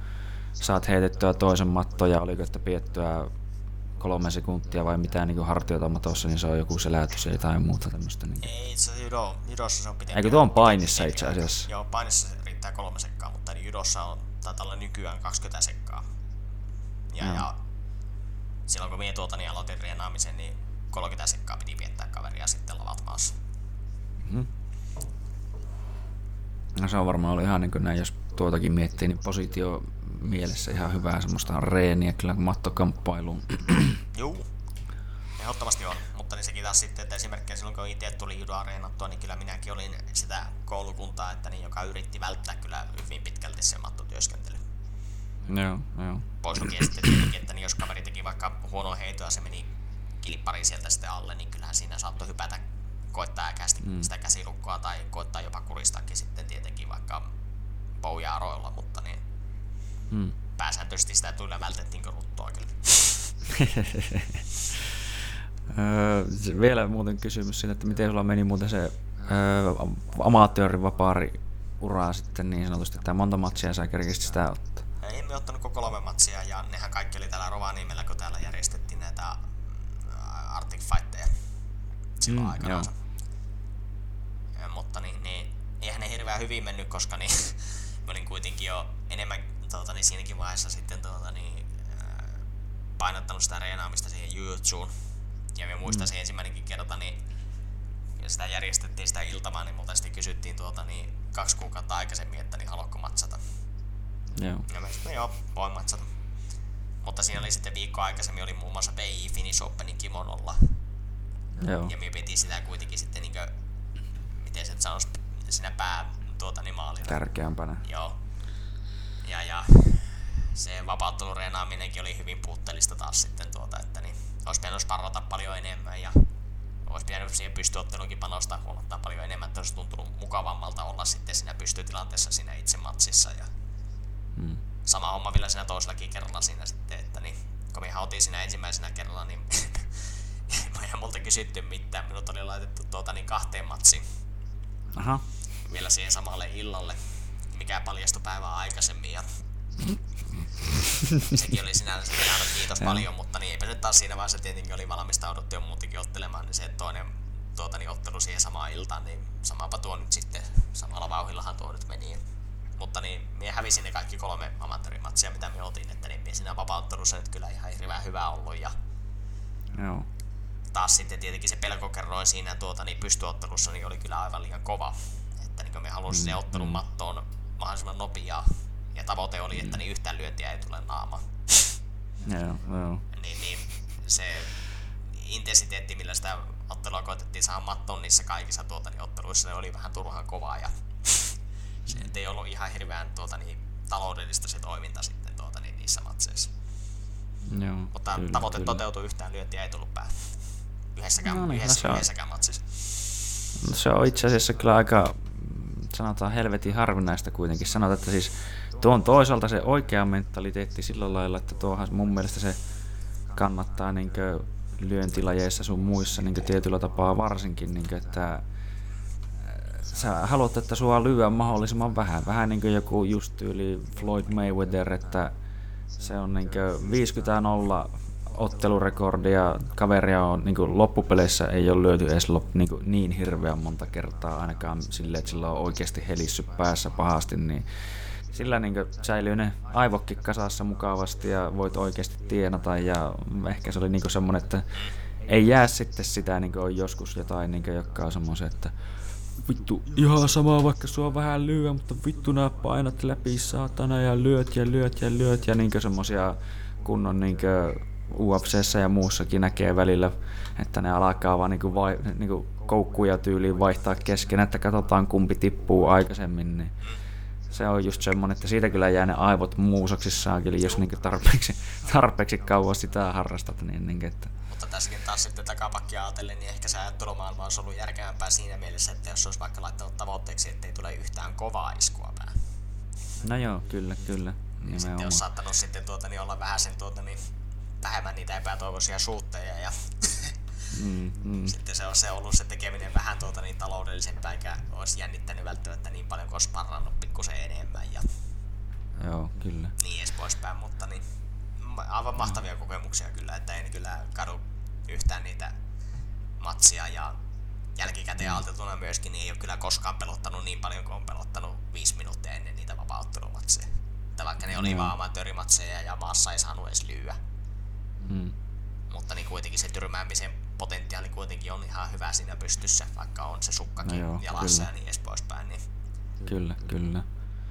saat heitettyä toisen mattoja, ja oliko, että piettyä kolme sekuntia vai mitään niin hartioita matossa, niin se on joku selätys tai jotain muuta tämmöistä. Niin. Ei, se judo, judossa se on pitempi. Eikö tuo on painissa itse asiassa? Joo, painissa se riittää kolme sekkaa, mutta niin judossa on, taitaa olla nykyään 20 sekkaa. Ja, no. ja silloin kun minä tuota niin aloitin reenaamisen, niin 30 sekkaa piti viettää kaveria sitten lavat maassa. Mm. No se on varmaan ollut ihan niin kuin näin, jos tuotakin miettii, niin positio mielessä ihan hyvää semmoista reeniä kyllä mattokamppailuun. Juu, ehdottomasti on. Mutta niin sekin taas sitten, että esimerkiksi silloin kun itse tuli judoareenattua, niin kyllä minäkin olin sitä koulukuntaa, että niin, joka yritti välttää kyllä hyvin pitkälti sen mattotyöskentely. Joo, joo. Pois lukien sitten tietenkin, että niin jos kaveri teki vaikka huono heitoa, se meni kilppari sieltä sitten alle, niin kyllähän siinä saattoi hypätä koittaa äkästi mm. sitä käsilukkoa tai koittaa jopa kuristaakin sitten tietenkin vaikka poujaaroilla, mutta niin mm. pääsääntöisesti sitä tulee vältettiin ruttoa kyllä. öö, vielä muuten kysymys siitä, että miten sulla meni muuten se öö, amatöörivapaari uraa sitten niin sanotusti, että monta matsia sä kerkisit sitä ottaa? Emme ottanut koko kolme matsia ja nehän kaikki oli täällä Rovaniemellä, kun täällä järjestettiin näitä Arctic Fightteja silloin mm, aikanaan. Ja, mutta niin, niin, eihän ne hirveän hyvin mennyt, koska niin, mä olin kuitenkin jo enemmän tuota, niin siinäkin vaiheessa sitten tuota, niin, painottanut sitä reenaamista siihen jutsuun. Ja mä muistan mm. ensimmäinenkin kerta, niin ja sitä järjestettiin sitä iltamaa, niin multa sitten kysyttiin tuota, niin kaksi kuukautta aikaisemmin, että niin haluatko matsata. Joo. Ja mä sanoin, joo, voin matsata. Mutta siinä oli sitten viikko aikaisemmin oli muun muassa BI Finish Openin kimonolla. Joo. Ja me piti sitä kuitenkin sitten niinkö, miten se sanoisi, siinä pää tuota niin maalilla. Tärkeämpänä. Joo. Ja, ja se vapauttelureenaaminenkin oli hyvin puutteellista taas sitten tuota, että niin olisi pitänyt sparrata paljon enemmän ja olisi pitänyt siihen pystyotteluunkin panostaa huomattavasti paljon enemmän, että olisi tuntunut mukavammalta olla sitten siinä pystytilanteessa siinä itse matsissa. Ja hmm. Sama homma vielä siinä toisellakin kerralla siinä sitten, että niin, kun me otin siinä ensimmäisenä kerralla, niin mä en multa kysytty mitään. Minut oli laitettu tuota niin kahteen matsiin. Aha. Vielä siihen samalle illalle, mikä paljastui päivää aikaisemmin. Ja sekin oli sinänsä ihan kiitos paljon, mutta niin eipä nyt taas siinä vaiheessa tietenkin oli valmistauduttu jo muutenkin ottelemaan, niin se toinen tuota, niin ottelu siihen samaan iltaan, niin samapa tuo nyt sitten, samalla vauhillahan tuo nyt meni. Mutta niin, minä hävisin ne kaikki kolme amatöörimatsia, mitä me otin, että niin minä siinä vapauttelussa nyt kyllä ihan hirveän hyvä ollut. Ja Joo. Taas sitten tietenkin se pelkokerroin siinä tuota, niin pystyottelussa niin oli kyllä aivan liian kova. Että niin me halusin mm, se ottelun mm. mattoon mahdollisimman nopeaa ja tavoite oli, että niin yhtään lyöntiä ei tule naama. Joo, joo. Niin, niin se intensiteetti, millä sitä ottelua koetettiin saada mattoon niissä kaikissa tuota, niin otteluissa, se oli vähän turhan kovaa ja se ei ollut ihan hirveän tuota, niin, taloudellista se toiminta sitten tuota, niin, niissä matseissa. Joo, Mutta kyllä, tavoite kyllä. toteutui yhtään lyöntiä ei tullut päähän. Yhdessäkään, no niin, yhdessä, no yhdessäkään matsissa. No se on itse asiassa kyllä aika, sanotaan helvetin harvinaista kuitenkin. Sanotaan, että siis tuo on toisaalta se oikea mentaliteetti sillä lailla, että tuohan mun mielestä se kannattaa niin lyöntilajeissa sun muissa niin tietyllä tapaa varsinkin, niin kuin, että äh, sä haluat, että sua lyö mahdollisimman vähän. Vähän niin kuin joku just yli Floyd Mayweather, että se on niin 50-0 ottelurekordia. Kaveria on niin loppupeleissä ei ole lyöty edes lop, niin, niin hirveän monta kertaa ainakaan silleen, että sillä on oikeasti helissyt päässä pahasti, niin sillä niin säilyy ne aivokki kasassa mukavasti ja voit oikeasti tienata ja ehkä se oli niin semmoinen, että ei jää sitten sitä, niin on joskus jotain, niin jotka on semmoisen, että vittu ihan sama vaikka sua vähän lyö, mutta vittu nää painat läpi saatana ja lyöt ja lyöt ja lyöt ja niin semmosia kunnon niin UFCssä ja muussakin näkee välillä, että ne alkaa vaan niin vai, niin koukkuja tyyliin vaihtaa kesken, että katsotaan kumpi tippuu aikaisemmin, niin se on just semmonen, että siitä kyllä jää ne aivot muusoksissaan, jos niin tarpeeksi, tarpeeksi kauan sitä harrastat. Niin, niin, että. Mutta tässäkin taas sitten takapakkia ajatellen, niin ehkä se ajattelumaailma olisi ollut järkevämpää siinä mielessä, että jos olisi vaikka laittanut tavoitteeksi, että ei tule yhtään kovaa iskua päähän. No joo, kyllä, kyllä. Niin sitten olisi saattanut sitten tuota, niin olla vähän sen tuota, niin, vähemmän niitä epätoivoisia suutteja ja Mm, mm. Sitten se on se ollut se tekeminen vähän tuota niin taloudellisempaa, eikä olisi jännittänyt välttämättä niin paljon, kun olisi parannut pikkusen enemmän. Ja Joo, kyllä. Niin edes poispäin, mutta niin, aivan mahtavia kokemuksia kyllä, että en kyllä kadu yhtään niitä matsia ja jälkikäteen mm. altetuna myöskin, niin ei ole kyllä koskaan pelottanut niin paljon kuin on pelottanut viisi minuuttia ennen niitä vapauttelumatseja. Että vaikka ne oli mm. vaan amatöörimatseja ja maassa ei saanut edes lyöä. Mm mutta niin kuitenkin se tyrmäämisen potentiaali kuitenkin on ihan hyvä siinä pystyssä, vaikka on se sukkakin No joo, jalassa kyllä. ja niin edes poispäin, niin Kyllä, kyllä.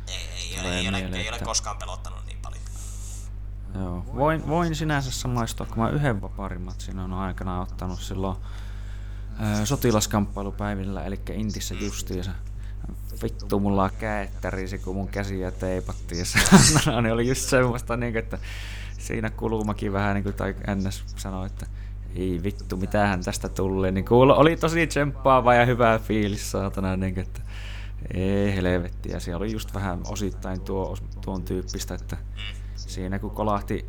ei, ei, ole, Tulee ei, ole, ei ole koskaan pelottanut niin paljon. Joo. Voin, voin sinänsä samaistua, kun mä yhden vaparimatsin on aikanaan ottanut silloin ö, sotilaskamppailupäivillä, eli Intissä justiinsa. Vittu, mulla on käettärisi, kun mun käsiä teipattiin. Ja saatana, niin oli just semmoista, niin että siinä kulumakin vähän niin kuin, tai NS sanoi, että ei vittu, mitähän tästä tulee. Niin kuulo, oli tosi tsemppaava ja hyvä fiilis, saatana, niin kuin, että ei helvetti. Ja siellä oli just vähän osittain tuo, tuon tyyppistä, että siinä kun kolahti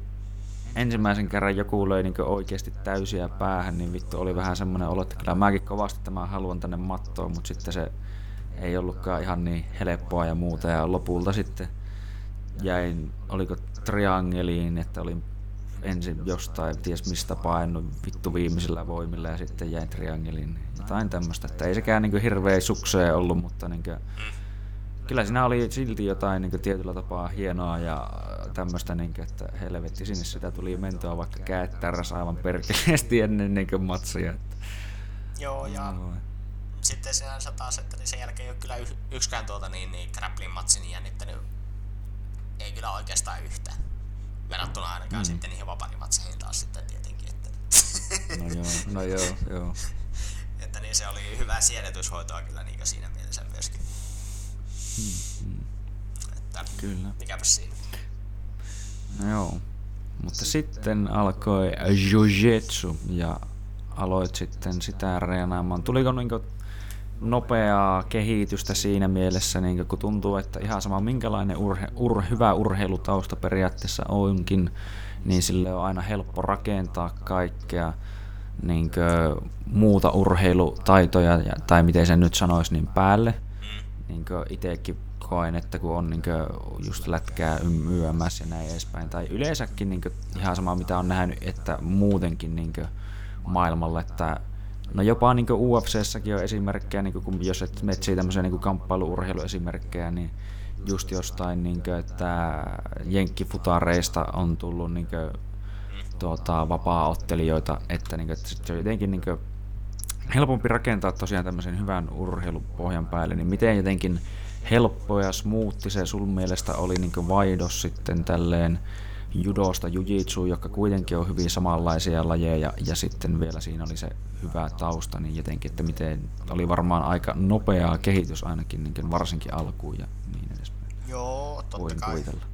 ensimmäisen kerran joku löi niin oikeasti täysiä päähän, niin vittu oli vähän semmoinen olo, että kyllä mäkin kovasti tämän haluan tänne mattoon, mutta sitten se ei ollutkaan ihan niin helppoa ja muuta. Ja lopulta sitten jäin, oliko triangeliin, että olin ensin jostain, ties mistä painut vittu viimeisillä voimilla ja sitten jäin triangeliin. Jotain tämmöistä, että ei sekään niin hirveä sukseen ollut, mutta niin kyllä siinä oli silti jotain niin tietyllä tapaa hienoa ja tämmöistä, niin kuin, että helvetti sinne sitä tuli mentoa vaikka käet tärräs aivan perkeleesti ennen niin matsia. Että, Joo, ja no, sitten sinänsä taas, että niin sen jälkeen ei ole kyllä yksikään tuota niin, niin grappling matsin jännittänyt, ei kyllä oikeastaan yhtään. Verrattuna ainakaan mm. sitten niihin vaparimatseihin taas sitten tietenkin, että, no joo, no joo, joo. että niin se oli hyvää siedätyshoitoa kyllä niin siinä mielessä myöskin. Että Kyllä. mikäpä siinä. No joo. Mutta sitten alkoi Jujutsu ja aloit sitten sitä reenaamaan. Tuliko niinku nopeaa kehitystä siinä mielessä, niin kun tuntuu, että ihan sama minkälainen urhe, ur, hyvä urheilutausta periaatteessa onkin, niin sille on aina helppo rakentaa kaikkea niin muuta urheilutaitoja, ja- tai miten sen nyt sanoisi, niin päälle. Niin itsekin koen, että kun on niin just lätkää YMS ja näin edespäin, tai yleensäkin niin ihan sama mitä on nähnyt, että muutenkin niin maailmalla, että no jopa niin UFCssäkin on esimerkkejä, niin kun jos et metsii tämmöisiä niin kamppailuurheiluesimerkkejä, niin just jostain, niin kuin, että jenkkifutareista on tullut niin kuin, tuota, vapaa-ottelijoita, että, niin kuin, että sit se on jotenkin niin kuin, helpompi rakentaa tosiaan tämmöisen hyvän urheilupohjan päälle, niin miten jotenkin helppo ja smoothi se sun mielestä oli niin vaihdos sitten tälleen judosta jujitsuun, joka kuitenkin on hyvin samanlaisia lajeja ja sitten vielä siinä oli se hyvä tausta, niin jotenkin, että miten oli varmaan aika nopeaa kehitys ainakin niin varsinkin alkuun ja niin edespäin. Joo, totta Voin kai. kuvitella.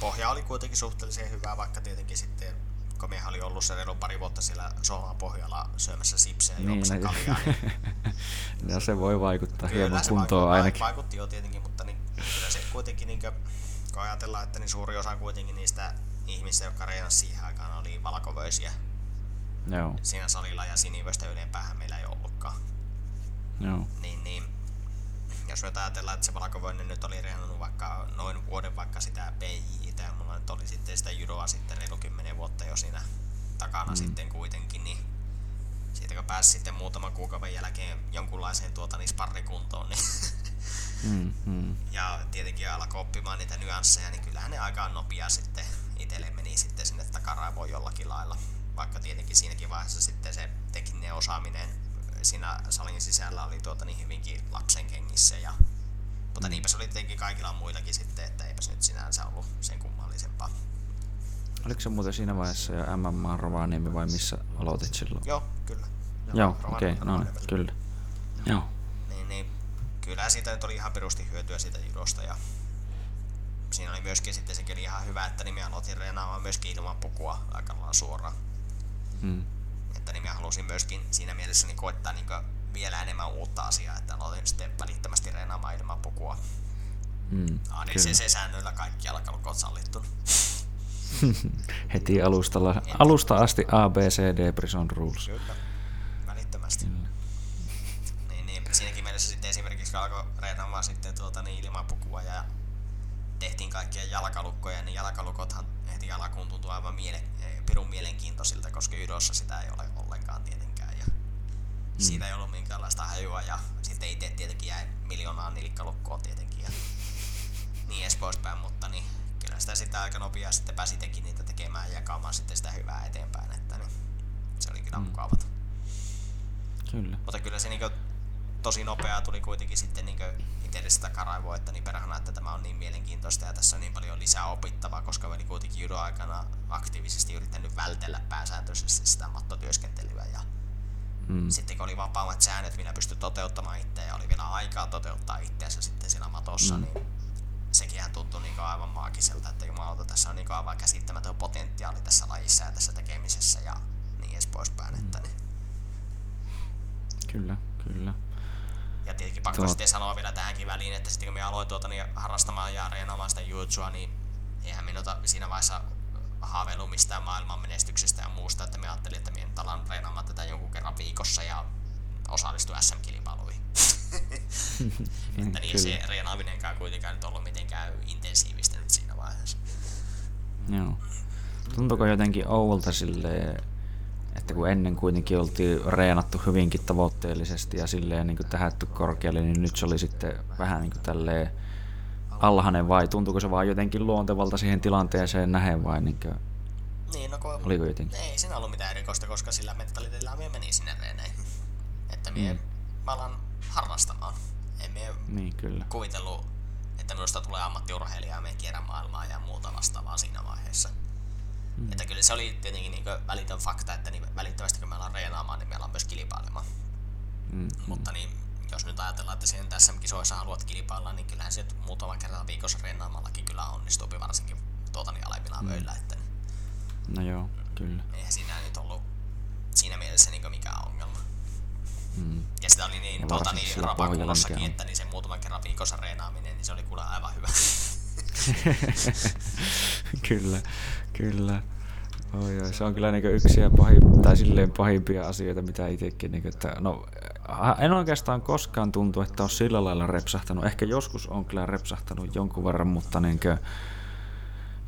Pohja oli kuitenkin suhteellisen hyvä, vaikka tietenkin sitten kun miehän oli ollut se reilu pari vuotta siellä sohvan pohjalla syömässä sipsejä ja Niin, no, kaljaa. Niin ja se voi vaikuttaa hieman se kuntoon vaikutti, ainakin. vaikutti jo tietenkin, mutta niin, kyllä se kuitenkin, niin kuin, kun ajatellaan, että niin suuri osa kuitenkin niistä ihmistä, jotka reenasi siihen aikaan, oli valkovöisiä Joo, siinä salilla ja sinivöistä ylempäähän meillä ei ollutkaan. joo. Niin, niin jos me ajatellaan, että se valkovöinen nyt oli reenannut vaikka noin vuoden vaikka sitä PJitä ja mulla nyt oli sitten sitä judoa sitten reilu 10 vuotta jo siinä takana mm. sitten kuitenkin, niin siitä kun pääsi sitten muutaman kuukauden jälkeen jonkunlaiseen tuota niin sparrikuntoon, niin Mm, mm. ja tietenkin alkoi oppimaan niitä nyansseja, niin kyllähän ne aika nopea sitten itselle meni sitten sinne takaraivoon jollakin lailla. Vaikka tietenkin siinäkin vaiheessa sitten se tekninen osaaminen siinä salin sisällä oli tuota niin hyvinkin lapsen kengissä. Ja, mutta niinpä se oli tietenkin kaikilla muillakin sitten, että eipä se nyt sinänsä ollut sen kummallisempaa. Oliko se muuten siinä vaiheessa jo MMA Rovaniemi vai missä aloitit silloin? Joo, kyllä. Joo, okei, okay, no niin, kyllä. Joo. Niin, niin kyllä siitä nyt oli ihan perusti hyötyä siitä judosta ja siinä oli myöskin sitten sekin oli ihan hyvä, että minä aloitin reenaamaan myöskin ilman pukua aika lailla suoraan. Mm. Että niin minä halusin myöskin siinä mielessä niin koettaa niin vielä enemmän uutta asiaa, että aloitin sitten välittömästi reenaamaan ilman pukua. Mm. ADCC-säännöillä kaikki jalkalukot sallittu. Heti alustalla, alusta asti A, B, C, D, Prison Rules. Kyllä. Välittömästi. Niin, niin, siinäkin mielessä sitten esimerkiksi alkoi reenaamaan sitten tuota niin ilman pukua tehtiin kaikkia jalkalukkoja, niin jalkalukothan heti alkuun tuntuu aivan miele, eh, pirun mielenkiintoisilta, koska judossa sitä ei ole ollenkaan tietenkään. Ja mm. siitä ei ollut minkäänlaista hajua ja sitten itse tietenkin jäi miljoonaa nilkkalukkoa tietenkin ja niin edes poispäin, mutta niin kyllä sitä sitten aika nopeasti sitten pääsi teki niitä tekemään ja jakamaan sitten sitä hyvää eteenpäin, että niin se oli kyllä mm. mukavata. Kyllä. Mutta kyllä se niinku tosi nopeaa tuli kuitenkin sitten niinku itselle sitä karaivoa, että niin perhana, että tämä on niin mielenkiintoista ja tässä on niin paljon lisää opittavaa, koska olin kuitenkin judo aikana aktiivisesti yrittänyt vältellä pääsääntöisesti sitä mattotyöskentelyä ja mm. sitten kun oli vapaammat säännöt, millä pystyi toteuttamaan itseä ja oli vielä aikaa toteuttaa itseänsä sitten siinä matossa, mm. niin sekin tuntui niin aivan maagiselta, että jumalauta, tässä on niin aivan käsittämätön potentiaali tässä lajissa ja tässä tekemisessä ja niin edes poispäin. Mm. Että niin. Kyllä, kyllä. Ja tietenkin pakko Tuo... sitten sanoa vielä tähänkin väliin, että sitten kun minä aloin tuota, niin harrastamaan ja reenaamaan sitä juotsua, niin eihän minulta siinä vaiheessa haaveilu mistään maailman menestyksestä ja muusta, että minä ajattelin, että minä alan treenaamaan tätä jonkun kerran viikossa ja osallistu SM-kilpailuihin. että niin se reenaaminenkaan kuitenkaan nyt ollut mitenkään intensiivistä nyt siinä vaiheessa. Joo. Tuntuuko jotenkin oudolta silleen, että kun ennen kuitenkin oltiin reenattu hyvinkin tavoitteellisesti ja silleen niin kuin tähätty korkealle, niin nyt se oli sitten vähän niin kuin tälleen alhainen vai tuntuuko se vaan jotenkin luontevalta siihen tilanteeseen nähen vai niin kuin, niin, no kun, oliko jotenkin? Ei siinä ollut mitään erikoista, koska sillä mentaliteetillä minä menin sinne reeneihin. Että minä, mm. mä alan harrastamaan. En minä niin, kyllä. kuvitellut, että minusta tulee ammattiurheilija ja me kierrän maailmaa ja muuta vastaavaa siinä vaiheessa. Mm. Että kyllä se oli tietenkin niin välitön fakta, että niin välittömästi kun me ollaan reenaamaan, niin meillä on myös kilpailemaan. Mm. Mutta niin, jos nyt ajatellaan, että sen tässä kisoissa haluat kilpailla, niin kyllähän se muutama kerran viikossa reenaamallakin kyllä onnistuu, varsinkin tuota niin alemmilla mm. vöillä. Että no joo, kyllä. Eihän siinä nyt ollut siinä mielessä niin mikään ongelma. Mm. Ja sitä oli niin, tuota, niin rapakuulossakin, että niin se muutaman kerran viikossa reenaaminen, niin se oli kuule aivan hyvä. kyllä, kyllä. Oi, oi, se on kyllä niinku yksi ja pahin, tai silleen pahimpia asioita, mitä itsekin, niinku, että no, en oikeastaan koskaan tuntu, että on sillä lailla repsahtanut. Ehkä joskus on kyllä repsahtanut jonkun verran, mutta niinku,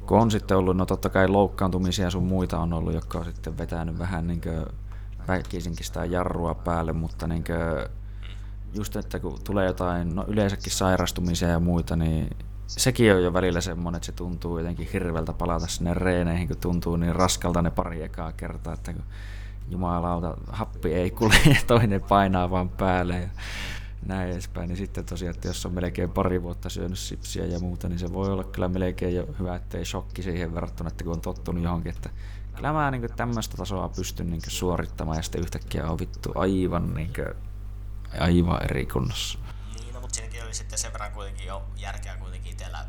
kun on sitten ollut, no totta kai loukkaantumisia sun muita on ollut, jotka on sitten vetänyt vähän niinku väkisinkin sitä jarrua päälle, mutta niinku, just että kun tulee jotain, no yleensäkin sairastumisia ja muita, niin sekin on jo välillä semmoinen, että se tuntuu jotenkin hirveältä palata sinne reeneihin, kun tuntuu niin raskalta ne pari ekaa kertaa, että kun jumalauta, happi ei kulje ja toinen painaa vaan päälle ja näin edespäin. Niin sitten tosiaan, että jos on melkein pari vuotta syönyt sipsiä ja muuta, niin se voi olla kyllä melkein jo hyvä, ettei shokki siihen verrattuna, että kun on tottunut johonkin, että kyllä mä niin tämmöistä tasoa pystyn niin suorittamaan ja sitten yhtäkkiä on vittu aivan, niin kuin, aivan eri kunnossa. Oli sitten sen verran kuitenkin jo järkeä kuitenkin itsellä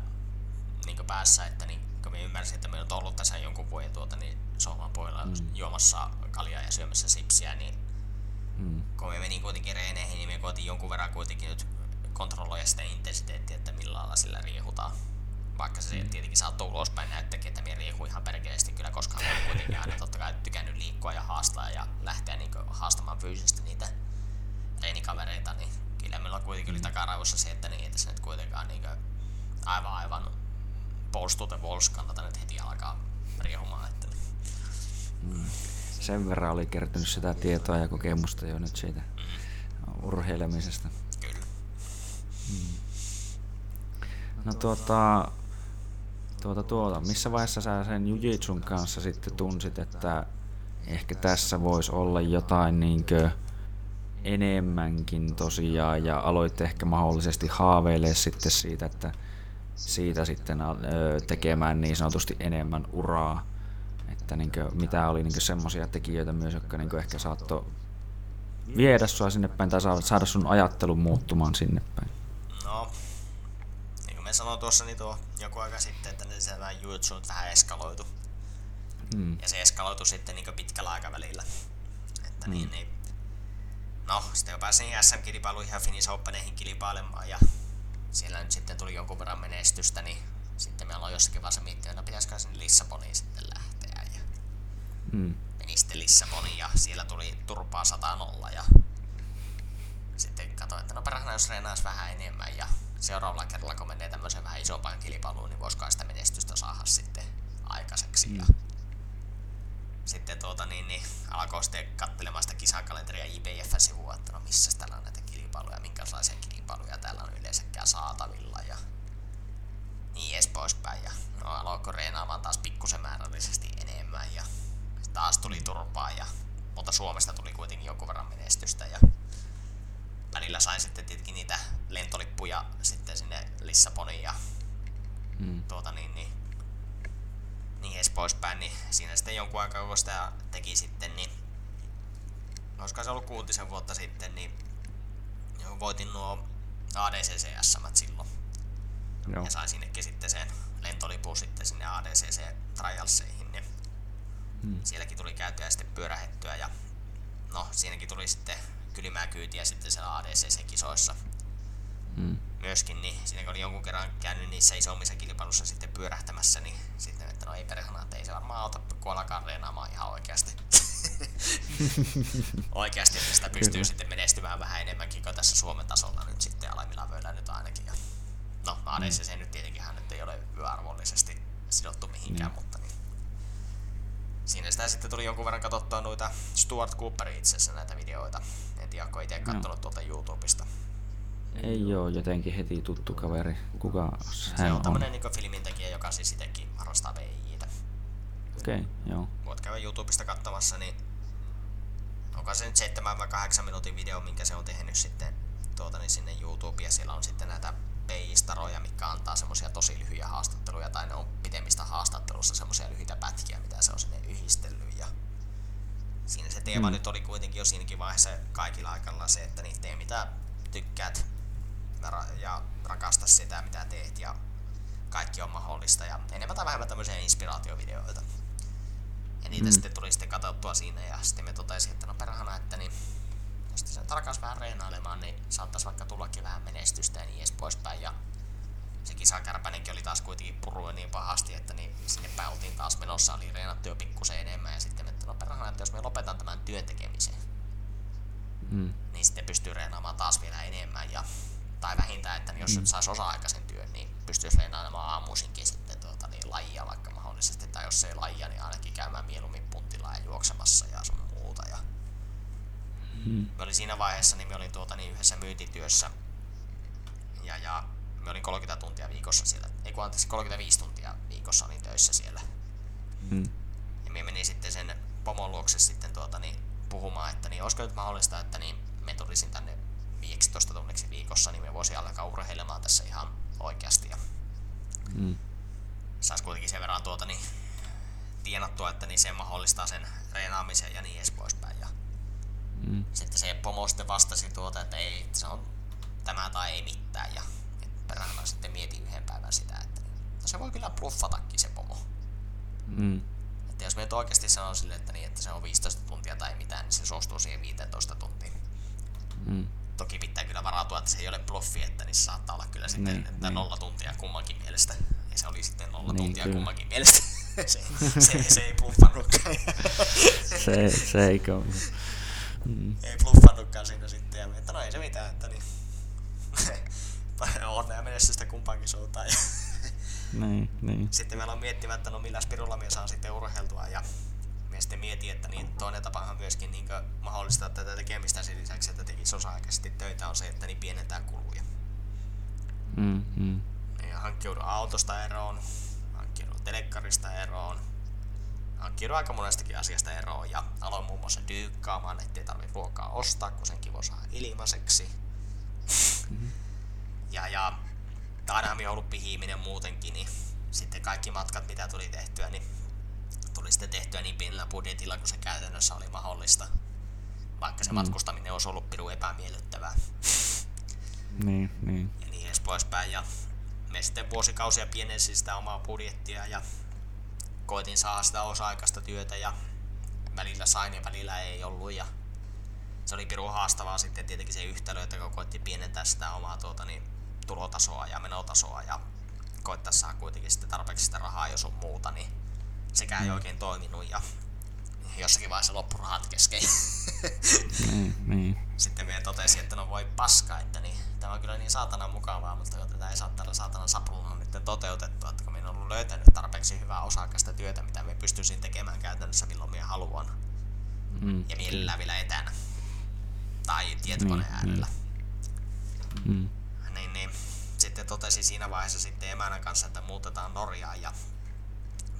niin päässä, että niin, kun mä ymmärsin, että me on ollut tässä jonkun vuoden tuota, niin sohvan puolella mm. juomassa kaljaa ja syömässä sipsiä, niin mm. kun me menin kuitenkin reeneihin, niin me koitin jonkun verran kuitenkin nyt kontrolloida sitä intensiteettiä, että millä lailla sillä riehutaan. Vaikka se mm. tietenkin saattaa ulospäin näyttääkin, että minä riehun ihan perkeleesti kyllä, koska olen kuitenkin aina totta kai tykännyt liikkua ja haastaa ja lähteä niin haastamaan fyysisesti niitä reenikavereita, niin kyllä meillä on kuitenkin oli takaraivossa se, että niin, että se nyt kuitenkaan niin aivan aivan the walls kannata nyt heti alkaa riehumaan. Että... Mm. Sen verran oli kertynyt sitä tietoa ja kokemusta jo nyt siitä mm. urheilemisesta. Kyllä. Mm. No tuota, tuota, tuota, missä vaiheessa sä sen Jujitsun kanssa sitten tunsit, että ehkä tässä voisi olla jotain niinkö enemmänkin tosiaan ja aloit ehkä mahdollisesti haaveilee sitten siitä, että siitä sitten tekemään niin sanotusti enemmän uraa. Että niin kuin, mitä oli niin semmoisia tekijöitä myös, jotka niin ehkä saattoi viedä sua sinne päin tai saada sun ajattelun muuttumaan sinne päin? No, niin kuin me sanoin tuossa niin tuo joku aika sitten, että se vähän jutsu vähän eskaloitu. Hmm. Ja se eskaloitu sitten niin pitkällä aikavälillä. Että hmm. niin, niin, no, sitten jo pääsin SM-kilpailuihin ja Finnish Openeihin kilpailemaan ja siellä nyt sitten tuli jonkun verran menestystä, niin sitten meillä on jossakin vaiheessa miettinyt, että pitäisikö sinne Lissaboniin sitten lähteä. Ja mm. Meni sitten Lissaboniin ja siellä tuli turpaa 100 nolla ja sitten katsoin, että no parhaana jos reenaisi vähän enemmän ja seuraavalla kerralla kun menee tämmöiseen vähän isompaan kilpailuun, niin voisiko sitä menestystä saada sitten aikaiseksi. Mm. Ja sitten tuota, niin, niin, alkoi sitten katselemaan sitä kisakalenteria IBF-sivua, että no missä täällä on näitä kilpailuja, minkälaisia kilpailuja täällä on yleensäkään saatavilla ja niin edes poispäin. Ja no, aloiko reenaamaan taas pikkusen määrällisesti enemmän ja taas tuli turpaa ja mutta Suomesta tuli kuitenkin jonkun verran menestystä ja välillä sain sitten tietenkin niitä lentolippuja sitten sinne Lissaboniin ja mm. tuota niin, niin, niin edes poispäin, niin siinä sitten jonkun aikaa kun sitä teki sitten, niin olisiko se ollut kuutisen vuotta sitten, niin voitin nuo ADCCS silloin. Joo. Ja sain sinnekin sitten sen lentolipun sitten sinne ADCC Trialseihin, niin hmm. sielläkin tuli käytyä sitten pyörähettyä ja no siinäkin tuli sitten kylmää kyytiä sitten siellä ADCC-kisoissa. Hmm. Myöskin, niin siinä kun oli jonkun kerran käynyt niissä isommissa kilpailussa sitten pyörähtämässä, niin sitten, että no ei perhana, että ei se varmaan auta, kun alkaa reenaamaan ihan oikeasti. oikeasti, että sitä pystyy Kyllä. sitten menestymään vähän enemmänkin kuin tässä Suomen tasolla nyt sitten alemmilla vöillä nyt ainakin. Ja no ADCC mm. nyt tietenkin hän nyt ei ole yöarvollisesti sidottu mihinkään, mm. mutta niin. Siinä sitä sitten tuli jonkun verran katsottua noita Stuart Cooperin itse asiassa näitä videoita. En tiedä, onko itse katsonut tuolta YouTubesta. Ei oo jotenkin heti tuttu kaveri. Kuka se on? on tämmönen niin filmintekijä, joka siis itsekin harrastaa VIitä. Okei, okay, joo. Voit käydä YouTubesta katsomassa, niin onko se nyt 7 vai 8 minuutin video, minkä se on tehnyt sitten tuota, niin sinne YouTubeen, ja siellä on sitten näitä PI-staroja, mikä antaa semmoisia tosi lyhyitä haastatteluja, tai ne on pitemmistä haastattelussa semmoisia lyhyitä pätkiä, mitä se on sinne yhdistellyt, ja siinä se teema mm. nyt oli kuitenkin jo siinäkin vaiheessa kaikilla aikalla se, että niin tee mitä tykkäät ja rakasta sitä, mitä teet, ja kaikki on mahdollista, ja enemmän tai vähemmän tämmöisiä inspiraatiovideoita. Ja niitä mm. sitten tuli sitten katsottua siinä ja sitten me totesin, että no perhana, että niin jos sen tarkas vähän reenailemaan, niin saattaisi vaikka tullakin vähän menestystä ja niin edes poispäin. Ja se kisakärpänenkin oli taas kuitenkin purua niin pahasti, että niin sinne päin oltiin taas menossa, oli reenattu jo pikkusen enemmän ja sitten että no perhana, että jos me lopetan tämän työn tekemisen, mm. niin sitten pystyy reenaamaan taas vielä enemmän ja tai vähintään, että jos mm. saisi osa-aikaisen työn, niin pystyisi reenaamaan aamuisinkin sitten tuota, niin lajia vaikka mahdollisesti, tai jos ei lajia, niin ainakin käymään mieluummin puntilla ja juoksemassa ja sun muuta. Ja hmm. Me olin siinä vaiheessa, niin me olin tuota, niin yhdessä myyntityössä, ja, ja me olin 30 tuntia viikossa siellä, ei kun anteeksi, 35 tuntia viikossa olin töissä siellä. Hmm. Ja me menin sitten sen pomon luokse sitten tuota, niin, puhumaan, että niin, olisiko nyt mahdollista, että niin, me tulisin tänne 15 tunniksi viikossa, niin me voisin alkaa urheilemaan tässä ihan oikeasti. Ja hmm saisi kuitenkin sen verran tuota, niin, tienattua, että niin se mahdollistaa sen reenaamisen ja niin edes poispäin. Ja mm. Sitten se pomo sitten vastasi tuota, että ei, että se on tämä tai ei mitään. Ja perään mä sitten mietin yhden päivän sitä, että no se voi kyllä bluffatakin se pomo. Mm. Että jos me nyt oikeasti sanoo sille, että, niin, että se on 15 tuntia tai mitään, niin se suostuu siihen 15 tuntiin. Mm. Toki pitää kyllä varautua, että se ei ole bluffi, että se saattaa olla kyllä sitten niin, että niin. nolla tuntia kummankin mielestä. Ja se oli sitten nolla niin, tuntia kyllä. kummankin mielestä. se, se, se ei bluffannutkaan. se, se ei Mm. Ei bluffannutkaan siinä sitten. Ja että no ei se mitään, että niin. onnea menestystä kumpaankin suuntaan. niin, niin. Sitten meillä on miettimään, että no millä spirulla me saa sitten urheiltua. Ja sitten mietin, että niin toinen tapahan myöskin niin mahdollistaa tätä tekemistä sen lisäksi, että tekisi osa-aikaisesti töitä, on se, että niin pienentää kuluja. Mm, mm hankkiudun autosta eroon, hankkiudun telekkarista eroon, hankkiudun aika monestakin asiasta eroon ja aloin muun muassa dyykkaamaan, ettei tarvitse ruokaa ostaa, kun sen kivo saa ilmaiseksi. Mm-hmm. Ja, ja ainahan minä ollut pihiiminen muutenkin, niin sitten kaikki matkat, mitä tuli tehtyä, niin tuli sitten tehtyä niin pienellä budjetilla, kun se käytännössä oli mahdollista. Vaikka se mm. matkustaminen olisi ollut piru epämiellyttävää. Niin, niin. Ja niin edes poispäin. Ja me sitten vuosikausia pienensin sitä omaa budjettia ja koitin saada sitä osa-aikaista työtä ja välillä sain ja välillä ei ollut ja se oli pirun haastavaa sitten tietenkin se yhtälö, että kun koitti pienentää sitä omaa tuota, niin, tulotasoa ja menotasoa ja koittaa saada kuitenkin sitten tarpeeksi sitä rahaa jos on muuta, niin sekään ei oikein toiminut ja jossakin vaiheessa loppurahat kesken. niin, niin. Sitten vielä totesi, että no voi paska, että niin, tämä on kyllä niin saatana mukavaa, mutta tätä ei saa tällä saatana saplulla nyt toteutettua, että kun minä olen löytänyt tarpeeksi hyvää osakasta työtä, mitä me pystyisin tekemään käytännössä milloin minä haluan. Mm. Ja mielellään vielä etänä. Tai tietokoneen niin, äärellä. Niin. Mm. Niin, niin. Sitten totesi siinä vaiheessa sitten emänän kanssa, että muutetaan Norjaan ja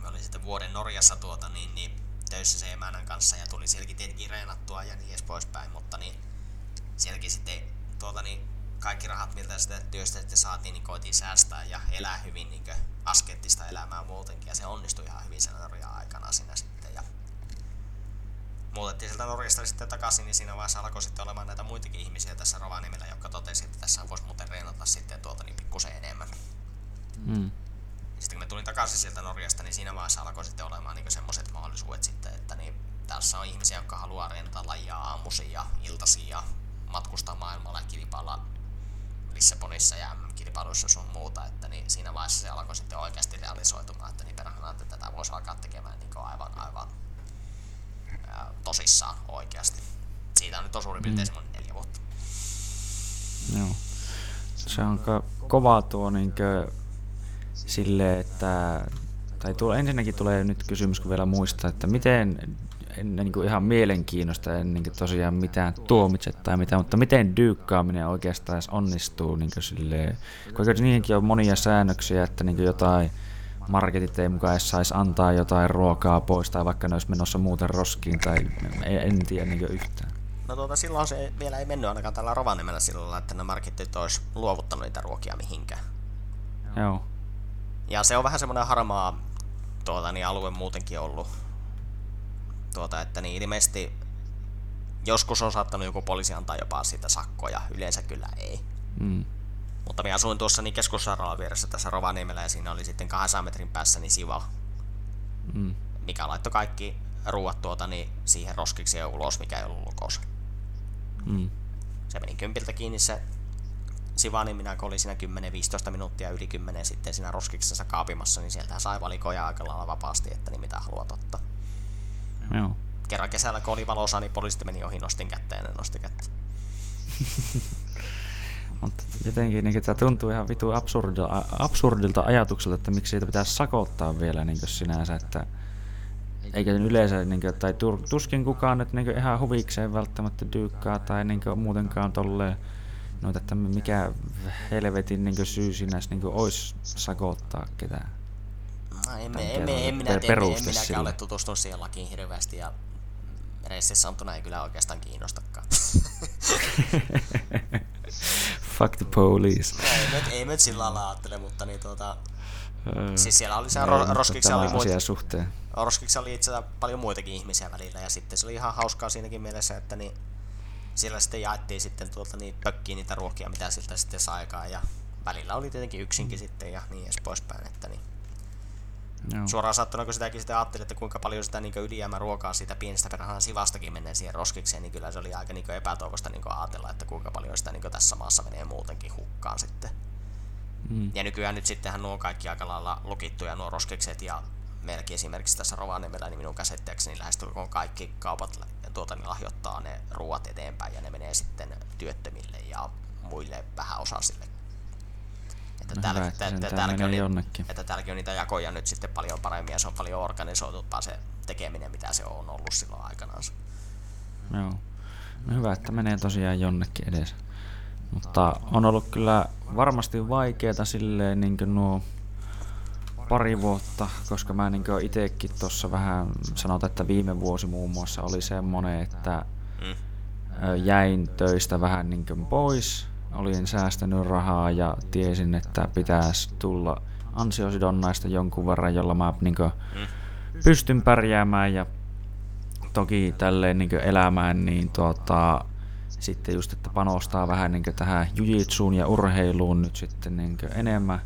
me olin sitten vuoden Norjassa tuota, niin, niin töissä se emänän kanssa ja tuli sielläkin tietenkin reenattua ja niin edes poispäin, mutta niin sielläkin sitten tuota niin kaikki rahat, miltä sitä työstä sitten saatiin, niin koitiin säästää ja elää hyvin niin askettista elämää muutenkin. Ja se onnistui ihan hyvin sen Norjan aikana siinä sitten. Ja muutettiin sieltä Norjasta sitten takaisin, niin siinä vaiheessa alkoi sitten olemaan näitä muitakin ihmisiä tässä Rovaniemellä, jotka totesi, että tässä voisi muuten reenata sitten tuota niin pikkusen enemmän. Mm. Sitten kun me tulin takaisin sieltä Norjasta, niin siinä vaiheessa alkoi sitten olemaan niin semmoiset mahdollisuudet sitten, että niin tässä on ihmisiä, jotka haluaa reenata lajia aamuisin ja iltaisin ja matkustaa maailmalla ja kilpailla Lissabonissa ja kilpailuissa sun muuta, että niin siinä vaiheessa se alkoi sitten oikeasti realisoitumaan, että niin perhana, että tätä voisi alkaa tekemään niin aivan, aivan ää, tosissaan oikeasti. Siitä on nyt on suurin piirtein mm. semmoinen neljä vuotta. Joo. Se on ko- kova tuo niinkö sille, että tai tuo, ensinnäkin tulee nyt kysymys, kun vielä muistaa, että miten en niin kuin ihan mielenkiinnosta, en niin kuin tosiaan mitään tuomitse tai mitään, mutta miten dyykkaaminen oikeastaan edes onnistuu niin kuin silleen, koska niihinkin on monia säännöksiä, että niin kuin jotain marketit ei mukaan edes saisi antaa jotain ruokaa pois tai vaikka ne olisi menossa muuten roskiin tai en tiedä niin yhtään. No tuota, silloin se vielä ei mennyt ainakaan tällä Rovaniemellä sillä että ne marketit olisi luovuttanut niitä ruokia mihinkään. Joo. Ja se on vähän semmoinen harmaa tuota, niin alue muutenkin ollut tuota, että niin ilmeisesti joskus on saattanut joku poliisi antaa jopa siitä sakkoja, yleensä kyllä ei. Mm. Mutta minä asuin tuossa niin keskussairaalan vieressä tässä Rovaniemellä ja siinä oli sitten 200 metrin päässä niin Siva, mm. mikä laittoi kaikki ruuat tuota niin siihen roskiksi ja ulos, mikä ei ollut lukossa. Mm. Se meni kympiltä kiinni se Siva, niin minä kun olin siinä 10-15 minuuttia yli 10 sitten siinä roskiksessa kaapimassa, niin sieltä sai valikoja aika lailla vapaasti, että niin mitä haluat ottaa. Joo. Kerran kesällä, kun oli valossa, niin poliisit meni ohi, nostin kättä ja ne nosti kättä. Mutta jotenkin niin, tämä tuntuu ihan vitu absurdilta, absurdilta ajatukselta, että miksi siitä pitäisi sakottaa vielä niin sinänsä, että eikä yleensä, niin kuin, tai tuskin kukaan nyt niin ihan huvikseen välttämättä dyykkaa tai niin muutenkaan tolleen, noita, että mikä helvetin niin syy sinänsä niin olisi sakottaa ketään. No, en, en, en, en, minä tiedä, en minäkään ole tutustunut siihen lakiin hirveästi ja reississä samtuna ei kyllä oikeastaan kiinnostakaan. Fuck the police. No, ei, me sillä lailla ajattele, mutta niin tuota, siis siellä oli se ro- roskiksi oli muita, suhteen. Roskiksi oli itse paljon muitakin ihmisiä välillä ja sitten se oli ihan hauskaa siinäkin mielessä, että niin siellä sitten jaettiin sitten tuolta niin pökkiin niitä ruokia, mitä siltä sitten saikaan ja välillä oli tietenkin yksinkin sitten ja niin edes poispäin, että niin Joo. Suoraan sattuna, kun sitäkin sitten ajattelin, että kuinka paljon sitä niin ruokaa siitä pienestä perhaan sivastakin menee siihen roskikseen, niin kyllä se oli aika niin epätoivosta niin ajatella, että kuinka paljon sitä niin tässä maassa menee muutenkin hukkaan sitten. Mm. Ja nykyään nyt sittenhän nuo kaikki aika lailla lukittuja nuo roskikset ja meilläkin esimerkiksi tässä Rovaniemellä, niin minun käsitteekseni lähestulkoon kaikki kaupat tuota, niin lahjoittaa ne ruoat eteenpäin ja ne menee sitten työttömille ja muille vähäosaisille että, no täällä, hyvä, että, että, täälläkin on, jonnekin. että täälläkin on niitä jakoja nyt sitten paljon paremmin ja se on paljon organisoitumpaa se tekeminen, mitä se on ollut silloin aikanaan. Joo. No hyvä, että menee tosiaan jonnekin edes. Mutta on ollut kyllä varmasti vaikeaa silleen niin nuo pari vuotta, koska mä niin itsekin tuossa vähän sanotaan, että viime vuosi muun muassa oli semmonen, että mm. jäin töistä vähän niin pois. Olin säästänyt rahaa ja tiesin, että pitäisi tulla ansiosidonnaista jonkun verran, jolla mä niin pystyn pärjäämään ja toki tälleen niin elämään, niin tuota, sitten just, että panostaa vähän niin tähän jujitsuun ja urheiluun nyt sitten niin enemmän,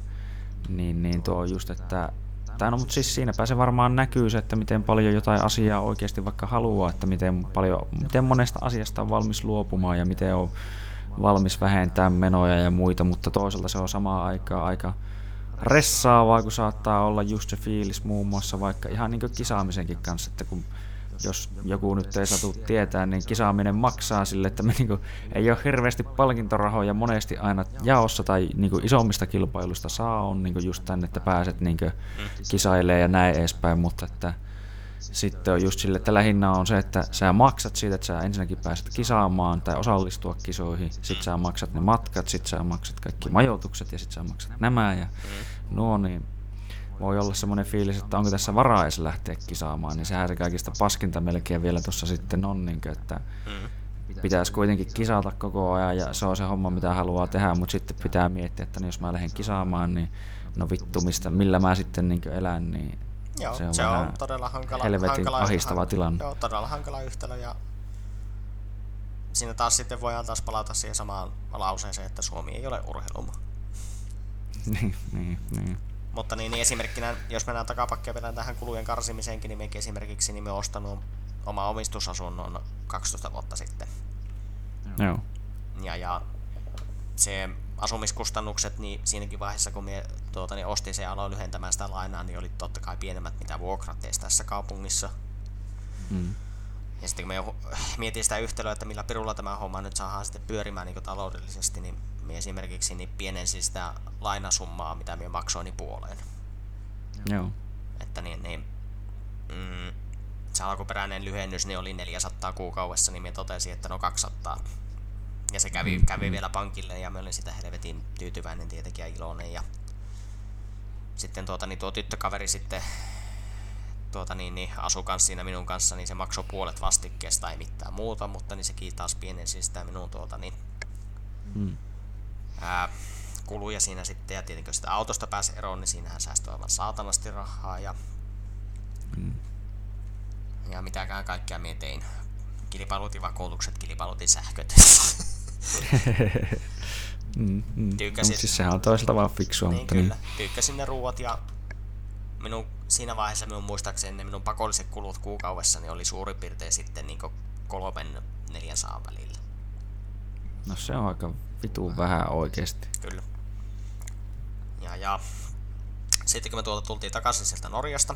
niin, niin tuo just, että tai no, mutta siis siinäpä se varmaan näkyy se, että miten paljon jotain asiaa oikeasti vaikka haluaa, että miten, paljon, miten monesta asiasta on valmis luopumaan ja miten on valmis vähentää menoja ja muita, mutta toisaalta se on samaan aikaan aika ressaavaa, kun saattaa olla just se fiilis muun muassa vaikka ihan niin kisaamisenkin kanssa, että kun jos joku nyt ei satu tietää, niin kisaaminen maksaa sille, että me niin kuin, ei ole hirveästi palkintorahoja monesti aina jaossa tai niin kuin isommista kilpailusta saa on niin just tänne, että pääset niin kisailemaan ja näin edespäin, mutta että sitten on just sille, että lähinnä on se, että sä maksat siitä, että sä ensinnäkin pääset kisaamaan tai osallistua kisoihin, sit sä maksat ne matkat, sit sä maksat kaikki majoitukset ja sit sä maksat nämä ja nuo, niin voi olla semmoinen fiilis, että onko tässä varaa edes lähteä kisaamaan, niin sehän se kaikista paskinta melkein vielä tuossa sitten on, niin kuin, että mm. pitäisi kuitenkin kisata koko ajan ja se on se homma, mitä haluaa tehdä, mutta sitten pitää miettiä, että jos mä lähden kisaamaan, niin no vittu, mistä, millä mä sitten niin elän, niin Joo, se on, se on todella hankala, helvetin hankala, ahistava han, tilanne. Joo, todella hankala yhtälö ja siinä taas sitten voidaan taas palata siihen samaan lauseeseen, että Suomi ei ole urheilumaa. niin, niin, niin. Mutta niin, niin esimerkkinä, jos mennään takapakkia vielä tähän kulujen karsimiseenkin, niin mekin esimerkiksi niin me ostanut oma omistusasunnon 12 vuotta sitten. Joo. Ja, ja se asumiskustannukset, niin siinäkin vaiheessa, kun me tuota, niin ostin se ja aloin lyhentämään sitä lainaa, niin oli totta kai pienemmät mitä vuokrat tässä kaupungissa. Mm. Ja sitten kun me mietin sitä yhtälöä, että millä pirulla tämä homma nyt saadaan sitten pyörimään niin taloudellisesti, niin me esimerkiksi niin pienensin sitä lainasummaa, mitä me maksoin niin puoleen. Joo. Että niin, niin mm, se alkuperäinen lyhennys niin oli 400 kuukaudessa, niin me totesin, että no 200. Ja se kävi, mm. kävi vielä pankille ja mä olin sitä helvetin tyytyväinen tietenkin ja iloinen. Ja sitten tuota, niin tuo tyttökaveri sitten tuota, niin, niin, asu kanssa siinä minun kanssa, niin se maksoi puolet vastikkeesta, ei mitään muuta, mutta niin sekin taas pienensi sitä minun tuota, niin, mm. Ää, kuluja siinä sitten, ja tietenkin jos sitä autosta pääsi eroon, niin siinähän säästyi aivan saatanasti rahaa, ja, mm. ja mitäkään kaikkea mietin. Kilpailutin vakuutukset, kilpailutin sähköt. mm, mm. Tykkäsin, siis sehän on toisaalta vaan fiksua. Niin, mutta kyllä. Niin. Tykkäsin ne ruuat ja minun, siinä vaiheessa minun muistaakseni ne minun pakolliset kulut kuukaudessa niin oli suurin piirtein sitten niin kolmen neljän saan välillä. No se on aika vitu vähän oikeesti. Kyllä. Ja, ja sitten kun me tuolta tultiin takaisin sieltä Norjasta,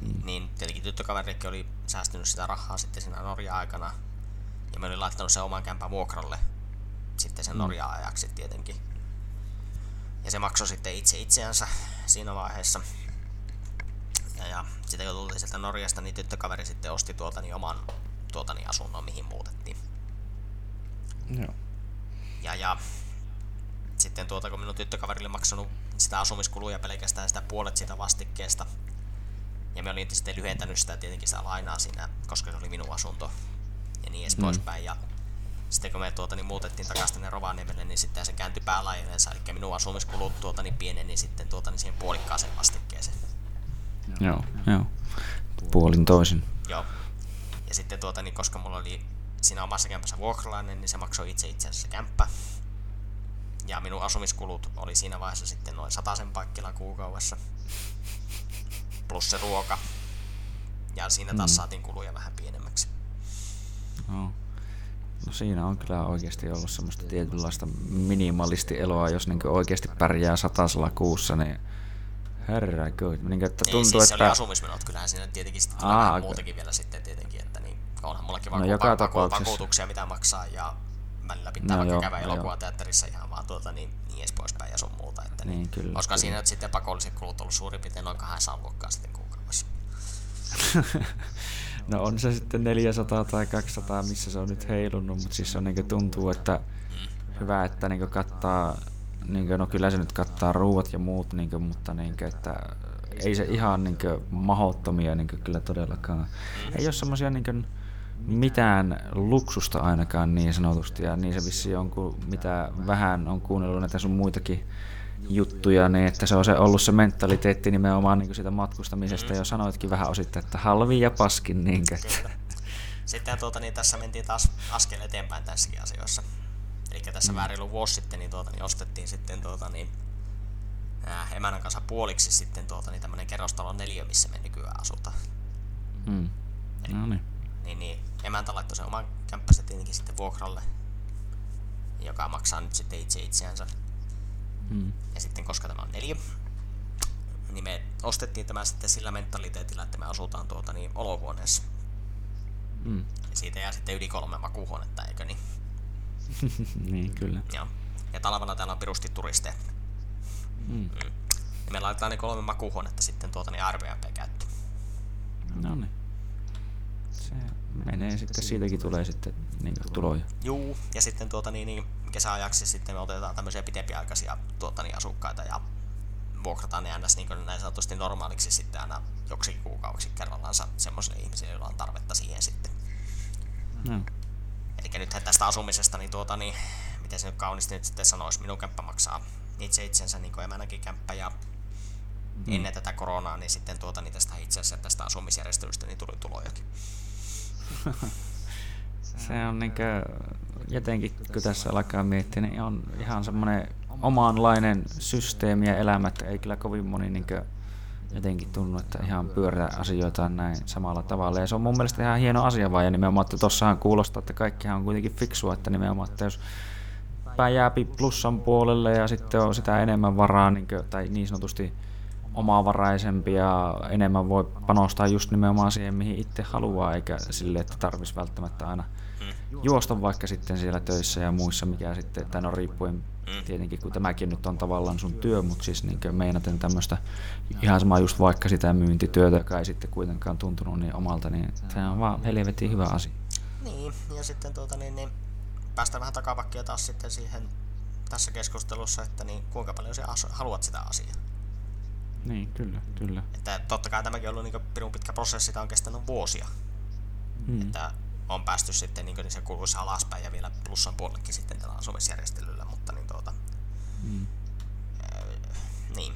mm. niin tietenkin tyttökaverikin oli säästynyt sitä rahaa sitten siinä Norja-aikana. Ja me olin laittanut sen oman kämpän vuokralle sitten sen mm. Norja-ajaksi tietenkin. Ja se maksoi sitten itse itseänsä siinä vaiheessa. Ja, ja sitten kun tultiin sieltä Norjasta, niin tyttökaveri sitten osti tuolta niin oman tuota, niin asunnon, mihin muutettiin. Joo. Ja, ja sitten tuota, kun minun tyttökaverille maksanut sitä asumiskuluja pelkästään sitä puolet siitä vastikkeesta, ja me olin sitten lyhentänyt sitä tietenkin sitä lainaa siinä, koska se oli minun asunto ja niin edes mm. poispäin. Ja sitten kun me tuota, niin muutettiin takaisin tänne Rovaniemelle, niin sitten se kääntyi päälaineensa, eli minun asumiskulut tuota, niin pieneni sitten tuota, niin siihen puolikkaaseen vastikkeeseen. Joo, joo. Puolin toisin. Joo. Ja sitten tuota, niin koska mulla oli siinä omassa kämpässä vuokralainen, niin se maksoi itse itsensä se kämppä. Ja minun asumiskulut oli siinä vaiheessa sitten noin sen paikkilla kuukaudessa. Plus se ruoka. Ja siinä taas mm. saatiin kuluja vähän pienemmäksi. No. No siinä on kyllä oikeasti ollut semmoista tietynlaista minimalisti-eloa, jos niin oikeasti pärjää satasella kuussa, niin herra niin, että tuntuu, niin, siis että... se oli asumismenot, kyllähän siinä tietenkin sitten Aa, vähän muutakin vielä sitten tietenkin, että niin, onhan mullakin vaku- no, joka vaku- vakuutuksia, mitä maksaa, ja välillä pitää no, vaikka joo, käydä elokuvateatterissa ihan vaan tuota, niin, niin edes poispäin ja sun muuta. Että, niin, niin, kyllä, koska kyllä. siinä nyt sitten pakolliset kulut ollut suurin piirtein noin 200 luokkaa sitten kuukaudessa. No on se sitten 400 tai 200, missä se on nyt heilunut, mutta siis on niin tuntuu, että hyvä, että niin kattaa, niin kuin, no kyllä se nyt kattaa ruuat ja muut, niin kuin, mutta niin kuin, että ei se ihan niin mahottomia niin kyllä todellakaan. Ei ole semmoisia niin mitään luksusta ainakaan niin sanotusti, ja niin se vissi on, kun mitä vähän on kuunnellut näitä sun muitakin juttuja, niin että se on se ollut se mentaliteetti nimenomaan niin sitä matkustamisesta, mm. jo sanoitkin vähän osittain, että halvi ja paskin. Niin Kyllä. Sitten tuota, niin tässä mentiin taas askel eteenpäin tässäkin asioissa. Eli tässä mm. väärin vuosi sitten niin, tuota, niin ostettiin sitten tuota, niin, ää, emänän kanssa puoliksi sitten tuota, niin tämmöinen kerrostalon neljä, missä me nykyään asutaan. Mm. Eli, no niin. Niin, niin emäntä laittoi sen oman kämppänsä tietenkin sitten vuokralle, joka maksaa nyt sitten itse itseänsä. Mm. Ja sitten koska tämä on neljä, niin me ostettiin tämä sitten sillä mentaliteetillä, että me asutaan tuota niin olohuoneessa. Mm. Ja siitä jää sitten yli kolme makuuhuonetta, eikö niin? niin, kyllä. Joo. Ja talvella täällä on pirusti turisteja. Mm. Mm. Ja me laitetaan ne kolme makuuhuonetta sitten tuota niin Airbnb käyttöön. No niin. Se menee sitten, siitäkin tulee sitten niin tuloja. Juu, ja sitten tuota niin, niin kesäajaksi sitten me otetaan tämmöisiä pitempiaikaisia tuota, niin asukkaita ja vuokrataan ne ns. Niin näin sanotusti normaaliksi sitten aina joksikin kuukaudeksi kerrallaansa semmoisille ihmisille, joilla on tarvetta siihen sitten. Mm. Eli nythän tästä asumisesta, niin, tuota, niin miten se nyt kauniisti nyt sitten sanoisi, minun kämppä maksaa itse itsensä niin emänäkin kämppä ja mm. ennen tätä koronaa, niin sitten tuota, niin tästä itse asiassa tästä asumisjärjestelystä niin tuli tulojakin. se on niinkö, jotenkin kun tässä alkaa miettiä, niin on ihan semmoinen omanlainen systeemi ja elämä, että ei kyllä kovin moni niinkö jotenkin tunnu, että ihan pyörää asioita näin samalla tavalla. Ja se on mun mielestä ihan hieno asia vaan, ja nimenomaan, että tossahan kuulostaa, että kaikkihan on kuitenkin fiksua, että nimenomaan, että jos pää jääpi plussan puolelle ja sitten on sitä enemmän varaa, niin kuin, tai niin sanotusti omavaraisempi ja enemmän voi panostaa just nimenomaan siihen, mihin itse haluaa, eikä sille, että tarvitsisi välttämättä aina juosta vaikka sitten siellä töissä ja muissa, mikä sitten, tai no riippuen mm. tietenkin, kun tämäkin nyt on tavallaan sun työ, mutta siis niin meinaten tämmöistä ihan sama just vaikka sitä myyntityötä, joka ei sitten kuitenkaan tuntunut niin omalta, niin se on vaan helvetin hyvä asia. Niin, ja sitten tuota, niin, niin päästään vähän takapakkia taas sitten siihen tässä keskustelussa, että niin kuinka paljon sä haluat sitä asiaa. Niin, kyllä, kyllä. Että totta kai tämäkin on ollut niin pirun pitkä prosessi, tämä on kestänyt vuosia. Hmm. Että on päästy sitten niin, se kuuluisa alaspäin ja vielä plussan puolellekin sitten tällä asumisjärjestelyllä, mutta niin tuota, mm. niin,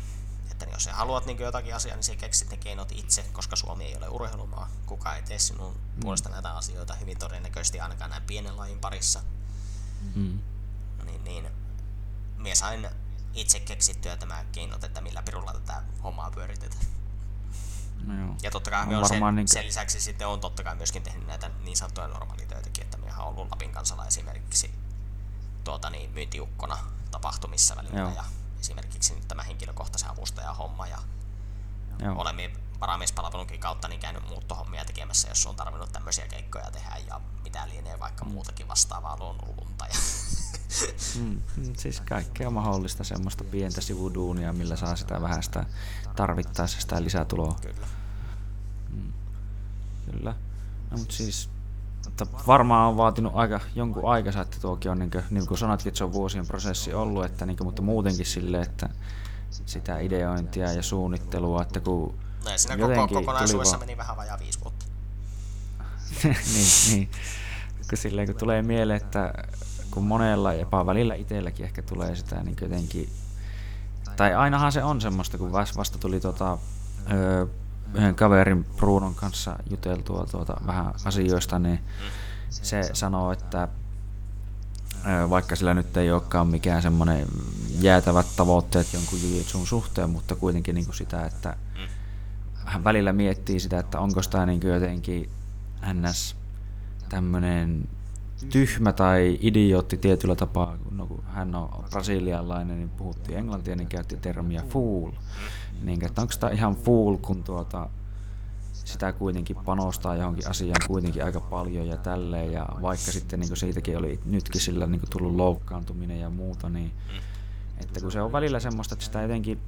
että niin jos sä haluat niin jotakin asiaa, niin sä keksit ne keinot itse, koska Suomi ei ole urheilumaa, kukaan ei tee sinun mm. puolesta näitä asioita hyvin todennäköisesti ainakaan näin pienen lajin parissa. Mm. Niin, niin, minä sain itse keksittyä tämä keinot, että millä pirulla tätä hommaa pyöritetään. No joo. Ja totta kai on sen, niin... sen, lisäksi sitten on totta kai myöskin tehnyt näitä niin sanottuja normaalitöitäkin, että minä olen ollut Lapin kansalla esimerkiksi tuota, niin, myyntiukkona tapahtumissa välillä joo. ja esimerkiksi nyt tämä henkilökohtaisen avustajan homma ja joo. olemme varamiespalvelunkin kautta niin käynyt muuttohommia tekemässä, jos on tarvinnut tämmöisiä keikkoja tehdä ja mitä lienee vaikka mm. muutakin vastaavaa luonnonlunta. Ja mm, siis kaikkea mahdollista semmoista pientä sivuduunia, millä saa sitä vähän sitä tarvittaessa sitä lisätuloa. Kyllä. Mm, kyllä. No, mutta siis että varmaan on vaatinut aika jonkun aikansa, että tuokin on, niin kuin, niin kuin sanotkin, että se on vuosien prosessi ollut, että, niin kuin, mutta muutenkin sille, että sitä ideointia ja suunnittelua, että kun No siinä koko, kokonaisuudessa meni vähän vajaa viisi vuotta. niin, niin. Kun, silleen, kun tulee mieleen, että kun monella, jopa välillä itselläkin ehkä tulee sitä niin jotenkin, tai ainahan se on semmoista, kun vasta tuli tota, öö, yhden kaverin Brunon kanssa juteltua tuota, vähän asioista, niin se sanoo, että vaikka sillä nyt ei olekaan mikään semmoinen jäätävät tavoitteet jonkun jujitsun suhteen, mutta kuitenkin niin kuin sitä, että hän välillä miettii sitä, että onko tämä niin jotenkin ns. tämmöinen tyhmä tai idiootti tietyllä tapaa, no, kun hän on brasilialainen, niin puhuttiin englantia, niin käytti termiä fool. Niin, että onko tämä ihan fool, kun tuota, sitä kuitenkin panostaa johonkin asiaan kuitenkin aika paljon ja tälleen, ja vaikka sitten niin siitäkin oli nytkin sillä niin tullut loukkaantuminen ja muuta, niin että kun se on välillä semmoista, että sitä jotenkin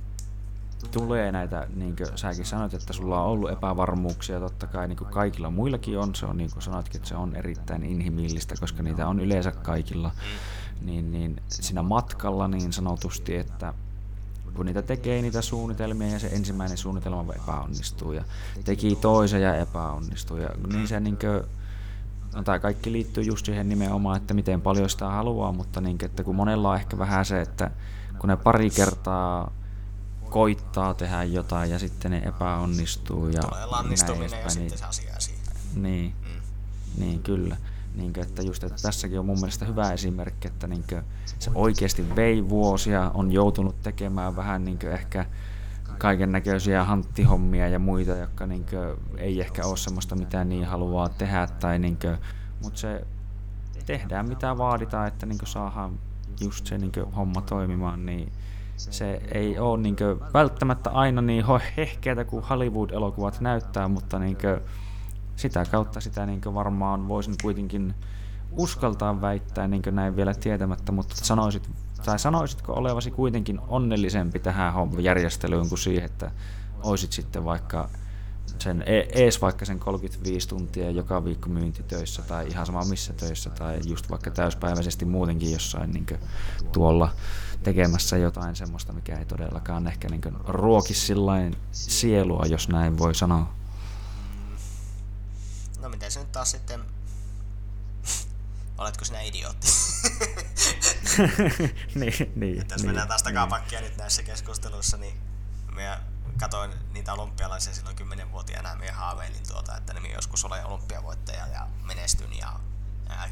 tulee näitä, niin kuin säkin sanoit, että sulla on ollut epävarmuuksia, totta kai niin kuin kaikilla muillakin on, se on niin kuin sanoitkin, että se on erittäin inhimillistä, koska niitä on yleensä kaikilla, niin, niin siinä matkalla niin sanotusti, että kun niitä tekee niitä suunnitelmia ja se ensimmäinen suunnitelma epäonnistuu ja teki toisen ja epäonnistuu ja niin se niin kuin, no tämä kaikki liittyy just siihen nimenomaan, että miten paljon sitä haluaa, mutta niin että kun monella on ehkä vähän se, että kun ne pari kertaa koittaa tehdä jotain ja sitten ne epäonnistuu. Ja Tulee lannistuminen ja niin, sitten se asia siihen. Niin, mm. niin kyllä. Niin että just, että tässäkin on mun mielestä hyvä esimerkki, että niin se oikeasti vei vuosia, on joutunut tekemään vähän niin ehkä kaiken näköisiä hanttihommia ja muita, jotka niin ei ehkä ole semmoista, mitä niin haluaa tehdä, tai niin mutta se tehdään mitä vaaditaan, että niin saadaan just se niin homma toimimaan, niin se ei ole niin välttämättä aina niin hehkeätä kuin Hollywood-elokuvat näyttää, mutta niin sitä kautta sitä niin varmaan voisin kuitenkin uskaltaa väittää niin näin vielä tietämättä, mutta sanoisit, tai sanoisitko olevasi kuitenkin onnellisempi tähän järjestelyyn kuin siihen, että olisit sitten vaikka sen e- ees vaikka sen 35 tuntia joka viikko myyntitöissä tai ihan sama missä töissä tai just vaikka täyspäiväisesti muutenkin jossain niin tuolla tekemässä jotain semmoista, mikä ei todellakaan ehkä niin ruoki sillain sielua, jos näin voi sanoa. No miten se nyt taas sitten... Oletko sinä idiootti? niin, niin. Jos niin, mennään taas takapakkia niin. nyt näissä keskusteluissa, niin minä katoin niitä olympialaisia silloin 10-vuotiaana ja minä haaveilin tuota, että minä joskus olen olympiavoittaja ja menestyn ja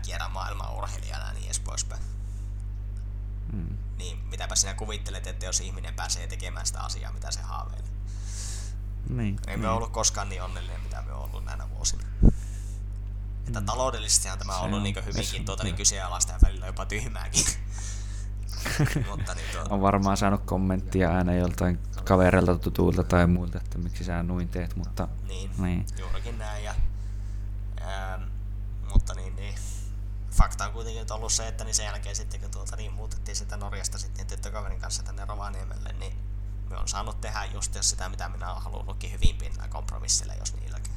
kierrän maailman urheilijana ja niin edes poispäin. Mm. Niin mitäpä sinä kuvittelet, että jos ihminen pääsee tekemään sitä asiaa, mitä se haaveilee. Niin, Ei niin. me ollut koskaan niin onnellinen, mitä me ollut näinä vuosina. Että mm. taloudellisestihan tämä on ollut niin hyvinkin tuota, niin kyseenalaista ja välillä jopa tyhmääkin. Mutta niin tuota... On varmaan saanut kommenttia aina joltain kavereilta tutuilta tai muilta, että miksi sä noin teet, mutta... Niin, niin. juurikin näin. Ja, ää, mutta niin, fakta on kuitenkin nyt ollut se, että niin sen jälkeen sitten kun tuota, niin, muutettiin sitä Norjasta sitten tyttökaverin kanssa tänne Rovaniemelle, niin me on saanut tehdä just jos sitä, mitä minä olen halunnutkin hyvin pinnaa kompromissilla, jos niilläkin.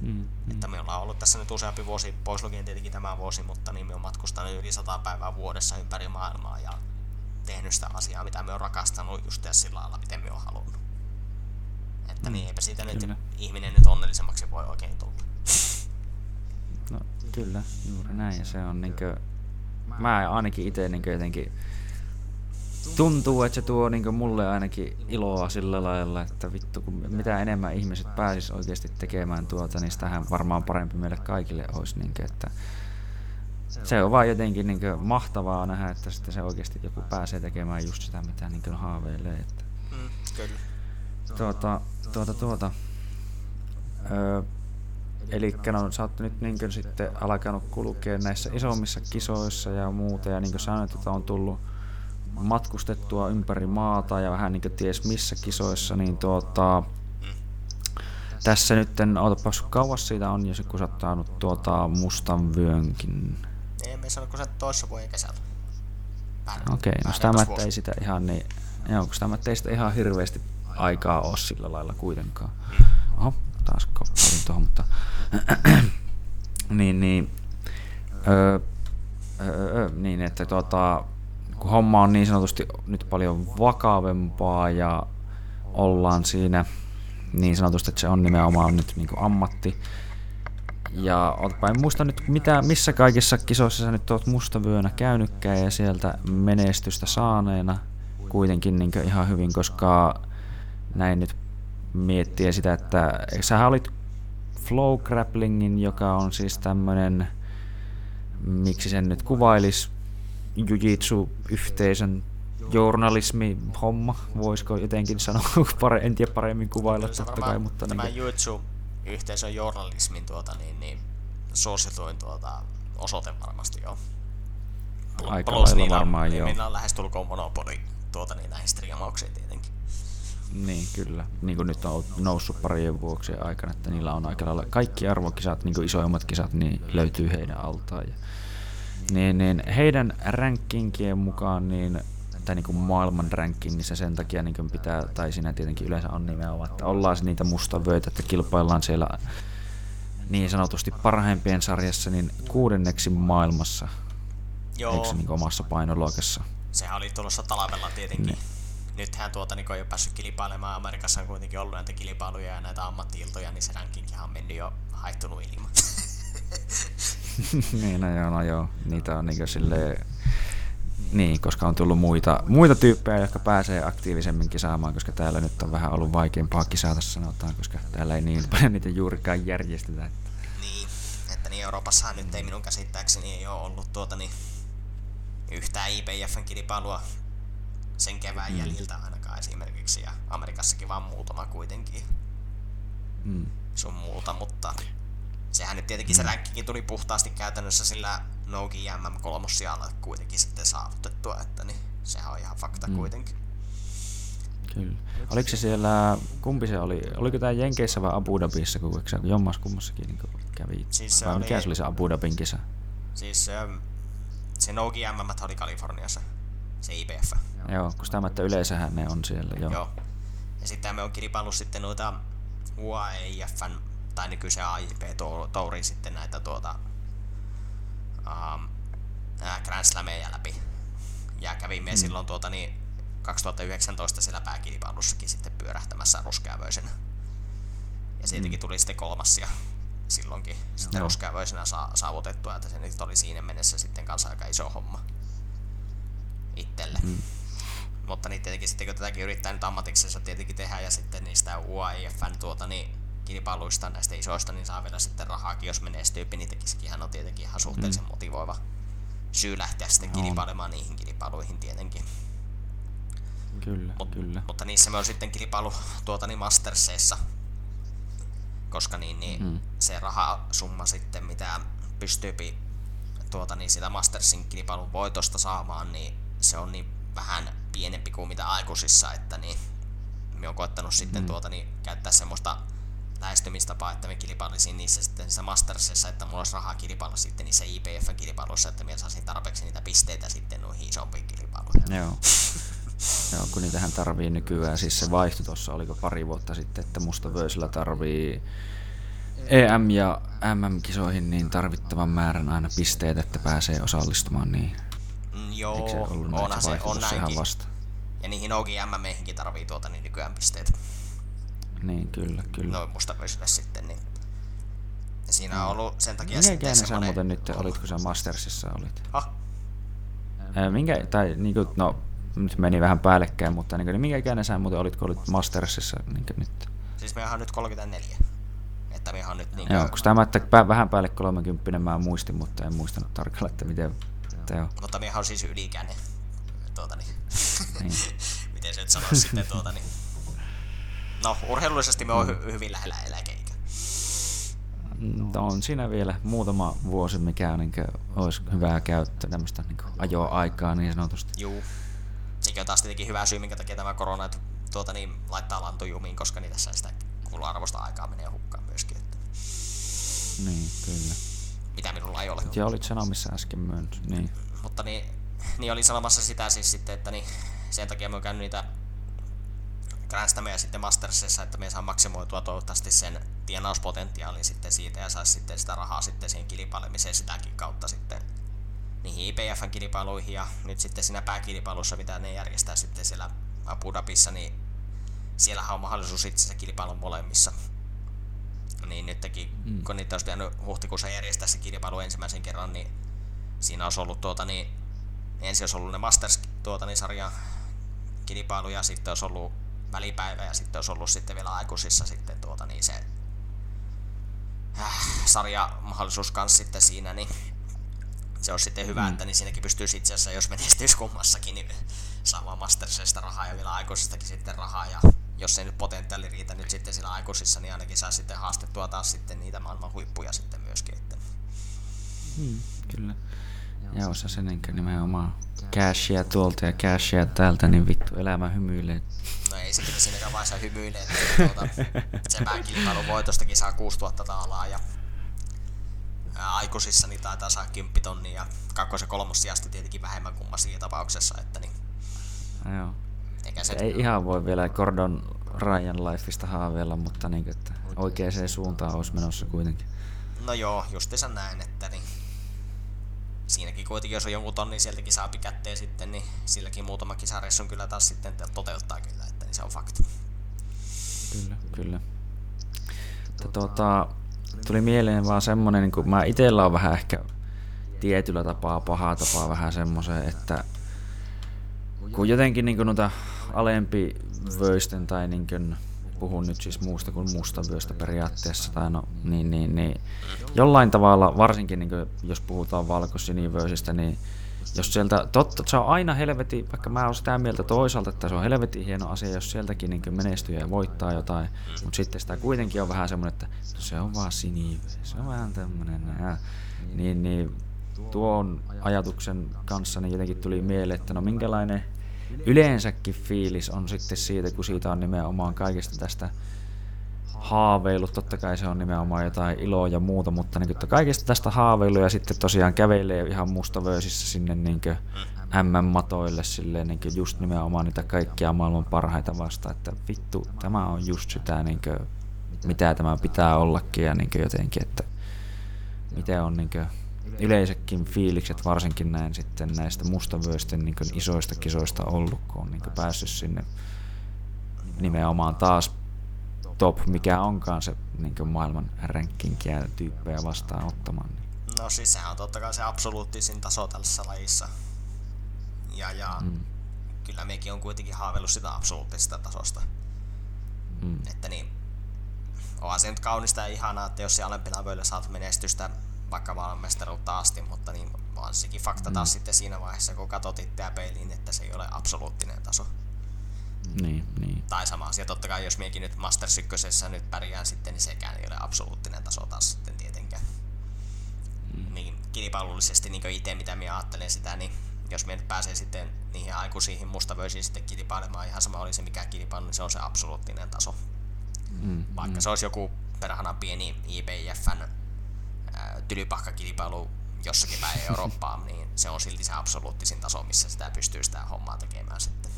Mm, mm. Että me ollaan ollut tässä nyt useampi vuosi, pois lukien tietenkin tämä vuosi, mutta niin me on matkustanut yli sata päivää vuodessa ympäri maailmaa ja tehnyt sitä asiaa, mitä me on rakastanut just sillä lailla, miten me on halunnut. Että mm, niin eipä siitä kyllä. nyt ihminen nyt onnellisemmaksi voi oikein tulla. No kyllä, juuri näin. Ja se on niinkö, mä ainakin itse niinkö jotenkin tuntuu, että se tuo niin mulle ainakin iloa sillä lailla, että vittu, kun mitä enemmän ihmiset pääsis oikeasti tekemään tuota, niin sitähän varmaan parempi meille kaikille olisi. Niin kuin, että se on vaan jotenkin niin kuin, mahtavaa nähdä, että sitten se oikeasti joku pääsee tekemään just sitä, mitä niin kuin, haaveilee. Että. Mm, kyllä. Tuota, tuota, tuota. Öö, Eli no, sä oot nyt niin sitten alkanut kulkea näissä isommissa kisoissa ja muuta, ja niin kuin sanoit, että on tullut matkustettua ympäri maata ja vähän niin kuin ties missä kisoissa, niin tuota, tässä nyt, ootapas kauas siitä on, jos kun sä oot saanut tuota mustan vyönkin. Ei, me sano, kun sä toissa vuoden kesällä. Okei, okay, no sitä ei sitä ihan niin, joo, kun sitä ei sitä ihan hirveästi aikaa ole sillä lailla kuitenkaan. Mm. Taas koppailin tuohon, mutta niin, niin, öö, öö, niin, että tuota, kun homma on niin sanotusti nyt paljon vakavempaa ja ollaan siinä niin sanotusti, että se on nimenomaan nyt niin kuin ammatti. Ja otpa en muista nyt mitä, missä kaikissa kisoissa sä nyt oot mustavyönä käynytkään ja sieltä menestystä saaneena kuitenkin niin ihan hyvin, koska näin nyt miettiä sitä, että sä olit flow grapplingin, joka on siis tämmönen, miksi sen nyt kuvailis, jujitsu-yhteisön journalismi homma, voisiko jotenkin sanoa, pare, en tiedä paremmin kuvailla totta kai, mutta... Tämä niin jujitsu-yhteisön journalismin tuota, niin, niin, suosituin tuota, osoite varmasti joo. Aika Plus lailla varmaan joo. Niillä on lähestulkoon monopoli tuota, niin näihin striimauksiin tietenkin. Niin, kyllä. Niin kuin nyt on noussut parien vuoksien aikana, että niillä on aika lailla kaikki arvokisat, niin kuin isoimmat kisat, niin löytyy heidän altaan. Ja niin, niin heidän rankingien mukaan niin tai niin kuin maailman rankingissa sen takia niin kuin pitää, tai siinä tietenkin yleensä on nimenomaan, että ollaan niitä mustavöitä, että kilpaillaan siellä niin sanotusti parhaimpien sarjassa niin kuudenneksi maailmassa. Joo. Eikö se niin omassa painoluokassa? Sehän oli tulossa talvella tietenkin. Niin. Nythän tuota niin ei ole päässyt kilpailemaan. Amerikassa on kuitenkin ollut näitä kilpailuja ja näitä ammattiiltoja, niin se rankingkin on mennyt jo haittunut ilman. niin, no joo, no joo. Niitä on niin silleen, niin, koska on tullut muita, muita tyyppejä, jotka pääsee aktiivisemmin kisaamaan, koska täällä nyt on vähän ollut vaikeampaa kisata sanotaan, koska täällä ei niin paljon niitä juurikaan järjestetä. Että. Niin, että niin Euroopassahan nyt ei minun käsittääkseni ei ole ollut tuota niin yhtään IPFn kilpailua sen kevään mm. jäljiltä ainakaan esimerkiksi, ja Amerikassakin vaan muutama kuitenkin. Mm. Sun muuta, mutta sehän nyt tietenkin se mm. ränkkikin tuli puhtaasti käytännössä sillä Nogi MM kolmossijalla kuitenkin sitten saavutettua, että niin sehän on ihan fakta mm. kuitenkin. Kyllä. Oliko se siellä, kumpi se oli, oliko tämä Jenkeissä vai Abu Dhabissa, kun se jommas kummassakin niin kävi? Siis se vai oli, mikä se oli se Abu Dhabin kisa? Siis se Nogi MM oli Kaliforniassa, se IPF. Joo, kun sitä että yleensähän ne on siellä, joo. joo. Ja sitten me on kilpaillut sitten noita UAEIFn tai nykyisen AIP Touri sitten näitä tuota, um, Grand Slameja läpi. Ja kävimme mm. silloin tuota, niin 2019 siellä pääkilpailussakin sitten pyörähtämässä ruskeavöisenä. Ja siitäkin mm. tuli sitten kolmas ja silloinkin sitten no. ruskeavöisenä sa- saavutettua, että se nyt oli siinä mennessä sitten kanssa aika iso homma itselle. Mm. Mutta niin tietenkin sitten kun tätäkin yrittää nyt ammatiksessa tietenkin tehdä ja sitten niistä UAIFn tuota, niin kilpailuista näistä isoista, niin saa vielä sitten rahaakin, jos menestyy. Niitäkin on tietenkin ihan suhteellisen mm. motivoiva syy lähteä sitten no. kilpailemaan niihin kilpailuihin tietenkin. Kyllä, Mut, kyllä. Mutta niissä me on sitten kilpailu tuota niin Masterseissa, koska niin, niin mm. se rahasumma sitten, mitä pystyy tuota niin sitä Mastersin kilpailun voitosta saamaan, niin se on niin vähän pienempi kuin mitä aikuisissa, että niin me on koettanut mm. sitten tuota niin käyttää semmoista lähestymistapaa, että me kilpailisin niissä sitten niissä Mastersissa, että mulla olisi rahaa kilpailla sitten niissä IPF-kilpailuissa, että minä saisin tarpeeksi niitä pisteitä sitten noihin isompiin kilpailuihin. Joo. Joo, kun niitähän tarvii nykyään, siis se vaihto tuossa, oliko pari vuotta sitten, että musta Vöysillä tarvii EM- ja MM-kisoihin niin tarvittavan määrän aina pisteitä, että pääsee osallistumaan niin. Joo, se ollut onhan se, on näinkin. Vasta? Ja niihin OGM-meihinkin tarvii tuota niin nykyään pisteitä. Niin, kyllä, kyllä. Noin musta sitten, niin ja siinä on ollut sen takia Minkä ikäinen semmoinen... sä muuten nyt, olitko sä Mastersissa olit? Ha? Minkä, tai niinku, no, nyt meni vähän päällekkäin, mutta niin, niin minkä ikäinen sä muuten olit, kun olit Mastersissa niin nyt? Siis me on nyt 34. Että me on nyt niin Joo, kun tämä, että vähän päälle 30 mä muistin, mutta en muistanut tarkalleen, että miten teo. Mutta me on siis ylikäinen. Tuota niin. niin. miten se nyt sanoisi sitten tuota niin. No, urheilullisesti me on hy- hyvin lähellä eläkeikä. No, on siinä vielä muutama vuosi, mikä niin kuin, olisi hyvää käyttöä, tämmöistä niin ajoaikaa niin sanotusti. Juu. Sekin on taas tietenkin hyvä syy, minkä takia tämä korona tuota, niin, laittaa lantujumiin, koska niin tässä sitä kuluarvoista aikaa menee hukkaan myöskin. Että... Niin, kyllä. Mitä minulla ei ole. Ja olit sanomissa äsken myös, niin. Mutta niin, niin oli sanomassa sitä siis sitten, että niin, sen takia mä oon käynyt niitä Grand ja sitten Mastersissa, että me saa maksimoitua toivottavasti sen tienauspotentiaalin sitten siitä ja saisi sitten sitä rahaa sitten siihen kilpailemiseen sitäkin kautta sitten niihin IPFn kilpailuihin ja nyt sitten siinä pääkilpailussa, mitä ne järjestää sitten siellä Abu Dhabissa, niin siellä on mahdollisuus itse kilpailla molemmissa. Niin nytkin, mm. kun niitä olisi pitänyt huhtikuussa järjestää se kilpailu ensimmäisen kerran, niin siinä olisi ollut tuota, niin ensin olisi ollut ne Masters tuota, niin sarjan kilpailu ja sitten olisi ollut välipäivä ja sitten olisi ollut sitten vielä aikuisissa sitten tuota niin se äh, sarjamahdollisuus kanssa sitten siinä, niin se on sitten hyvä, mm. että niin siinäkin pystyisi itse asiassa, jos menestyisi kummassakin, niin saamaan Mastersista rahaa ja vielä aikuisistakin sitten rahaa. Ja jos ei nyt potentiaali riitä nyt sitten siinä aikuisissa, niin ainakin saa sitten haastettua taas sitten niitä maailman huippuja sitten myöskin. Että. Hmm, kyllä. Ja osa sen enkä nimenomaan cashia tuolta ja cashia täältä, niin vittu elämä hymyilee. No ei se kyllä siinäkään vaiheessa hymyilee, että tuota, se pääkilpailun voitostakin saa 6000 taalaa ja aikuisissa niin taitaa saa 10 tonnia ja kakkos- ja kolmossijasta tietenkin vähemmän kummassakin tapauksessa. Että niin. Joo. Eikä se ei ihan voi vielä Gordon Ryan Lifeista haaveilla, mutta niin, että oikeaan suuntaan olisi menossa kuitenkin. No joo, justiinsa näin, että niin siinäkin kuitenkin, jos on jonkun tonni sieltäkin saapi kätteen sitten, niin silläkin muutama kisareissun kyllä taas sitten toteuttaa kyllä, että niin se on fakta. Kyllä, kyllä. Mutta tuota, tuli mieleen vaan semmonen, niin kuin mä itellä on vähän ehkä tietyllä tapaa pahaa tapaa vähän semmoisen, että kun jotenkin niin kuin noita alempi vöisten tai niin kuin, puhun nyt siis muusta kuin vyöstä periaatteessa, tai no, niin, niin, niin, jollain tavalla, varsinkin niin kuin, jos puhutaan valkosinivöisistä, niin jos sieltä, totta, se on aina helvetin, vaikka mä oon sitä mieltä toisaalta, että se on helvetin hieno asia, jos sieltäkin niin menestyy ja voittaa jotain, mutta sitten sitä kuitenkin on vähän semmoinen, että no se on vaan sinivyö, se on vähän tämmöinen, niin, niin tuon ajatuksen kanssa niin jotenkin tuli mieleen, että no minkälainen yleensäkin fiilis on sitten siitä, kun siitä on nimenomaan kaikesta tästä haaveilut, totta kai se on nimenomaan jotain iloa ja muuta, mutta niin kuin, kaikesta tästä haaveilu ja sitten tosiaan kävelee ihan mustavöisissä sinne niin MM-matoille silleen niin just nimenomaan niitä kaikkia maailman parhaita vasta, että vittu, tämä on just sitä niin kuin, mitä tämä pitää ollakin ja niin jotenkin, että miten on niin yleisekin fiilikset, varsinkin näin sitten näistä mustavyösten niin isoista kisoista ollut, kun on niin päässyt sinne nimenomaan taas top, mikä onkaan se niin maailman rankingia tyyppejä vastaan ottamaan. Niin. No siis sehän on totta kai se absoluuttisin taso tällaisessa lajissa. Ja, ja mm. kyllä mekin on kuitenkin haaveillut sitä absoluuttisesta tasosta. Mm. Että niin, onhan se nyt kaunista ja ihanaa, että jos se alempina vöillä saat menestystä vaikka maailmanmestaruutta asti, mutta niin on sekin fakta taas mm. sitten siinä vaiheessa, kun katsot itseä peiliin, että se ei ole absoluuttinen taso. Niin, niin. Tai sama asia, totta kai jos miekin nyt Masters 1 nyt pärjään sitten, niin sekään ei ole absoluuttinen taso taas sitten tietenkään. Mm. Niin kilpailullisesti niin itse mitä minä ajattelen sitä, niin jos me nyt pääsee sitten niihin aikuisiin mustavöisiin sitten kilpailemaan, ihan sama oli se mikä kilpailu, niin se on se absoluuttinen taso. Mm, Vaikka mm. se olisi joku perhana pieni IBFn tylypahkakilpailu jossakin päin Eurooppaa, niin se on silti se absoluuttisin taso, missä sitä pystyy sitä hommaa tekemään sitten.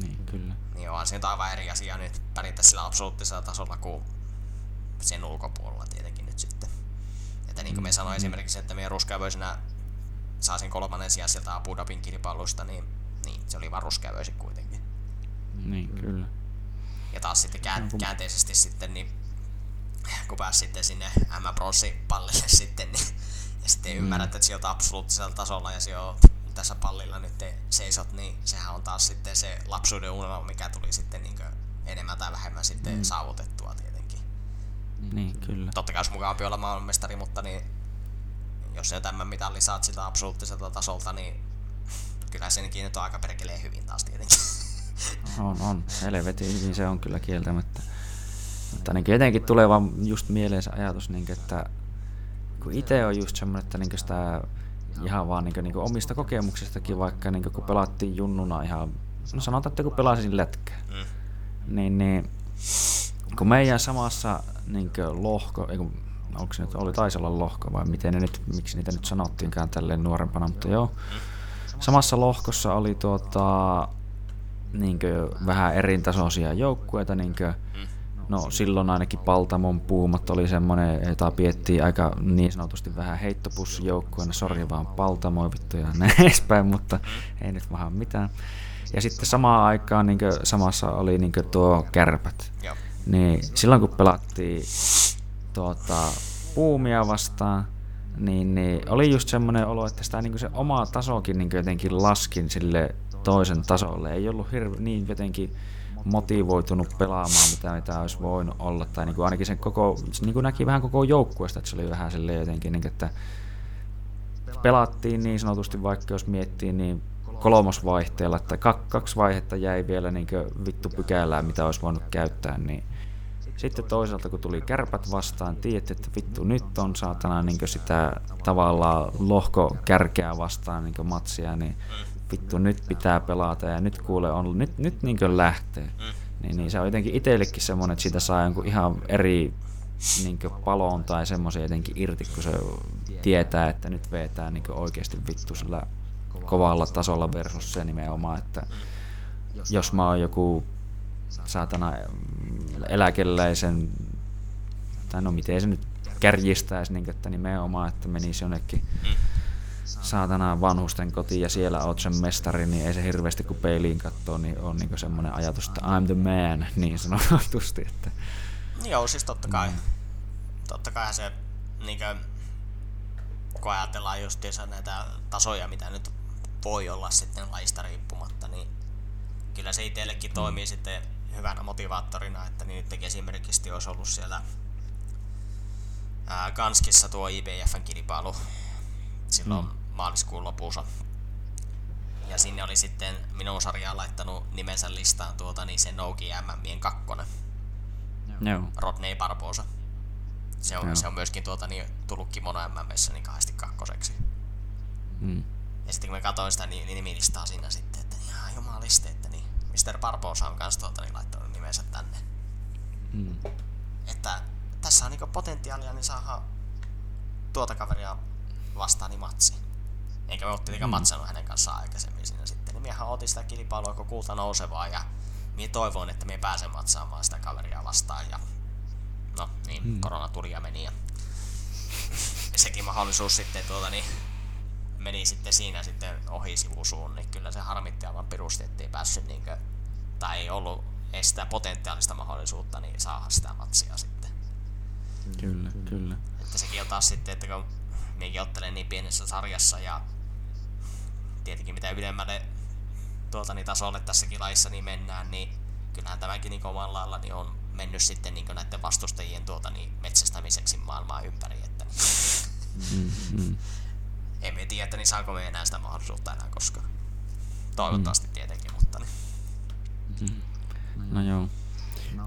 Niin, kyllä. Niin onhan se nyt aivan eri asia nyt pärjätä sillä absoluuttisella tasolla kuin sen ulkopuolella tietenkin nyt sitten. Että niin kuin me mm, sanoin mm. esimerkiksi, että meidän ruskeavöisenä saasin kolmannen sijaan sieltä Abu Dhabin kilpailusta, niin, niin se oli vaan ruskeavöisi kuitenkin. Niin, kyllä. Ja taas sitten kään, käänteisesti sitten, niin kun pääsi sitten sinne M-pronssipallille sitten, niin, ja sitten mm. ymmärrät, että sieltä absoluuttisella tasolla ja siellä tässä pallilla nyt seisot, niin sehän on taas sitten se lapsuuden unelma, mikä tuli sitten niin enemmän tai vähemmän sitten mm. saavutettua tietenkin. Niin, kyllä. Totta kai olisi mukavampi olla maailmanmestari, mutta niin, jos se tämän mitalli saat siltä absoluuttiselta tasolta, niin kyllä senkin nyt on aika perkeleen hyvin taas tietenkin. On, on. Helvetin hyvin se on kyllä kieltämättä. Mutta niin jotenkin tulee vaan just mieleen se ajatus, niin kuin, että kun itse on just semmoinen, että niin sitä ihan vaan niin, niin omista kokemuksistakin, vaikka niin kun pelattiin junnuna ihan, no sanotaan, että kun pelasin lätkää, mm. niin, niin kun meidän samassa niin lohko, ei kun, onko se nyt, oli taisi olla lohko vai miten ne nyt, miksi niitä nyt sanottiinkaan tälleen nuorempana, mutta joo, samassa lohkossa oli tuota, niin vähän erintasoisia joukkueita, niin kuin, No silloin ainakin Paltamon puumat oli semmoinen, jota piettiin aika niin sanotusti vähän heittopussijoukkueena, sori vaan Paltamoi vittu ja näin edespäin, mutta ei nyt vähän mitään. Ja sitten samaan aikaan niin samassa oli niin tuo kärpät. Niin silloin kun pelattiin tuota, puumia vastaan, niin, niin oli just semmoinen olo, että sitä niin se oma tasokin niin jotenkin laskin sille toisen tasolle. Ei ollut hirve, niin jotenkin motivoitunut pelaamaan, mitä, mitä olisi voinut olla. Tai niin kuin ainakin sen koko, niin kuin näki vähän koko joukkueesta, että se oli vähän silleen jotenkin, niin kuin, että pelattiin niin sanotusti, vaikka jos miettii, niin kolmosvaihteella, että kaksi vaihetta jäi vielä niin vittu pykälää, mitä olisi voinut käyttää, niin sitten toisaalta kun tuli kärpät vastaan, tiedät, että vittu nyt on saatana niin sitä tavallaan lohko kärkeä vastaan niin matsia, niin vittu nyt pitää pelata ja nyt kuule on, nyt, nyt niin lähtee. Mm. Niin, niin se on jotenkin itsellekin semmoinen, että siitä saa jonkun ihan eri niin paloon tai semmoisen jotenkin irti, kun se tietää, että nyt vetää niin oikeasti vittu sillä kovalla tasolla versus se nimenomaan, että jos mä oon joku saatana eläkeläisen, tai no miten se nyt kärjistäisi, niin että nimenomaan, että menisi jonnekin mm saatana vanhusten koti ja siellä oot sen mestari, niin ei se hirveästi kun peiliin katsoo, niin on niin semmoinen ajatus, että I'm the man, niin sanotusti. Että... Joo, siis totta kai. Mm. Totta kai se, niin kuin, kun ajatellaan justiinsa näitä tasoja, mitä nyt voi olla sitten laista riippumatta, niin kyllä se itsellekin toimii mm. sitten hyvänä motivaattorina, että niin nyt esimerkiksi olisi ollut siellä ää, Ganskissa tuo IBFn kilpailu silloin mm. maaliskuun lopussa. Ja sinne oli sitten minun sarjaan laittanut nimensä listaan tuota, niin se Noki MMien kakkonen. Joo. Rodney Barbosa. Se on, se on myöskin tuota, niin, tullut Kimono MMssä niin kahdesti kakkoseksi. Mm. Ja sitten kun mä katsoin sitä niin, nimilistaa siinä sitten, että ihan jumaliste, että niin, Mr. Barbosa on kanssa tuota, niin, laittanut nimensä tänne. Mm. Että tässä on niin potentiaalia, niin saadaan tuota kaveria vastaani matsi. Eikä me ole tietenkään mm. matsannut hänen kanssaan aikaisemmin siinä sitten. Niin miehän otin sitä kilpailua, kun kulta nousevaa ja minä toivoin, että me pääsen matsaamaan sitä kaveria vastaan. Ja niin hmm. korona tuli ja meni. Ja sekin mahdollisuus sitten tuota, niin meni sitten siinä sitten ohi sivusuun, niin kyllä se harmitti aivan pirusti, ettei päässyt niin kuin, tai ei ollut estää potentiaalista mahdollisuutta niin saada sitä matsia sitten. Kyllä, kyllä. Että sekin on taas sitten, että kun minäkin ottelen niin pienessä sarjassa ja tietenkin mitä ylemmälle tuolta niin tasolle tässäkin laissa niin mennään, niin kyllähän tämäkin niin omalla lailla niin on mennyt sitten niin näiden vastustajien tuota niin metsästämiseksi maailmaa ympäri. Että mm, mm. Emme tiedä, että niin saako me enää sitä mahdollisuutta enää koskaan. Toivottavasti mm. tietenkin, mutta niin. Mm. No joo.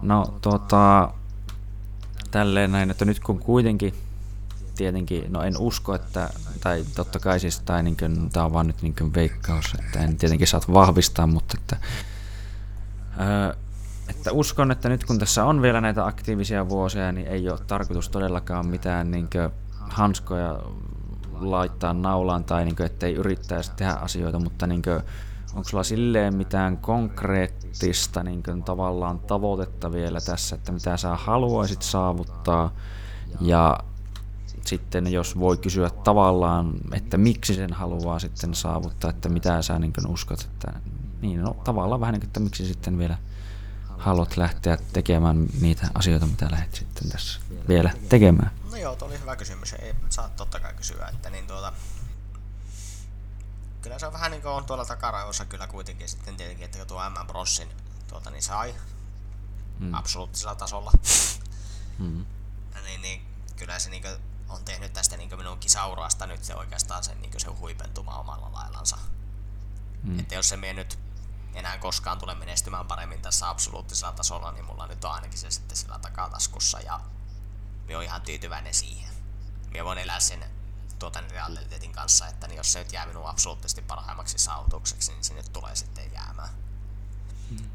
No tuota, tälleen näin, että nyt kun kuitenkin tietenkin, no en usko, että, tai totta kai siis, tai niin kuin, tämä on vaan nyt niin veikkaus, että en tietenkin saat vahvistaa, mutta että, että uskon, että nyt kun tässä on vielä näitä aktiivisia vuosia, niin ei ole tarkoitus todellakaan mitään niin kuin, hanskoja laittaa naulaan tai niin kuin, ettei yrittäisi tehdä asioita, mutta niin kuin, onko sulla silleen mitään konkreettista niin kuin, tavallaan tavoitetta vielä tässä, että mitä sä haluaisit saavuttaa? Ja sitten jos voi kysyä tavallaan, että miksi sen haluaa sitten saavuttaa, että mitä sä niin uskot, että niin no tavallaan vähän niin kuin, että miksi sitten vielä haluat lähteä tekemään niitä asioita, mitä lähdet sitten tässä vielä tekemään? No joo, tuo oli hyvä kysymys. Ei saa totta kai kysyä, että niin tuota, kyllä se on vähän niin kuin on tuolla takaraivossa kyllä kuitenkin sitten tietenkin, että tuo M Brossin tuota niin sai mm. absoluuttisella tasolla, mm. niin, niin kyllä se niin kuin on tehnyt tästä niin minun kisauraasta nyt se oikeastaan sen, niin se huipentuma omalla laillansa. Mm. Että jos se mie nyt enää koskaan tule menestymään paremmin tässä absoluuttisella tasolla, niin mulla nyt on ainakin se sitten sillä takataskussa ja minä olen ihan tyytyväinen siihen. Minä voin elää sen tuota realiteetin kanssa, että niin jos se nyt jää minun absoluuttisesti parhaimmaksi saavutukseksi, niin se nyt tulee sitten jäämään. Mm.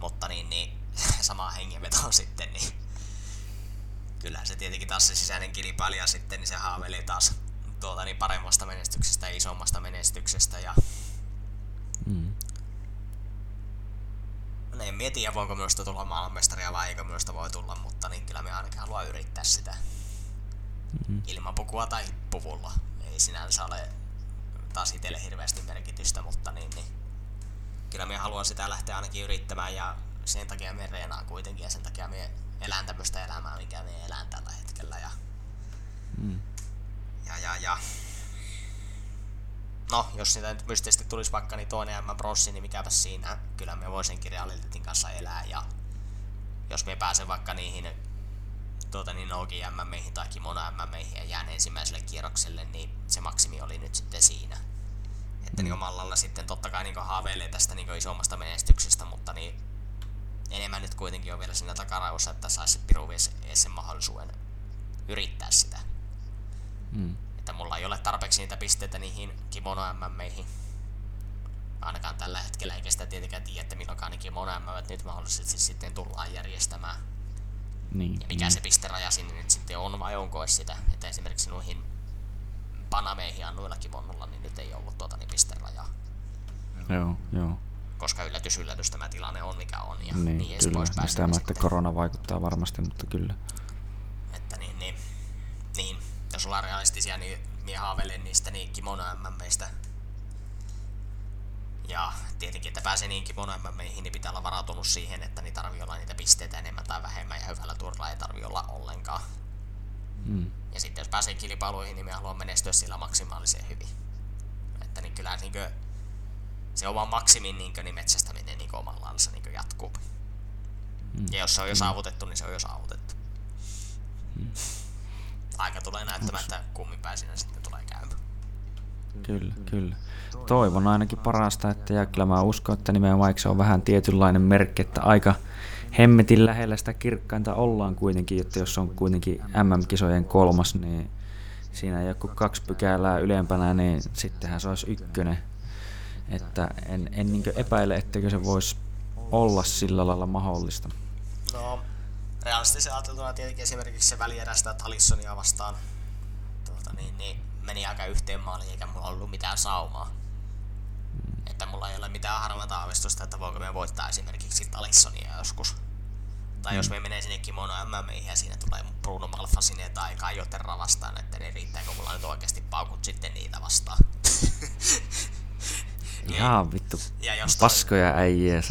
Mutta niin, niin sama hengenveto sitten, niin kyllä se tietenkin taas se sisäinen kilpailija sitten, niin se haaveli taas tuota, niin paremmasta menestyksestä ja isommasta menestyksestä. Ja... Mm. No, en mieti, ja voinko minusta tulla maailmanmestaria vai eikö minusta voi tulla, mutta niin kyllä me ainakin haluan yrittää sitä. Mm-hmm. Ilman pukua tai puvulla. Ei sinänsä ole taas itselle hirveästi merkitystä, mutta niin, niin kyllä me haluan sitä lähteä ainakin yrittämään ja sen takia me reenaan kuitenkin ja sen takia me elän tämmöistä elämää, mikä me elän tällä hetkellä. Ja, mm. ja, ja, ja. No, jos sitä nyt mystisesti tulisi vaikka niin toinen M Brossi, niin mikäpä siinä. Kyllä me voisin kirjallisuutin kanssa elää. Ja jos me pääsen vaikka niihin tuota, niin Nogi MMeihin tai Kimono MMeihin ja jään ensimmäiselle kierrokselle, niin se maksimi oli nyt sitten siinä. Että mm. niin mallalla sitten totta kai niin haaveilee tästä niin isommasta menestyksestä, mutta niin enemmän nyt kuitenkin on vielä siinä takaraivossa, että saisi Piru sen mahdollisuuden yrittää sitä. Mm. Että mulla ei ole tarpeeksi niitä pisteitä niihin kimono MMeihin. Ainakaan tällä hetkellä, eikä sitä tietenkään tiedä, että milloinkaan niin kimono nyt mahdollisesti sitten tullaan järjestämään. Niin, ja mikä niin. se pisteraja sinne nyt sitten on, vai onko sitä, että esimerkiksi noihin Panameihin ja noilla kimonolla, niin nyt ei ollut tuota niin pisterajaa. Joo, joo koska yllätys yllätys tämä tilanne on mikä on ja niin, niin kyllä. poispäin. Sitä että korona vaikuttaa varmasti, mutta kyllä. Että niin, niin, niin jos ollaan realistisia, niin minä haaveilen niistä niin kimono MMistä. Ja tietenkin, että pääsee niin kimono MMihin, niin pitää olla varautunut siihen, että niin tarvii olla niitä pisteitä enemmän tai vähemmän ja hyvällä turvalla ei tarvii olla ollenkaan. Mm. Ja sitten jos pääsee kilpailuihin, niin minä haluan menestyä sillä maksimaalisen hyvin. Että niin kyllä niin kuin, se oma maksimin niin, niin metsästäminen niin omalla lailla niin jatkuu. Mm. Ja jos se on jo mm. saavutettu, niin se on jo saavutettu. Mm. Aika tulee näyttämään, että kummin päin siinä sitten tulee käymään. Kyllä, kyllä. Toivon ainakin parasta, että ja kyllä mä uskon, että nimenomaan se on vähän tietynlainen merkki, että aika hemmetin lähellä sitä kirkkainta ollaan kuitenkin, että jos on kuitenkin MM-kisojen kolmas, niin siinä ei ole kaksi pykälää ylempänä, niin sittenhän se olisi ykkönen että en, en niin epäile, etteikö se voisi olla sillä lailla mahdollista. No, realistisesti ajateltuna tietenkin esimerkiksi se välierästä Talissonia vastaan tuota, niin, niin, meni aika yhteen maaliin eikä mulla ollut mitään saumaa. Mm. Että mulla ei ole mitään harvata aavistusta, että voiko me voittaa esimerkiksi Talissonia joskus. Tai mm. jos me menee sinne Kimono MM ja siinä tulee Bruno yhtä aikaa Joterra vastaan, että ne riittääkö mulla nyt oikeasti paukut sitten niitä vastaan. Ihan vittu ja jos paskoja äijä.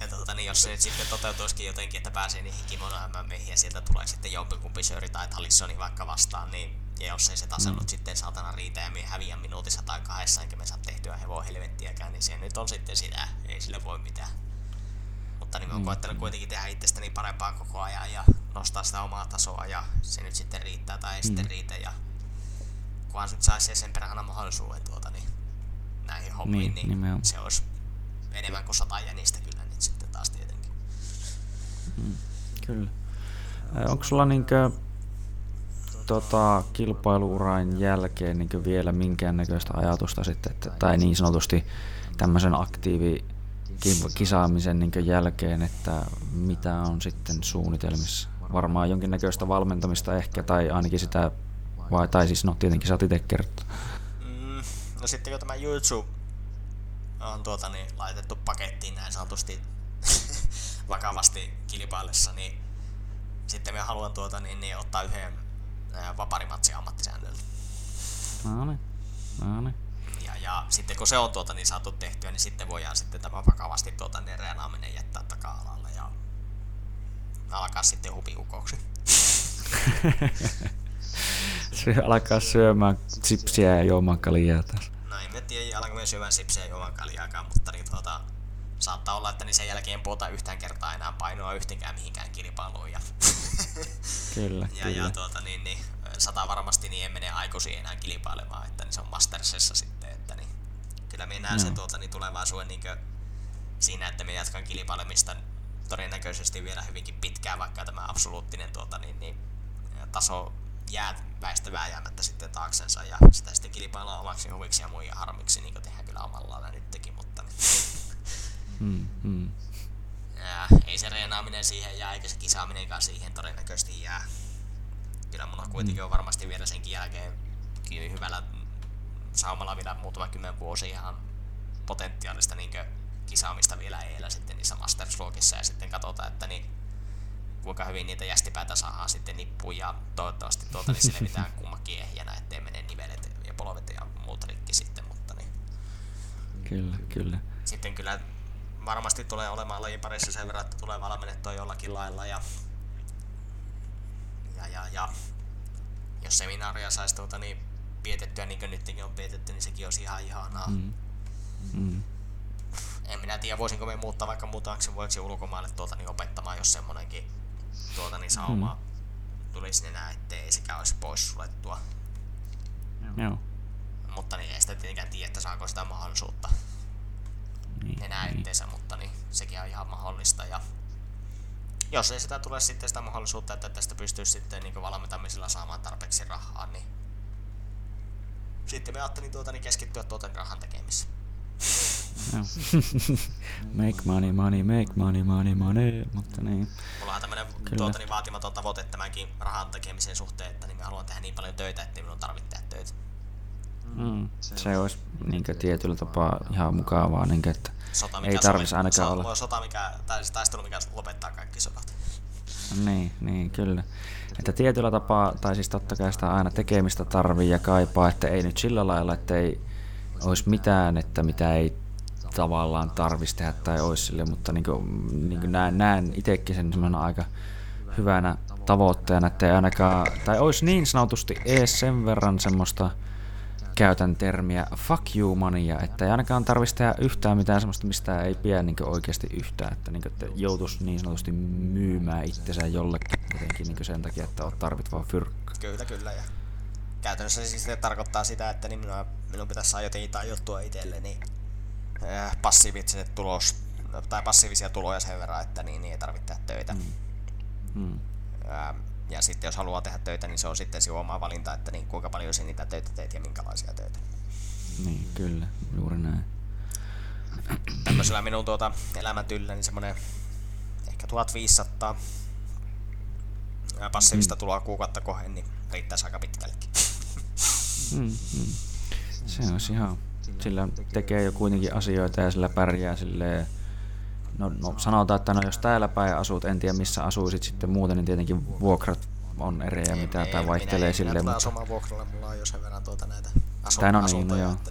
Ja tuota, niin jos se nyt sitten toteutuisikin jotenkin, että pääsee niihin kimono MMihin ja sieltä tulee sitten jompikumpi Söri tai Talissoni vaikka vastaan, niin ja jos ei se tasa mm. sitten saatana riitä ja häviä minuutissa tai kahdessa, enkä me saa tehtyä hevon helvettiäkään, niin se nyt on sitten sitä, ei sille voi mitään. Mutta niin mä oon mm. koettanut kuitenkin tehdä itsestäni parempaa koko ajan ja nostaa sitä omaa tasoa ja se nyt sitten riittää tai ei mm. sitten riitä ja kunhan nyt saisi sen perhana mahdollisuuden tuota, niin näihin hommiin, niin, niin se olisi enemmän kuin sata jänistä kyllä nyt sitten taas tietenkin. Mm, kyllä. Onko sulla niinkö tota, kilpailuurain jälkeen niin vielä minkäännäköistä ajatusta sitten, että, tai niin sanotusti tämmöisen aktiivi kisaamisen niin jälkeen, että mitä on sitten suunnitelmissa? Varmaan jonkinnäköistä valmentamista ehkä, tai ainakin sitä, vai, tai siis no tietenkin saat itse kertoa. Mm, no sitten kun tämä YouTube on tuota, niin, laitettu pakettiin näin sanotusti vakavasti kilpaillessa, niin sitten me haluan tuota, niin, niin, ottaa yhden vaparimatsi ammattisäännöllä. No niin. No niin. Ja, ja sitten kun se on tuota, niin saatu tehtyä, niin sitten voidaan sitten tämä vakavasti tuota, niin reenaaminen jättää taka-alalle ja alkaa sitten hupiukoksi. alkaa syömään sipsiä ja juomaan kaljaa taas. En tiedä, alkaa myös syömään sipsiä ja juomaan kaljaakaan, mutta niin, tuota, saattaa olla, että niin sen jälkeen puhuta yhtään kertaa enää painoa yhtenkään mihinkään kilpailuun. Ja, kyllä, ja, kyllä. ja tuota, niin, niin, sata varmasti niin en mene aikuisiin enää kilpailemaan, että niin se on Mastersessa sitten, että niin, kyllä minä näen no. sen tuota, niin tulevaisuuden niin siinä, että minä jatkan kilpailemista todennäköisesti vielä hyvinkin pitkään, vaikka tämä absoluuttinen tuota, niin, niin, taso jää väistä vääjäämättä sitten taaksensa ja sitä sitten kilpaillaan omaksi huviksi ja muihin harmiksi, niin kuin tehdään kyllä omalla lailla nytkin, mutta. Hmm, hmm. Ja ei se reenaaminen siihen jää, eikä se kisaaminenkaan siihen todennäköisesti jää. Kyllä mun on kuitenkin on varmasti vielä senkin jälkeen hyvällä saumalla vielä muutama kymmen vuosi ihan potentiaalista niin kisaamista vielä eellä sitten niissä Masters-luokissa ja sitten katsotaan, että niin, kuinka hyvin niitä jästipäätä saadaan sitten nippuun ja toivottavasti tuota niin selvitään kummakin ehjänä, ettei mene nivelet ja polvet ja muut rikki sitten, mutta niin. Kyllä, kyllä. Sitten kyllä varmasti tulee olemaan lajin parissa sen verran, että tulee valmennettua jollakin lailla ja, ja, ja, ja jos seminaaria saisi tuota, niin pietettyä niin kuin nytkin on pietetty, niin sekin olisi ihan ihanaa. Mm. Mm. En minä tiedä, voisinko me muuttaa vaikka muutamaksi vuodeksi ulkomaille tuota, niin opettamaan, jos semmonenkin tuota, niin sauma mm. tulisi enää, ettei sekä olisi pois sulettua. Joo. Mutta niin ei sitä tietenkään tiedä, että saako sitä mahdollisuutta niin, enää niin. itteensä, mutta niin, sekin on ihan mahdollista. Ja jos ei sitä tule sitten sitä mahdollisuutta, että tästä pystyisi sitten niin valmentamisella saamaan tarpeeksi rahaa, niin sitten me ajattelin tuota, niin keskittyä tuoten rahan tekemiseen. make money, money, make money, money, money, mutta niin. Mulla on tämmönen tuota, niin vaatimaton tavoite tämänkin rahan tekemisen suhteen, että niin mä haluan tehdä niin paljon töitä, ettei minun tarvitse tehdä töitä. Mm. Se olisi niin kuin, tietyllä tapaa ihan mukavaa, niin kuin, että sota, mikä ei tarvitsisi ainakaan olla. Sota, mikä, tai siis taistelu, mikä lopettaa kaikki sodat. Niin, niin, kyllä. Että tietyllä tapaa, tai siis totta kai sitä aina tekemistä tarvii ja kaipaa, että ei nyt sillä lailla, että ei olisi mitään, että mitä ei tavallaan tarvitsisi tehdä tai olisi sille, mutta niin kuin, niin kuin näen, näen itsekin sen aika hyvänä tavoitteena, että ei ainakaan, tai olisi niin sanotusti ees sen verran semmoista käytän termiä fuck you mania, että ei ainakaan tarvitsisi tehdä yhtään mitään sellaista, mistä ei pidä niin oikeasti yhtään, että, niin kuin, että joutuisi niin sanotusti myymään itsensä jollekin jotenkin niin sen takia, että olet tarvit vaan fyrkkä. Kyllä, kyllä. Ja käytännössä se siis tarkoittaa sitä, että niin minun, minun pitäisi saada jotenkin tajuttua itselleni äh, passiivisen tulos, tai passiivisia tuloja sen verran, että niin, niin ei tarvitse tehdä töitä. Mm. Mm. Ähm, ja sitten jos haluaa tehdä töitä, niin se on sitten sinun oma valinta, että niin kuinka paljon sinä niitä töitä teet ja minkälaisia töitä. Niin, kyllä, juuri näin. Tämmöisellä minun tuota elämäntyllä niin semmoinen ehkä 1500 passiivista mm. tuloa kuukautta kohden, niin riittäisi aika pitkällekin. Mm, mm. Se on ihan, sillä tekee jo kuitenkin asioita ja sillä pärjää silleen No, no sanotaan, että no jos täällä päin asut, en tiedä missä asuisit sitten muuten, niin tietenkin vuokrat on erejä, Ei- mitä ei- tämä vaihtelee minä, silleen. Minä mutta- asumaan vuokralle, mulla on jo sen verran tuota näitä asu- no niin, no asuntoja. joo. että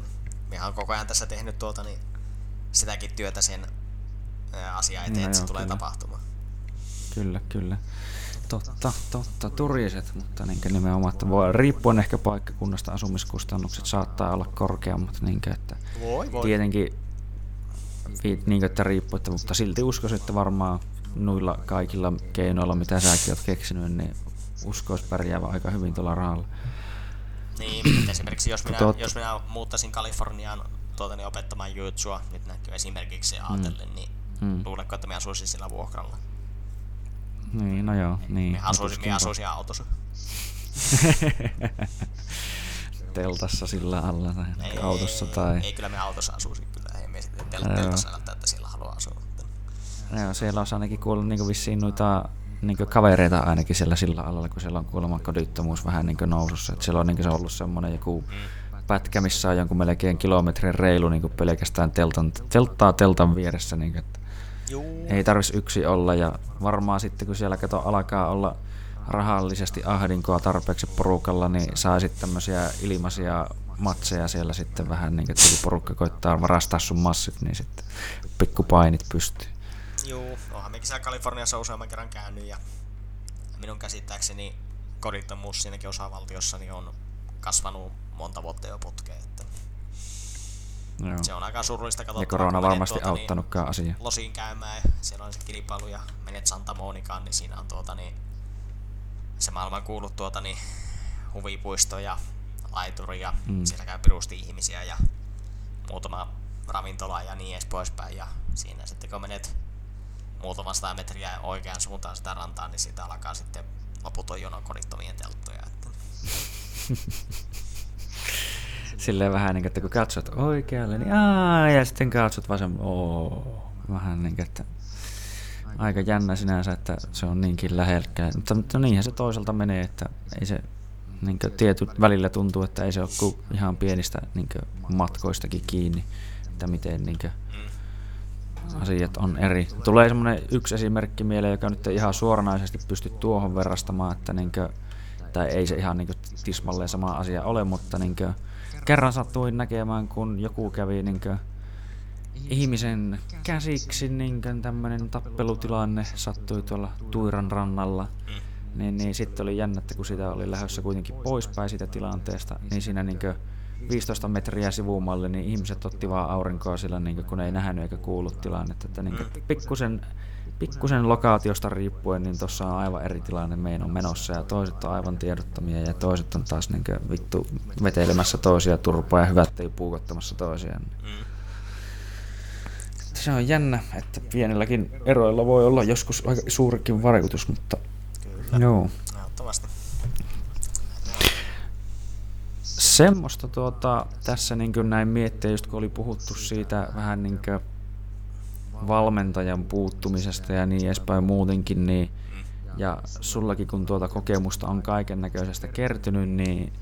Minä olen koko ajan tässä tehnyt tuota niin, sitäkin työtä sen asian eteen, No että se tulee kyllä. tapahtumaan. Kyllä, kyllä. Totta, totta, turiset, mutta niin nimenomaan, että voi, riippuen ehkä paikkakunnasta asumiskustannukset saattaa olla korkeammat, niin että Voi, voi. tietenkin niin että riippuu, että, mutta silti uskoisin, että varmaan noilla kaikilla keinoilla, mitä säkin oot keksinyt, niin uskois pärjäävä aika hyvin tuolla rahalla. Niin, esimerkiksi jos minä, Totta. jos minä muuttaisin Kaliforniaan tuota, niin opettamaan juutsua, nyt näkyy esimerkiksi ajatellen, niin Mm. luuletko, että minä asuisin sillä vuokralla? Niin, no joo, niin. Minä asuisin, tuskin minä asuisin autossa. teltassa sillä alla tai Ei, autossa ei, tai... Ei, kyllä minä autossa asuisin kyllä, ei me sitten tel- teltassa välttämättä sillä halua asua. Joo, siellä on ainakin kuullut niin vissiin noita niin kavereita ainakin siellä sillä alalla, kun siellä on kuulemma kodittomuus vähän niin nousussa. Että siellä on niin se ollut semmoinen joku pätkä, missä on jonkun melkein kilometrin reilu niin pelkästään teltan, telttaa teltan vieressä. Niin kuin, että Juu. ei tarvitsisi yksi olla ja varmaan sitten kun siellä kato alkaa olla rahallisesti ahdinkoa tarpeeksi porukalla, niin saa sitten tämmöisiä ilmaisia matseja siellä sitten vähän niin kuin, että kun porukka koittaa varastaa sun massit, niin sitten pikkupainit pystyy. Juu, onhan mekin siellä Kaliforniassa useamman kerran käynyt ja minun käsittääkseni kodittomuus siinäkin osavaltiossa niin on kasvanut monta vuotta jo putkeen. Joo. se on aika surullista Ja katsottavaa. korona varmasti tuota, auttanutkaan asiaa. Niin, losiin käymään, siellä on se kilpailu ja menet Santa Monicaan, niin siinä on tuota niin, se maailman kuulut tuota niin, huvipuisto ja laituri ja Mm. siellä käy pirusti ihmisiä ja muutama ravintola ja niin edes poispäin. Ja siinä sitten kun menet muutama sata metriä oikeaan suuntaan sitä rantaa, niin siitä alkaa sitten loputon jono kodittomien telttoja. Että Silleen vähän niin kuin, että kun katsot oikealle, niin aa, ja sitten katsot vasen, oo, vähän niin kuin, että aika jännä sinänsä, että se on niinkin lähellä. Mutta, mutta niinhän se toisaalta menee, että ei se niin tietyt välillä tuntuu, että ei se ole kuin ihan pienistä niin matkoistakin kiinni, että miten niin mm. asiat on eri. Tulee semmoinen yksi esimerkki mieleen, joka nyt ei ihan suoranaisesti pysty tuohon verrastamaan, että niinkö, tai ei se ihan niinkö tismalleen sama asia ole, mutta niinkö, kerran sattuin näkemään, kun joku kävi niinkö, ihmisen käsiksi niinkö tämmöinen tappelutilanne sattui tuolla Tuiran rannalla. Niin, niin sitten oli jännä, että kun sitä oli lähdössä kuitenkin poispäin siitä tilanteesta, niin siinä niinkö 15 metriä sivumalle, niin ihmiset otti vaan aurinkoa sillä, niin kun ei nähnyt eikä kuullut tilannetta. Että niin pikkusen, pikkusen lokaatiosta riippuen, niin tuossa on aivan eri tilanne meidän on menossa. Ja toiset on aivan tiedottomia ja toiset on taas niin vittu vetelemässä toisia turpaa ja hyvät ei puukottamassa toisiaan. Mm. Se on jännä, että pienilläkin eroilla voi olla joskus aika suurikin vaikutus, mutta Kyllä, joo. ehdottomasti. Semmoista tuota, tässä niin näin miettiä, just kun oli puhuttu siitä vähän niin valmentajan puuttumisesta ja niin edespäin muutenkin, niin, ja sullakin kun tuota kokemusta on kaiken näköisestä kertynyt, niin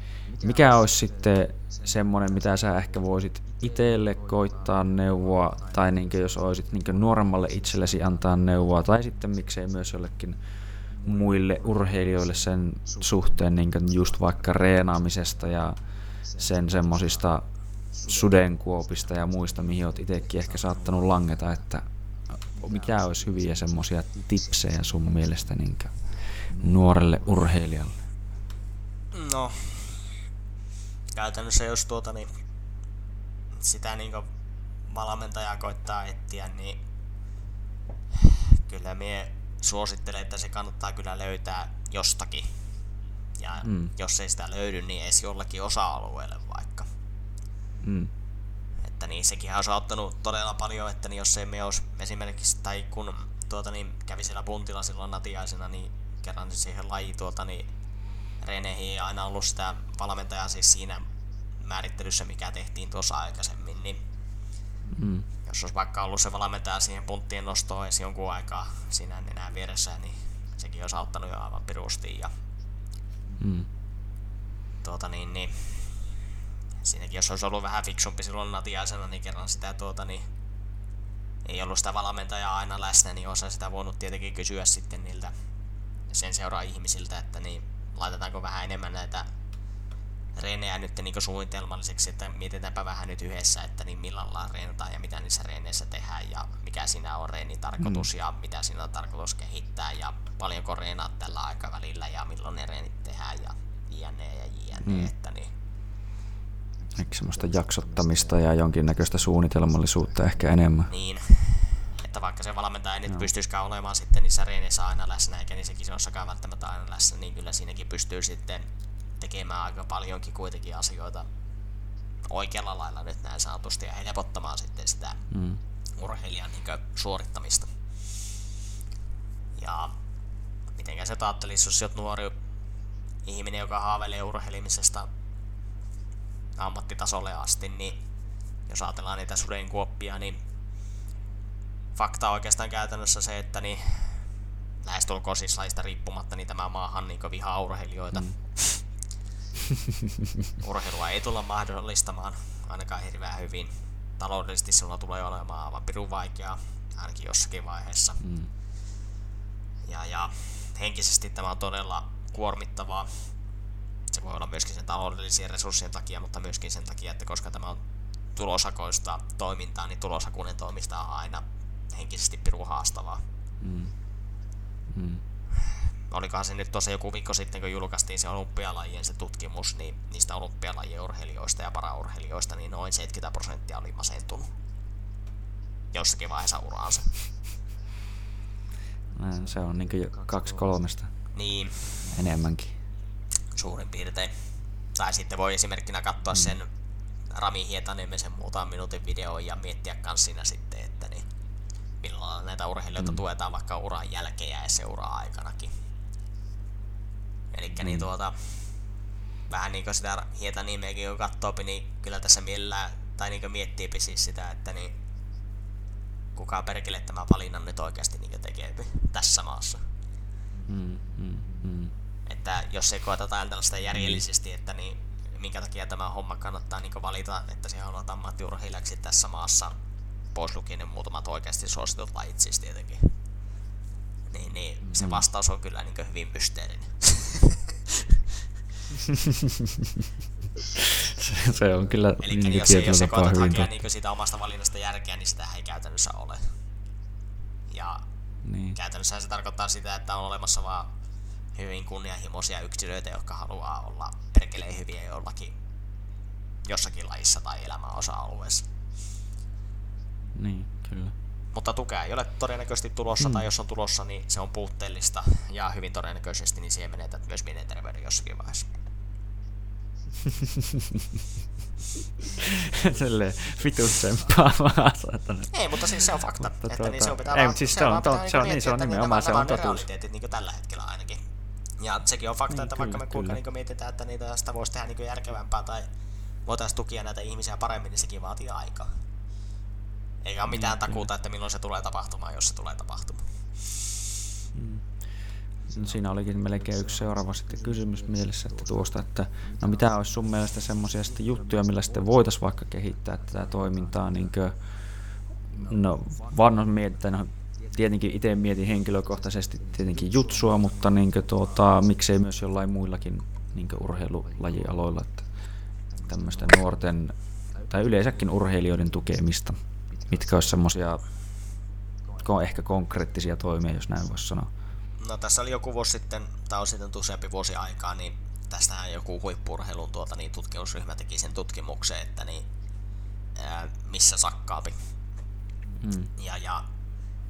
mikä olisi sitten semmoinen, mitä sä ehkä voisit itselle koittaa neuvoa, tai niin jos olisit niin nuoremmalle itsellesi antaa neuvoa, tai sitten miksei myös jollekin muille urheilijoille sen suhteen niin just vaikka reenaamisesta ja sen semmosista sudenkuopista ja muista, mihin oot itsekin ehkä saattanut langeta, että mikä olisi hyviä semmosia tipsejä sun mielestä niin nuorelle urheilijalle? No, käytännössä jos tuota niin, sitä niin valmentajaa koittaa etsiä, niin kyllä mie suosittelen, että se kannattaa kyllä löytää jostakin. Ja mm. jos ei sitä löydy, niin edes jollakin osa-alueelle vaikka. Mm. Että niin sekin olisi auttanut todella paljon, että niin jos ei me olisi esimerkiksi, tai kun tuota niin, kävi siellä puntilla silloin natiaisena, niin kerran siihen laji tuota niin, reeneihin ei aina ollut sitä valmentajaa siis siinä määrittelyssä, mikä tehtiin tuossa aikaisemmin, niin Mm. jos olisi vaikka ollut se valmentaja siihen punttien nostoon edes jonkun aikaa siinä nenän vieressä, niin sekin olisi auttanut jo aivan pirusti. Ja Mm. tuota niin, niin siinäkin jos olisi ollut vähän fiksumpi silloin natiaisena, niin kerran sitä tuota niin ei ollut sitä valmentajaa aina läsnä, niin osa sitä voinut tietenkin kysyä sitten niiltä sen seuraa ihmisiltä, että niin laitetaanko vähän enemmän näitä reenejä nyt niin suunnitelmalliseksi, että mietitäänpä vähän nyt yhdessä, että niin millä lailla reenataan ja mitä niissä reeneissä tehdään ja mikä siinä on reenin tarkoitus mm. ja mitä siinä on tarkoitus kehittää ja paljonko reenaat tällä aikavälillä ja milloin ne reenit tehdään ja jne ja jne, mm. että niin Eikö semmoista jaksottamista ja jonkinnäköistä suunnitelmallisuutta ehkä enemmän? Niin, että vaikka se valmentaja ei nyt no. pystyisikään olemaan sitten niissä reeneissä aina läsnä, eikä niissä kisoissakaan välttämättä aina läsnä, niin kyllä siinäkin pystyy sitten tekemään aika paljonkin kuitenkin asioita oikealla lailla nyt näin sanotusti ja helpottamaan sitten sitä mm. urheilijan niin suorittamista. Ja mitenkä se ajattelisi, jos olet nuori ihminen, joka haaveilee urheilemisesta ammattitasolle asti, niin jos ajatellaan niitä sudenkuoppia, niin fakta on oikeastaan käytännössä se, että niin lähestulkoon siis laista riippumatta, niin tämä maahan niin vihaa urheilijoita. Mm. Urheilua ei tulla mahdollistamaan ainakaan hirveän hyvin. Taloudellisesti sinulla tulee olemaan aivan pirun vaikeaa, ainakin jossakin vaiheessa. Mm. Ja, ja henkisesti tämä on todella kuormittavaa. Se voi olla myöskin sen taloudellisien resurssien takia, mutta myöskin sen takia, että koska tämä on tulosakoista toimintaa, niin tulosakunen toimista on aina henkisesti pirun haastavaa. Mm. Mm olikohan se nyt tuossa joku viikko sitten, kun julkaistiin se olympialajien se tutkimus, niin niistä olympialajien urheilijoista ja paraurheilijoista, niin noin 70 prosenttia oli masentunut jossakin vaiheessa uraansa. Se on niin kaksi kolmesta. Niin. Enemmänkin. Suurin piirtein. Tai sitten voi esimerkkinä katsoa mm. sen Rami Hietaniemen muutaman minuutin videon ja miettiä kans siinä sitten, että niin, milloin näitä urheilijoita mm. tuetaan vaikka uran jälkeen ja seuraa aikanakin. Eli niin mm. niin tuota, vähän niin kuin sitä hietä nimeäkin kun katsoo, niin kyllä tässä mielellään, tai niin miettii siis sitä, että niin kuka perkele tämä valinnan nyt oikeasti niin tekee tässä maassa. Mm, mm, mm. Että jos ei koeta tällaista sitä järjellisesti, että niin minkä takia tämä homma kannattaa niin valita, että se haluat ammattiurheilijaksi tässä maassa, pois lukien ne muutamat oikeasti suositut lajit siis tietenkin niin, niin se mm. vastaus on kyllä niin hyvin mysteerinen. se, se on kyllä Eli niin jos, jos se koetat hakea niin siitä omasta valinnasta järkeä, niin sitä ei käytännössä ole. Ja niin. käytännössä se tarkoittaa sitä, että on olemassa vaan hyvin kunnianhimoisia yksilöitä, jotka haluaa olla perkeleen hyviä jollakin jossakin lajissa tai elämän osa-alueessa. Niin, kyllä. Mutta tukea ei ole todennäköisesti tulossa, mm. tai jos on tulossa, niin se on puutteellista, ja hyvin todennäköisesti niin siihen menetät myös mielenterveyden jossakin vaiheessa. Silleen vitun tsemppaa Ei, mutta siis se on fakta. Mutta että tuota, niin se on pitää ei, vaan, siis se on, to, se on, niin, se on nimenomaan, se on totuus. Niin tällä hetkellä ainakin. Ja sekin on fakta, niin, että kyllä, vaikka me kuinka niin mietitään, että niitä sitä voisi tehdä niin järkevämpää tai voitaisiin tukia näitä ihmisiä paremmin, niin sekin vaatii aikaa. Eikä ole mitään mm, takuuta, että milloin se tulee tapahtumaan, jos se tulee tapahtumaan. Mm. No, siinä olikin melkein yksi seuraava sitten kysymys mielessä että tuosta, että no mitä olisi sun mielestä semmoisia juttuja, millä sitten voitaisiin vaikka kehittää tätä toimintaa, niin kuin, no vannon mietitään, no, tietenkin itse mietin henkilökohtaisesti tietenkin jutsua, mutta niin kuin, tuota, miksei myös jollain muillakin niin urheilulajialoilla, että tämmöistä nuorten tai yleensäkin urheilijoiden tukemista mitkä olisi semmoisia ehkä konkreettisia toimia, jos näin voisi sanoa? No tässä oli joku vuosi sitten, tai on sitten useampi vuosi aikaa, niin tästähän joku huippurheilun tuota, niin tutkimusryhmä teki sen tutkimuksen, että niin, ää, missä sakkaapi. Mm. Ja, ja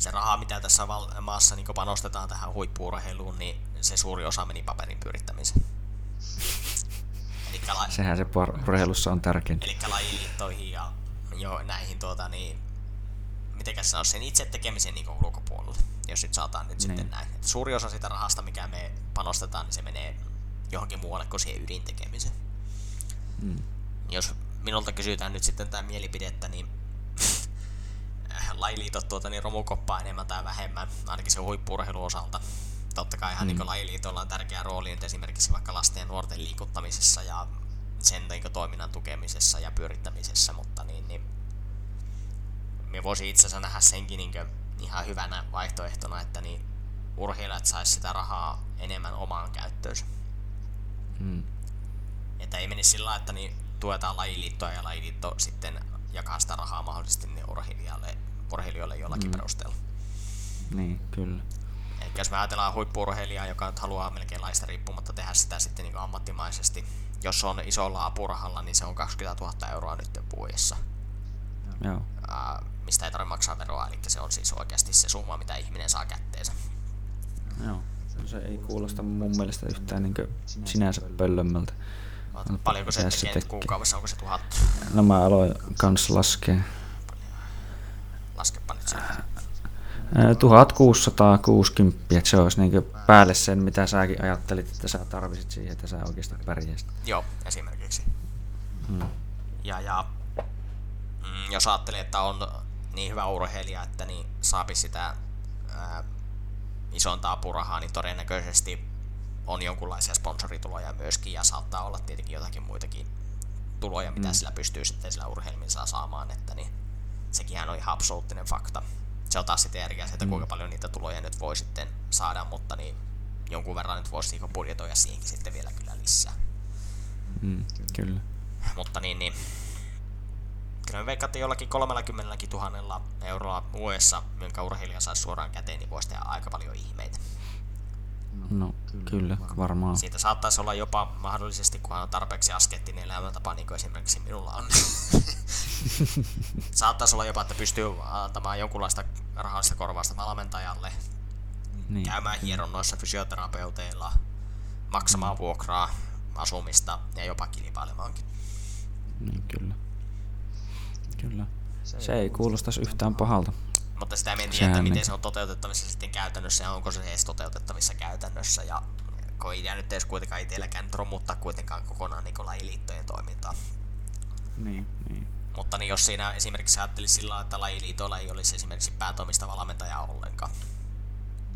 se raha, mitä tässä maassa niin panostetaan tähän huippuurheiluun, niin se suuri osa meni paperin pyörittämiseen. la- Sehän se urheilussa on tärkeintä. Eli lajiliittoihin ja jo näihin tuota, niin, mitenkäs sanoa, sen itse tekemisen niin ulkopuolelle, jos nyt saataan nyt niin. sitten näin. Että suuri osa sitä rahasta, mikä me panostetaan, niin se menee johonkin muualle kuin siihen ydintekemiseen. Mm. Jos minulta kysytään nyt sitten tämä mielipidettä, niin lajiliitot tuota, niin romukoppaa enemmän tai vähemmän, ainakin se huippuurheilun osalta. Totta kai ihan mm. niin lajiliitolla on tärkeä rooli nyt esimerkiksi vaikka lasten ja nuorten liikuttamisessa ja sen niin toiminnan tukemisessa ja pyörittämisessä, mutta niin, niin me voisi itse asiassa nähdä senkin niin ihan hyvänä vaihtoehtona, että niin urheilijat saisi sitä rahaa enemmän omaan käyttöönsä. Mm. Että ei menisi sillä että niin tuetaan lajiliittoa ja lajiliitto sitten jakaa sitä rahaa mahdollisesti niin urheilijalle, urheilijoille jollakin mm. perusteella. Niin, kyllä. Eli jos me ajatellaan huippuurheilijaa, joka haluaa melkein laista riippumatta tehdä sitä sitten niin ammattimaisesti, jos on isolla apurahalla, niin se on 20 000 euroa nyt vuodessa. Joo. Uh, mistä ei tarvitse maksaa veroa, eli se on siis oikeasti se summa, mitä ihminen saa kätteensä. Joo. Se ei kuulosta mun mielestä yhtään niin sinänsä pöllömmältä. Paljonko se tekee teki. kuukaudessa? Onko se tuhat? No mä aloin kans laskea. Laskepa nyt sieltä. 1660, että se olisi niin päälle sen, mitä säkin ajattelit, että sä tarvisit siihen, että sä oikeasti pärjäisit. Joo, esimerkiksi. Hmm. Ja, ja mm, jos ajattelee, että on niin hyvä urheilija, että niin saapi sitä ää, isonta apurahaa, niin todennäköisesti on jonkunlaisia sponsorituloja myöskin ja saattaa olla tietenkin jotakin muitakin tuloja, mitä mm. sillä pystyy sitten sillä urheilmilla saamaan, että niin sekin on ihan absoluuttinen fakta. Se on taas sitten eri asia, että mm. kuinka paljon niitä tuloja nyt voi sitten saada, mutta niin jonkun verran nyt voisi niin budjetoida siihenkin sitten vielä kyllä lisää. Mm, kyllä. Mutta niin, niin kyllä me veikkaat, jollakin 30 000 eurolla vuodessa, minkä urheilija saisi suoraan käteen, niin voisi tehdä aika paljon ihmeitä. No kyllä, varmaan. Siitä saattaisi olla jopa mahdollisesti, kun on tarpeeksi askettinen elämäntapa, niin kuin esimerkiksi minulla on. saattaisi olla jopa, että pystyy antamaan jonkunlaista rahallista korvausta valmentajalle, niin. käymään hieronnoissa fysioterapeuteilla, maksamaan mm. vuokraa, asumista ja jopa kilpailemaankin. Niin kyllä. Kyllä. Se ei kuulostaisi yhtään pahalta. Mutta sitä en tiedä, että miten se on toteutettavissa sitten käytännössä ja onko se edes toteutettavissa käytännössä. Ja kun ei nyt edes kuitenkaan itselläkään nyt romuttaa kuitenkaan kokonaan niin lajiliittojen toimintaa. Niin, niin. Mutta niin jos siinä esimerkiksi ajattelisi sillä että lajiliitolla ei olisi esimerkiksi päätoimista valmentajaa ollenkaan.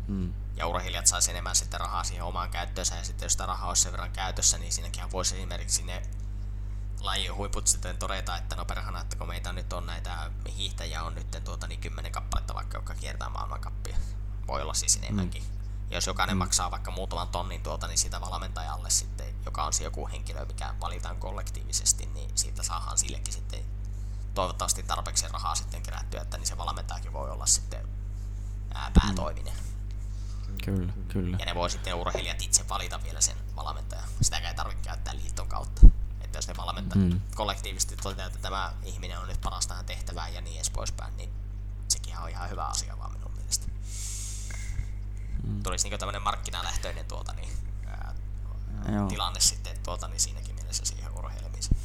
Mm. Ja urheilijat saisi enemmän sitten rahaa siihen omaan käyttöönsä ja sitten jos sitä rahaa olisi sen verran käytössä, niin siinäkin voisi esimerkiksi ne lajien huiput sitten todeta, että no perhana, että kun meitä nyt on näitä hiihtäjiä on nyt tuota, niin kymmenen kappaletta vaikka, jotka kiertää maailmankappia. Voi olla siis enemmänkin. Mm. Jos jokainen mm. maksaa vaikka muutaman tonnin tuota, niin sitä valmentajalle sitten, joka on se joku henkilö, mikä valitaan kollektiivisesti, niin siitä saadaan sillekin sitten toivottavasti tarpeeksi rahaa sitten kerättyä, että niin se valmentajakin voi olla sitten ää, päätoiminen. Mm. Kyllä, kyllä. Ja ne voi sitten urheilijat itse valita vielä sen valmentajan. Sitä ei tarvitse käyttää liiton kautta että jos ne valmentaa mm. kollektiivisesti toteaa, että tämä ihminen on nyt paras tähän tehtävään ja niin edes poispäin, niin sekin on ihan hyvä asia vaan minun mielestä. Mm. Tulisi niin tämmöinen markkinalähtöinen tuota, niin, ää, tilanne sitten tuota, niin siinäkin mielessä siihen urheilemiseen.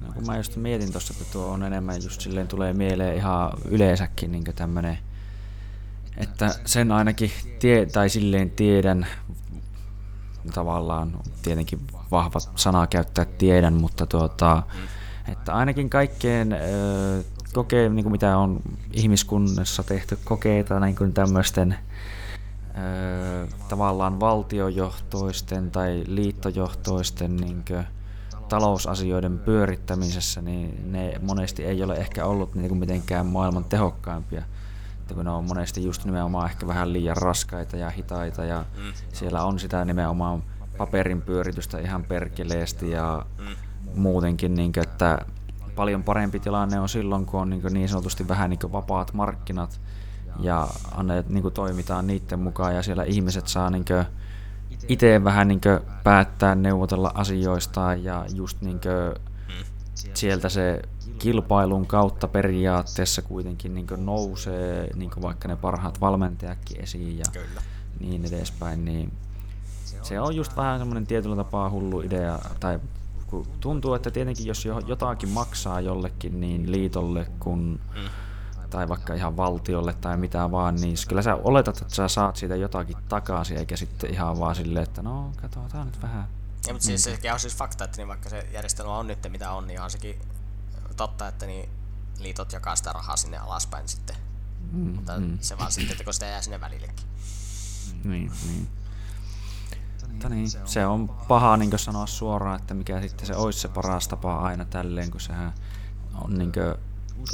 No, kun mä just mietin tuossa, että tuo on enemmän just silleen tulee mieleen ihan yleensäkin niin tämmönen, että sen ainakin tie, tai silleen tiedän tavallaan tietenkin vahva sana käyttää tiedän, mutta tuota, että ainakin kaikkeen kokee, niin kuin mitä on ihmiskunnassa tehty kokeita niin kuin tämmöisten tavallaan valtiojohtoisten tai liittojohtoisten niin kuin, talousasioiden pyörittämisessä, niin ne monesti ei ole ehkä ollut niin kuin mitenkään maailman tehokkaimpia. Että kun ne on monesti just nimenomaan ehkä vähän liian raskaita ja hitaita ja mm. siellä on sitä nimenomaan paperin pyöritystä ihan perkeleesti ja mm. muutenkin, niin kuin, että paljon parempi tilanne on silloin, kun on niin, niin sanotusti vähän niin vapaat markkinat ja annet, niin kuin toimitaan niiden mukaan ja siellä ihmiset saa niin itse vähän niin päättää neuvotella asioistaan ja just niin sieltä se kilpailun kautta periaatteessa kuitenkin niin nousee niin vaikka ne parhaat valmentajatkin esiin ja Kyllä. niin edespäin, niin se on just vähän semmoinen tietyllä tapaa hullu idea, tai kun tuntuu, että tietenkin jos jotakin maksaa jollekin niin liitolle kun, mm. tai vaikka ihan valtiolle tai mitä vaan, niin kyllä sä oletat, että sä saat siitä jotakin takaisin, eikä sitten ihan vaan silleen, että no katsotaan nyt vähän. Ja, mutta siis, se on siis fakta, että niin vaikka se järjestelmä on nyt mitä on, niin on sekin totta, että niin liitot jakaa sitä rahaa sinne alaspäin sitten. Mm, mutta mm. se vaan sitten, että kun sitä jää sinne välillekin. Niin, niin. Mutta niin, se on paha niin sanoa suoraan, että mikä sitten se olisi se paras tapa aina tälleen, kun sehän on niin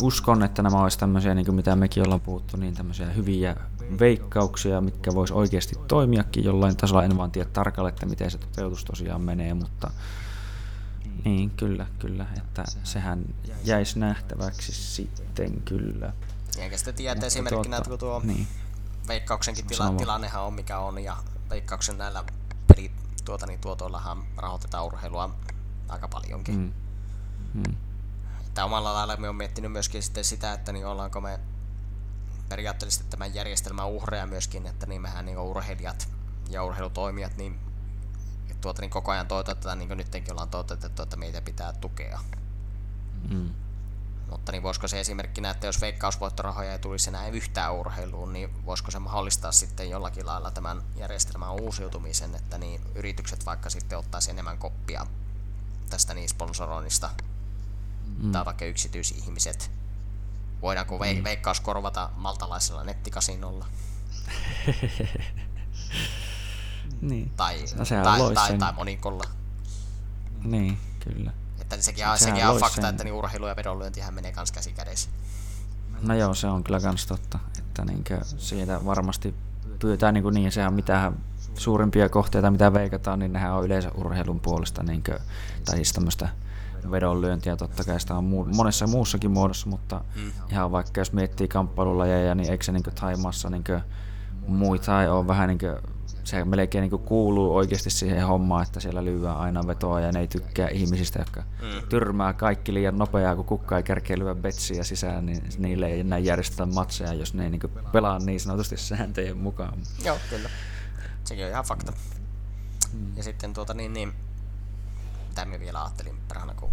uskon, että nämä olisi tämmöisiä, niin kuin mitä mekin ollaan puhuttu, niin tämmöisiä hyviä veikkauksia, mitkä vois oikeasti toimiakin jollain tasolla. En vaan tiedä tarkalleen, että miten se toteutus tosiaan menee, mutta niin, kyllä, kyllä, että sehän jäisi nähtäväksi sitten kyllä. Eikä sitten tiedä esimerkkinä, tuota, että kun tuo niin. veikkauksenkin tila, tilannehan on mikä on, ja veikkauksen näillä pelit tuota, niin tuotoillahan rahoitetaan urheilua aika paljonkin. Mm. Mm. Että omalla lailla me on miettinyt myöskin sitten sitä, että niin ollaanko me periaatteessa tämän järjestelmän uhreja myöskin, että niin mehän niin urheilijat ja urheilutoimijat niin, tuota, niin koko ajan toitotetaan, niin kuin nytkin ollaan toitotettu, että meitä pitää tukea. Mm. Mutta niin voisiko se esimerkkinä, että jos veikkausvoittorahoja ei tulisi enää yhtään urheiluun, niin voisiko se mahdollistaa sitten jollakin lailla tämän järjestelmän uusiutumisen, että niin yritykset vaikka sitten ottaisi enemmän koppia tästä niin sponsoroinnista, mm. tai vaikka yksityisihmiset. Voidaanko ve- mm. veikkaus korvata maltalaisella nettikasinolla? niin. Tai, no, tai, tai, tai monikolla. Niin, kyllä. Että sekin, on, sekin on fakta, sen... että niin urheilu ja vedonlyöntihän menee kans käsi kädessä. No joo, se on kyllä kans totta, että niinkö siitä varmasti pyytää niin, kuin niin sehän mitä suurimpia kohteita, mitä veikataan, niin nehän on yleensä urheilun puolesta, niinkö, tai siis tämmöistä vedonlyöntiä, totta kai sitä on muu, monessa muussakin muodossa, mutta mm. ihan vaikka jos miettii kamppailulajeja, niin eikö se niin Taimassa niin muita ole vähän niin kuin, se melkein niin kuuluu oikeasti siihen hommaan, että siellä lyödään aina vetoa ja ne ei tykkää ihmisistä, jotka mm. tyrmää kaikki liian nopeaa, kun kukka ei kärkeä lyödä betsiä sisään, niin niille ei enää järjestetä matseja, jos ne ei niin pelaa niin sanotusti sääntöjen mukaan. Joo, kyllä. Sekin on ihan fakta. Mm. Ja sitten tuota niin, niin mitä minä vielä ajattelin perhana, kun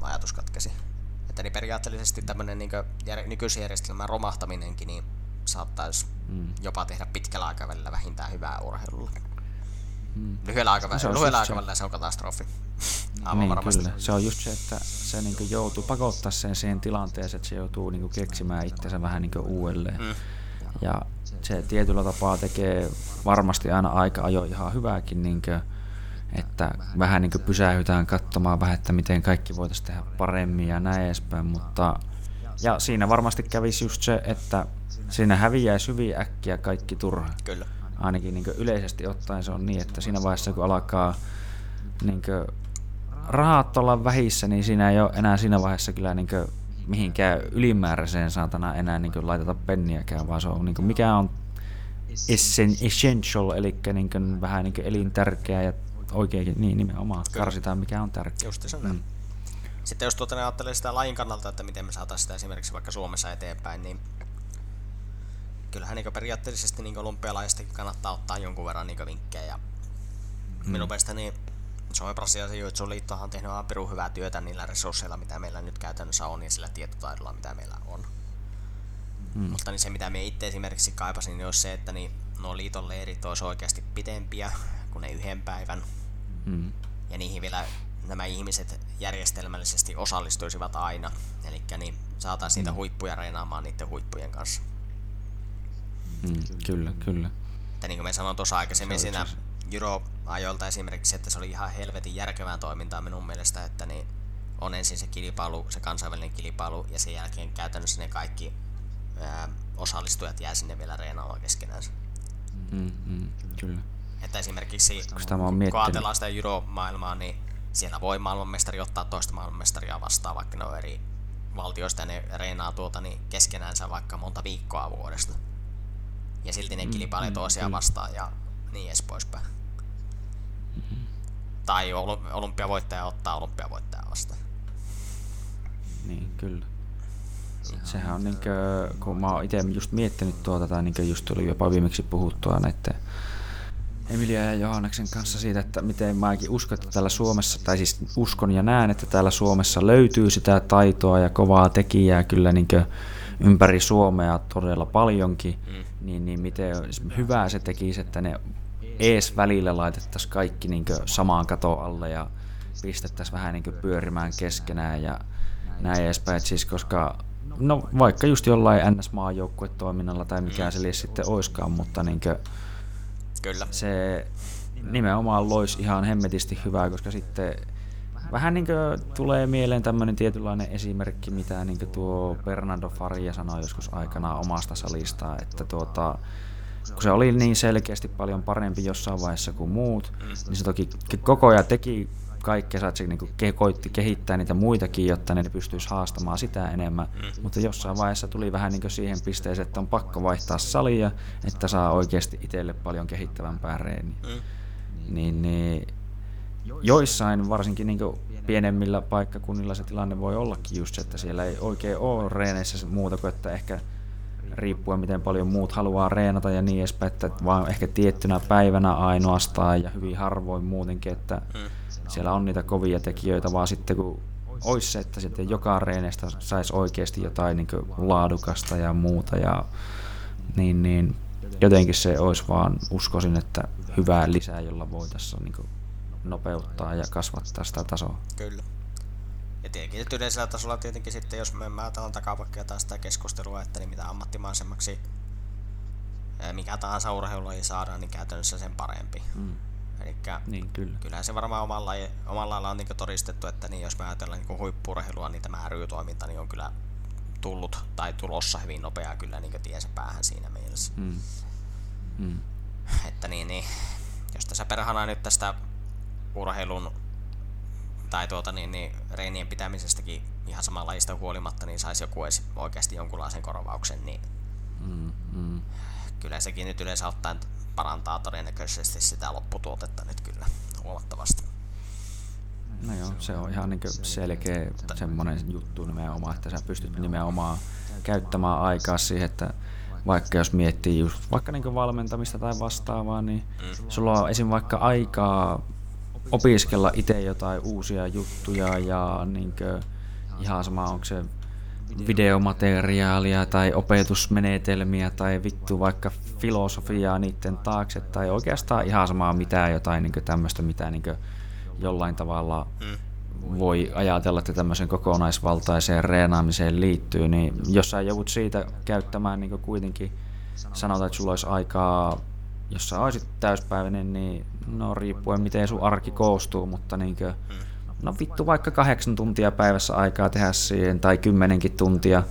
ajatus katkesi. Että niin periaatteellisesti tämmöinen niin nykyisen järjestelmän romahtaminenkin niin saattaisi mm. jopa tehdä pitkällä aikavälillä vähintään hyvää urheilulla. Mm. Lyhyellä aikavälillä, se lyhyellä aikavälillä se on katastrofi. Aivan niin, varmasti. Kyllä. Se on just se, että se niin joutuu pakottaa sen siihen tilanteeseen, että se joutuu niin keksimään itsensä vähän niin uudelleen. Mm. Ja se tietyllä tapaa tekee varmasti aina aika ajo ihan hyvääkin, niin kuin, että vähän niin pysähytään katsomaan vähän, että miten kaikki voitaisiin tehdä paremmin ja näin edespäin, mutta ja siinä varmasti kävisi just se, että siinä häviäisi hyvin äkkiä kaikki turha. Kyllä. Ainakin niin yleisesti ottaen se on niin, että siinä vaiheessa kun alkaa niin rahat olla vähissä, niin siinä ei ole enää siinä vaiheessa kyllä niin mihinkään ylimääräiseen saatana enää niin laiteta penniäkään, vaan se on niin mikä on essential, eli niin vähän niin elintärkeä ja oikein niin nimenomaan Kyllä. karsitaan mikä on tärkeää. Just se mm. Sitten jos tuota ajattelee sitä lajin kannalta, että miten me saataisiin sitä esimerkiksi vaikka Suomessa eteenpäin, niin kyllähän niin periaatteellisesti niin olympialajistakin kannattaa ottaa jonkun verran niin vinkkejä. Mm. Minun mielestäni Suomen Brasilian Jiu-Jitsu-liittohan on tehnyt aivan pirun hyvää työtä niillä resursseilla, mitä meillä nyt käytännössä on, ja sillä tietotaidolla, mitä meillä on. Mm. Mutta niin se, mitä me itse esimerkiksi kaipasin, niin olisi se, että niin, nuo liiton leirit olisi oikeasti pitempiä kuin ne yhden päivän. Mm. Ja niihin vielä nämä ihmiset järjestelmällisesti osallistuisivat aina. Eli niin saataisiin mm. niitä huippuja reenaamaan niiden huippujen kanssa. Mm, kyllä, kyllä. Että niin kuin me sanoin tuossa aikaisemmin siinä Euro-ajoilta esimerkiksi, että se oli ihan helvetin järkevää toimintaa minun mielestä, että niin on ensin se kilpailu, se kansainvälinen kilpailu, ja sen jälkeen käytännössä ne kaikki ää, osallistujat jää sinne vielä reenaamaan keskenään. Mm, mm, kyllä. Että esimerkiksi kun ajatellaan sitä Euro-maailmaa, niin siellä voi maailmanmestari ottaa toista maailmanmestaria vastaan, vaikka ne on eri valtioista ja ne reenaa tuota niin keskenäänsä vaikka monta viikkoa vuodesta. Ja silti ne mm, kilpailee mm, toisiaan vastaan ja niin edes poispäin. Tai olympiavoittaja ottaa olympiavoittaja vastaan. Niin, kyllä. Sehän on niinkö, kun mä oon itse just miettinyt tuota, tai niinkö just tuli jopa viimeksi puhuttua näiden Emilia ja Johanneksen kanssa siitä, että miten mäkin uskon, että täällä Suomessa, tai siis uskon ja näen, että täällä Suomessa löytyy sitä taitoa ja kovaa tekijää kyllä niin ympäri Suomea todella paljonkin, mm. Niin, niin miten hyvää se tekisi, että ne ees välillä laitettaisiin kaikki niin samaan kato alle ja pistettäisiin vähän niin pyörimään keskenään ja näin edespäin. Siis koska no vaikka just jollain NS-maajoukkuetoiminnalla tai mikä se sitten oiskaan, mutta niin kuin, Kyllä. se nimenomaan loisi ihan hemmetisti hyvää, koska sitten vähän niin tulee mieleen tämmöinen tietynlainen esimerkki, mitä niin tuo Bernardo Faria sanoi joskus aikana omasta salista, että tuota, kun se oli niin selkeästi paljon parempi jossain vaiheessa kuin muut, niin se toki koko ajan teki kaikkea, että se niin koitti kehittää niitä muitakin, jotta ne pystyisi haastamaan sitä enemmän. Mm. Mutta jossain vaiheessa tuli vähän niin siihen pisteeseen, että on pakko vaihtaa salia, että saa oikeasti itselle paljon kehittävämpää reeniä. Mm. Niin, niin, joissain, varsinkin niin pienemmillä paikkakunnilla se tilanne voi ollakin just se, että siellä ei oikein ole reeneissä muuta kuin, että ehkä riippuen miten paljon muut haluaa reenata ja niin edespäin, että vaan ehkä tiettynä päivänä ainoastaan ja hyvin harvoin muutenkin, että mm. siellä on niitä kovia tekijöitä, vaan sitten kun olisi se, että sitten joka reenestä saisi oikeasti jotain niin laadukasta ja muuta ja niin, niin jotenkin se olisi vaan, uskoisin, että hyvää lisää, jolla voitaisiin niin nopeuttaa ja kasvattaa sitä tasoa. Kyllä. Ja tietenkin että yleisellä tasolla tietenkin sitten, jos me ajatellaan takapakkia taas sitä keskustelua, että niin mitä ammattimaisemmaksi mikä tahansa urheilulaji saadaan, niin käytännössä sen parempi. Mm. Elikkä niin, kyllä. kyllähän se varmaan omalla, omalla lailla on niin todistettu, että niin jos me ajatellaan niin huippurheilua, niin tämä RY-toiminta niin on kyllä tullut tai tulossa hyvin nopeaa kyllä niin tiensä päähän siinä mielessä. Mm. Mm. Että niin, niin, jos tässä perhana nyt tästä urheilun tai tuota, niin, niin, reinien pitämisestäkin ihan samanlaista huolimatta, niin saisi joku edes oikeasti jonkunlaisen korvauksen, niin mm, mm. kyllä sekin nyt yleensä ottaen parantaa todennäköisesti sitä lopputuotetta nyt kyllä huomattavasti. No joo, se on ihan niin selkeä semmoinen juttu nimenomaan, että sä pystyt nimenomaan käyttämään aikaa siihen, että vaikka jos miettii just vaikka niin valmentamista tai vastaavaa, niin mm. sulla on esim. vaikka aikaa opiskella itse jotain uusia juttuja ja niin kuin, ihan sama onko se videomateriaalia tai opetusmenetelmiä tai vittu vaikka filosofiaa niiden taakse tai oikeastaan ihan samaa mitään jotain niin tämmöistä, mitä niin jollain tavalla voi ajatella, että tämmöisen kokonaisvaltaiseen reenaamiseen liittyy, niin jos sä joudut siitä käyttämään niin kuitenkin, sanotaan, että sulla olisi aikaa jos sä olisit täyspäiväinen, niin no riippuen miten sun arki koostuu, mutta niinkö, no vittu vaikka kahdeksan tuntia päivässä aikaa tehdä siihen, tai kymmenenkin tuntia,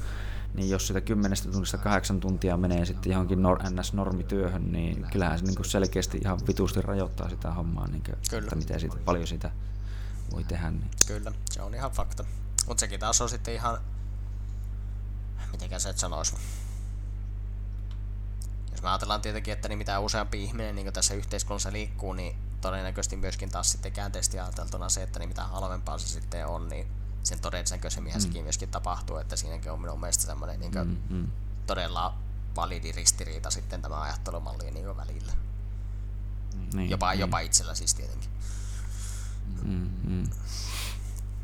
niin jos sitä kymmenestä tunnista kahdeksan tuntia menee sitten johonkin nor- NS-normityöhön, niin kyllähän se niin selkeästi ihan vitusti rajoittaa sitä hommaa, niin kuin, Kyllä. että miten siitä, paljon sitä voi tehdä. Niin. Kyllä, se on ihan fakta. Mutta sekin taas on sitten ihan, mitenkä se et sanoisi, jos me ajatellaan tietenkin, että niin mitä useampi ihminen niin tässä yhteiskunnassa liikkuu, niin todennäköisesti myöskin taas sitten käänteisesti ajateltuna se, että niin mitä halvempaa se sitten on, niin sen todennäköisemmin mm. sekin myöskin tapahtuu, että siinäkin on minun mielestä semmoinen niin mm, mm. todella validi ristiriita sitten tämä ajattelumalli niin välillä. Niin, jopa, niin. jopa itsellä siis tietenkin. Mm, mm.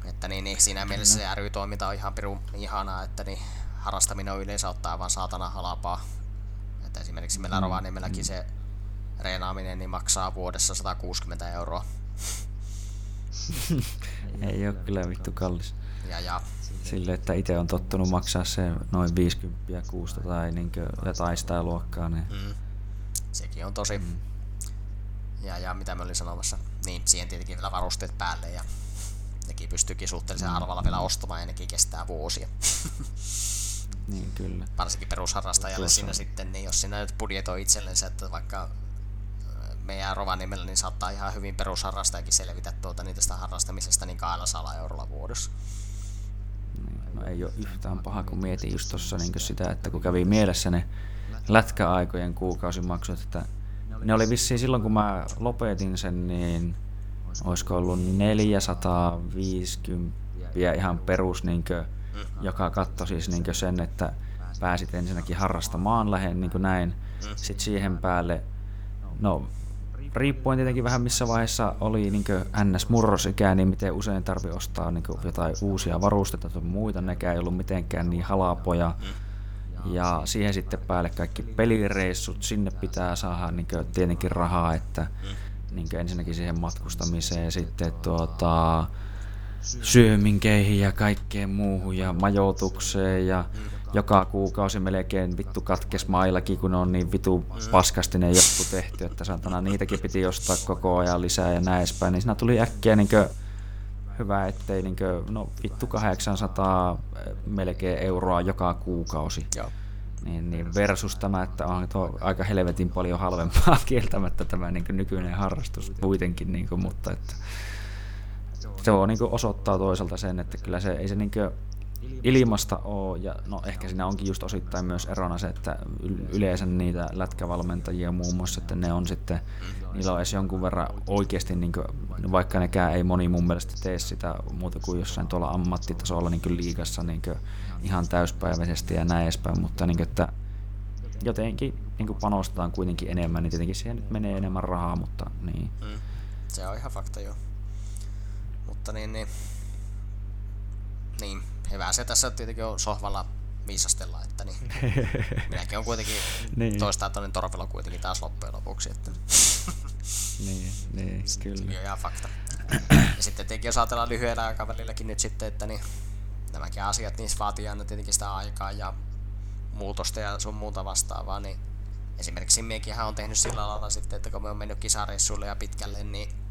Että niin, niin siinä mielessä se ry-toiminta on ihan pirun ihanaa, että niin harrastaminen on yleensä ottaa aivan saatana halapaa että esimerkiksi meillä mm. Rovaniemelläkin se reenaaminen niin maksaa vuodessa 160 euroa. Ei ole kyllä vittu kallis. Ja, ja. Sille, että itse on tottunut maksaa se noin 50 kuusta tai niin jotain sitä luokkaa. Niin... Mm. Sekin on tosi. Mm. Ja, ja mitä mä olin sanomassa, niin siihen tietenkin vielä varusteet päälle ja nekin pystyykin suhteellisen mm. arvalla vielä ostamaan ja nekin kestää vuosia. Niin, kyllä. Varsinkin perusharrastajalle Tuossa. siinä sitten, niin jos sinä nyt budjetoi itsellensä, että vaikka meidän Rovaniemellä, niin saattaa ihan hyvin perusharrastajakin selvitä tuota niin tästä harrastamisesta niin 200 eurolla vuodessa. Niin, no ei ole yhtään paha, kun mietin just tuossa niin sitä, että kun kävi mielessä ne lätkäaikojen kuukausimaksut, että ne oli vissiin silloin, kun mä lopetin sen, niin olisiko ollut 450 ihan perus niin kuin, joka katsoi siis niin sen, että pääsit ensinnäkin harrastamaan lähen niin näin. Sitten siihen päälle, no riippuen tietenkin vähän missä vaiheessa oli niin NS-murrosikää, niin miten usein tarvi ostaa niin jotain uusia varusteita tai muita, nekään ei ollut mitenkään niin halapoja. Ja siihen sitten päälle kaikki pelireissut, sinne pitää saada niin tietenkin rahaa, että niin ensinnäkin siihen matkustamiseen sitten tuota, syöminkeihin ja kaikkeen muuhun ja majoitukseen ja joka kuukausi melkein vittu katkes maillakin, kun on niin vitu paskasti ne joku tehty, että saatana niitäkin piti ostaa koko ajan lisää ja näin edespäin, niin siinä tuli äkkiä niin hyvä, ettei niinkö, no vittu 800 melkein euroa joka kuukausi. Joo. Niin, niin versus tämä, että on tuo aika helvetin paljon halvempaa kieltämättä tämä niin nykyinen harrastus kuitenkin, niin kuin, mutta että se on, niin osoittaa toisaalta sen, että kyllä se ei se niin ilmasta ole, ja no ehkä siinä onkin just osittain myös erona se, että yleensä niitä lätkävalmentajia muun muassa, että ne on sitten, niillä on edes jonkun verran oikeasti, niin kuin, vaikka nekään ei moni mun mielestä tee sitä muuta kuin jossain tuolla ammattitasolla niin liigassa niin ihan täyspäiväisesti ja näin edespäin, mutta niin kuin, että jotenkin niin kuin panostetaan kuitenkin enemmän, niin tietenkin siihen nyt menee enemmän rahaa, mutta niin. Mm. Se on ihan fakta joo. Mutta niin, niin, niin hyvä se tässä tietenkin on sohvalla viisastella, että niin, minäkin on kuitenkin niin. toistaan toinen torvelo kuitenkin taas loppujen lopuksi. Että. niin, niin, kyllä. Se on ihan fakta. Ja sitten tietenkin jos ajatellaan lyhyellä aikavälilläkin nyt sitten, että niin, nämäkin asiat, niin vaatii aina tietenkin sitä aikaa ja muutosta ja sun muuta vastaavaa, niin esimerkiksi miekinhän on tehnyt sillä lailla sitten, että kun me on mennyt kisareissuille ja pitkälle, niin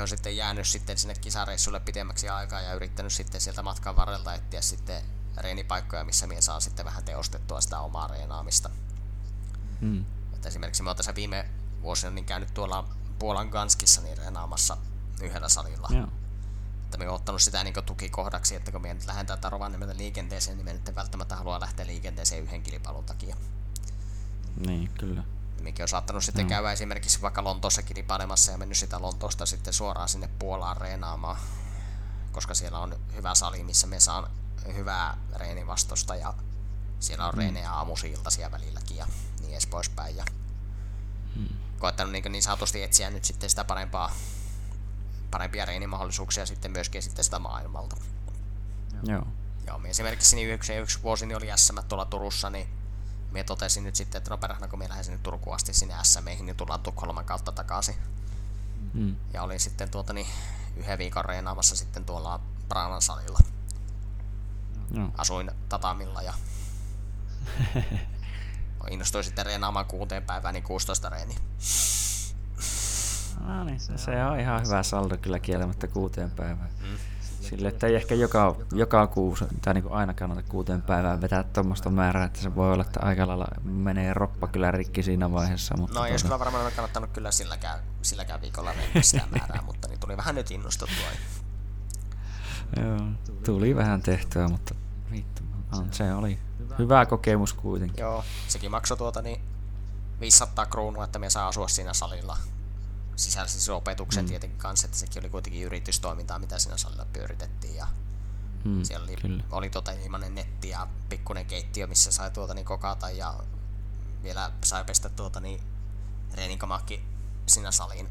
on sitten jäänyt sitten sinne kisareissulle pidemmäksi aikaa ja yrittänyt sitten sieltä matkan varrelta etsiä sitten reenipaikkoja, missä me saa sitten vähän teostettua sitä omaa reenaamista. Mm. Että esimerkiksi me oon tässä viime vuosina niin käynyt tuolla Puolan Ganskissa niin reenaamassa yhdellä salilla. Joo. Että me oon ottanut sitä niin tukikohdaksi, että kun me nyt lähdetään tätä Rovaniemeltä liikenteeseen, niin me nyt välttämättä halua lähteä liikenteeseen yhden kilpailun takia. Niin, kyllä mikä on saattanut sitten mm. käydä esimerkiksi vaikka Lontoossakin ripanemassa ja mennyt sitä Lontoosta sitten suoraan sinne Puolaan reenaamaan, koska siellä on hyvä sali, missä me saan hyvää reenivastosta ja siellä on mm. reenejä aamusiltaisia välilläkin ja niin edes poispäin. Ja mm. koettanut niin, niin saatusti etsiä nyt sitten sitä parempaa, parempia reenimahdollisuuksia sitten myöskin sitten sitä maailmalta. Joo. Joo, esimerkiksi niin yksi, yksi vuosi niin oli SM tuolla Turussa, niin Mie totesin nyt sitten, että no perhana kun minä lähden sinne Turkuun asti sinne SMEihin, niin tullaan Tukholman kautta takaisin. Mm. Ja olin sitten tuota niin, yhden viikon reenaamassa sitten tuolla Branan salilla. No. Asuin tatamilla ja innostuin sitten reenaamaan kuuteen päivään, niin 16 reeni. No niin, se on ihan hyvä saldo kyllä kieltämättä kuuteen päivään. Mm. Sille, että ei ehkä joka, joka kuusi tai niin aina kannata kuuteen päivään vetää tuommoista määrää, että se voi olla, että aika lailla menee roppa kyllä rikki siinä vaiheessa. Mutta no tuota... jos kyllä varmaan kannattanut kyllä silläkään, silläkään viikolla vetää sitä määrää, mutta niin tuli vähän nyt innostuttua. Joo, tuli vähän tehtyä, mutta vittu, se oli hyvä kokemus kuitenkin. Joo, sekin maksoi tuota niin 500 kruunua, että me saa asua siinä salilla sisälsi siis opetuksen mm. tietenkin kanssa, että sekin oli kuitenkin yritystoimintaa, mitä siinä salilla pyöritettiin. Ja mm, siellä oli, kyllä. oli tuota ilmainen netti ja pikkuinen keittiö, missä sai tuota niin kokata ja vielä sai pestä tuota niin reeninkamakki siinä saliin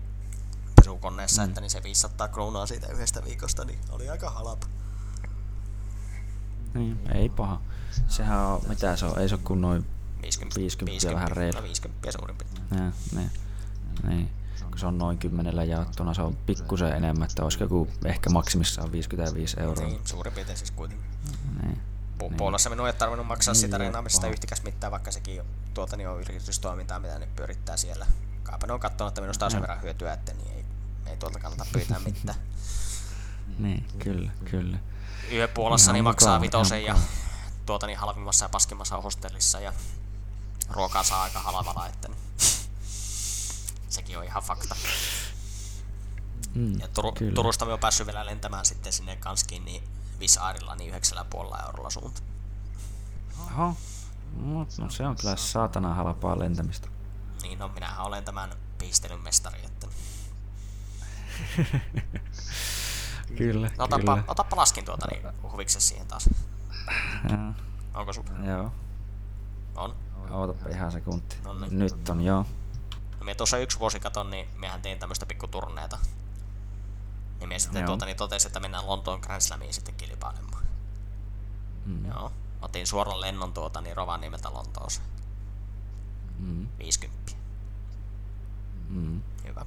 pesukoneessa, mm. että niin se 500 kruunaa siitä yhdestä viikosta, niin oli aika halapa. Niin, ei paha. Sehän on, mitä se on, ei se ole kuin noin 50, 50, 50 vähän reilu. 50 suurin piirtein. Niin, niin kun se on noin kymmenellä jaottuna, se on pikkusen enemmän, että olisiko joku ehkä maksimissaan 55 euroa. Niin, suurin piirtein siis kuitenkin. Niin. Niin. Puolassa minun ei tarvinnut maksaa niin, sitä reenaamisesta yhtikäs mitään, vaikka sekin tuota, niin on yritystoimintaa, mitä ne pyörittää siellä. Kaapa ne on katsonut, että minusta on sen verran hyötyä, että niin ei, ei tuolta kannata pyytää mitään. niin, kyllä, kyllä. Yhden Puolassa niin maksaa vitosen ja tuota niin halvimmassa ja paskimmassa hostellissa ja ruokaa saa aika halvalla, että niin sekin on ihan fakta. Mm, ja Tur- Turusta me on päässyt vielä lentämään sitten sinne Kanskiin niin Visaarilla niin 9,5 eurolla suunta. Oho. No, no, se on kyllä saatana halpaa lentämistä. Niin, no minähän olen tämän piistelyn mestari, että... kyllä, no, otapa, kyllä. Otapa laskin tuota niin huviksen siihen taas. Ja. Onko sun? Joo. On? Ootapa ihan sekunti. No niin. Nyt on, joo. No me tuossa yksi vuosi katon, niin mehän tein tämmöistä pikkuturneeta. Niin me sitten tuota, niin totesin, että mennään Lontoon Grand Slamiin sitten kilpailemaan. Mm. Joo. Otin suoran lennon tuota, niin Rovaniemeltä Lontooseen. Mm. 50. Mm. Hyvä.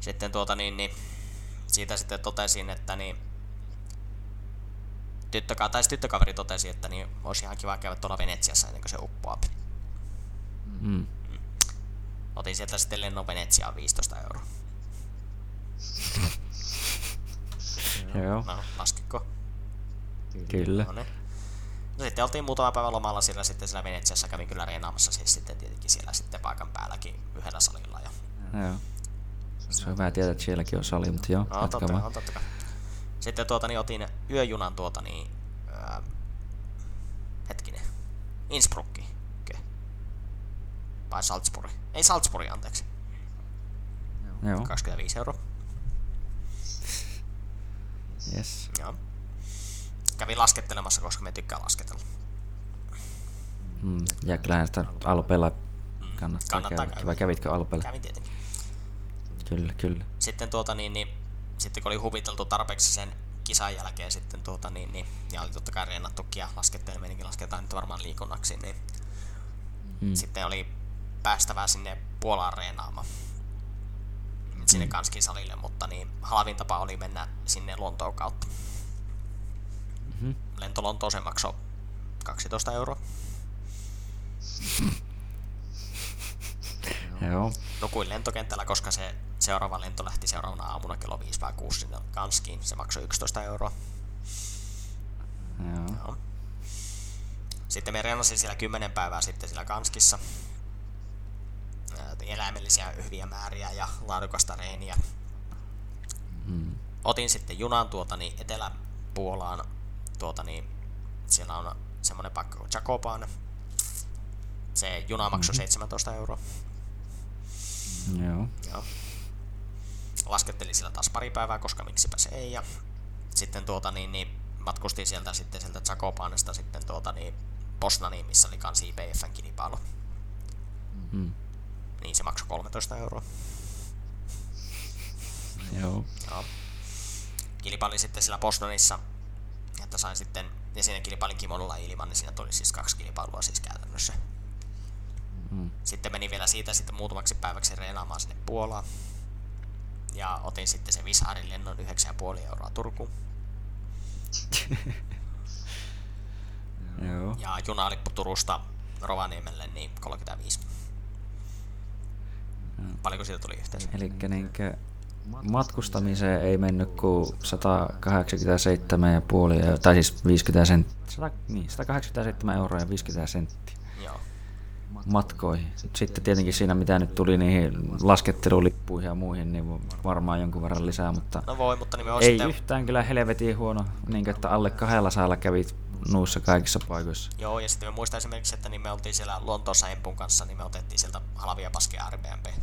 Sitten tuota niin, niin siitä sitten totesin, että niin tyttöka- tai tyttökaveri totesi, että niin olisi ihan kiva käydä tuolla Venetsiassa ennen kuin se uppoaa. Mm. Otin sieltä sitten lennon Venetsiaan 15 euroa. Joo, No, laskiko? kyllä. No, niin. no sitten oltiin muutama päivä lomalla siellä sitten siellä Venetsiassa, kävin kyllä reenaamassa siis sitten tietenkin siellä sitten paikan päälläkin yhdellä salilla. Ja... Joo. Se on hyvä tietää, että sielläkin on sali, mutta joo, No, totta, vaan. on totta kai. Sitten tuota, niin otin yöjunan tuota niin, ää, hetkinen, Innsbruckki. Vai Salzburg. Ei Salzburg, anteeksi. Joo, 25 euroa. yes. Joo. Kävin laskettelemassa, koska me tykkää lasketella. Mm. Ja kyllähän sitä Alpella kannattaa, kannattaa käydä. käydä. Vai kävitkö Alpella? Kävin tietenkin. Kyllä, kyllä. Sitten tuota niin, niin sitten kun oli huviteltu tarpeeksi sen kisan jälkeen sitten tuota niin, niin ja oli totta kai reenattukin ja lasketteleminen lasketaan nyt varmaan liikunnaksi, niin Mm. sitten oli päästävää sinne Puolaan reenaamaan. Sinne Kanskin salille, mutta niin halvin tapa oli mennä sinne Lontoon kautta. Mhm. Lento Lontooseen maksoi 12 euroa. Joo, Nukuin lentokentällä, koska se seuraava lento lähti seuraavana aamuna kello 5 vai 6 sinne Kanskiin. Se maksoi 11 euroa. joo. Joo. Sitten me reenasin siellä 10 päivää sitten siellä Kanskissa. Eläimellisiä hyviä määriä ja laadukasta reeniä. Mm. Otin sitten junan tuota niin Etelä-Puolaan. Tuota niin, siellä on semmonen paikka kuin Jakoban. Se juna maksoi 17 euroa. Joo. Joo. Laskettelin sillä taas pari päivää, koska miksipä se ei. Ja sitten tuota niin, niin matkustin sieltä sitten sieltä Zakopanesta sitten tuota niin Posnaniin, missä oli kans IPFn kilpailu. Mm. Niin se maksoi 13 euroa. Joo. Joo. Kilpailin sitten sillä Posnanissa, että sain sitten, ja siinä kilpailin kimonolla ilman, niin siinä tuli siis kaksi kilpailua siis käytännössä. Mm. Sitten menin vielä siitä sitten muutamaksi päiväksi reenaamaan sinne Puolaan. Ja otin sitten sen Vishaarin lennon 9,5 euroa Turkuun. Joo. Ja junalippu Turusta Rovaniemelle niin 35. Paljonko siitä tuli yhteensä? Eli niinkö matkustamiseen ei mennyt kuin 187,5, eu- tai siis 50 senttiä. Niin, 187 euroa ja 50 senttiä Joo. matkoihin. Sitten tietenkin siinä mitä nyt tuli niihin laskettelulippuihin ja muihin, niin varmaan jonkun verran lisää, mutta No voi, mutta niin ei sitten... yhtään kyllä helvetin huono, niin että alle kahdella saalla kävit nuissa kaikissa paikoissa. Joo, ja sitten me muistan esimerkiksi, että niin me oltiin siellä Lontoossa Empun kanssa, niin me otettiin sieltä halvia paskeja Airbnb.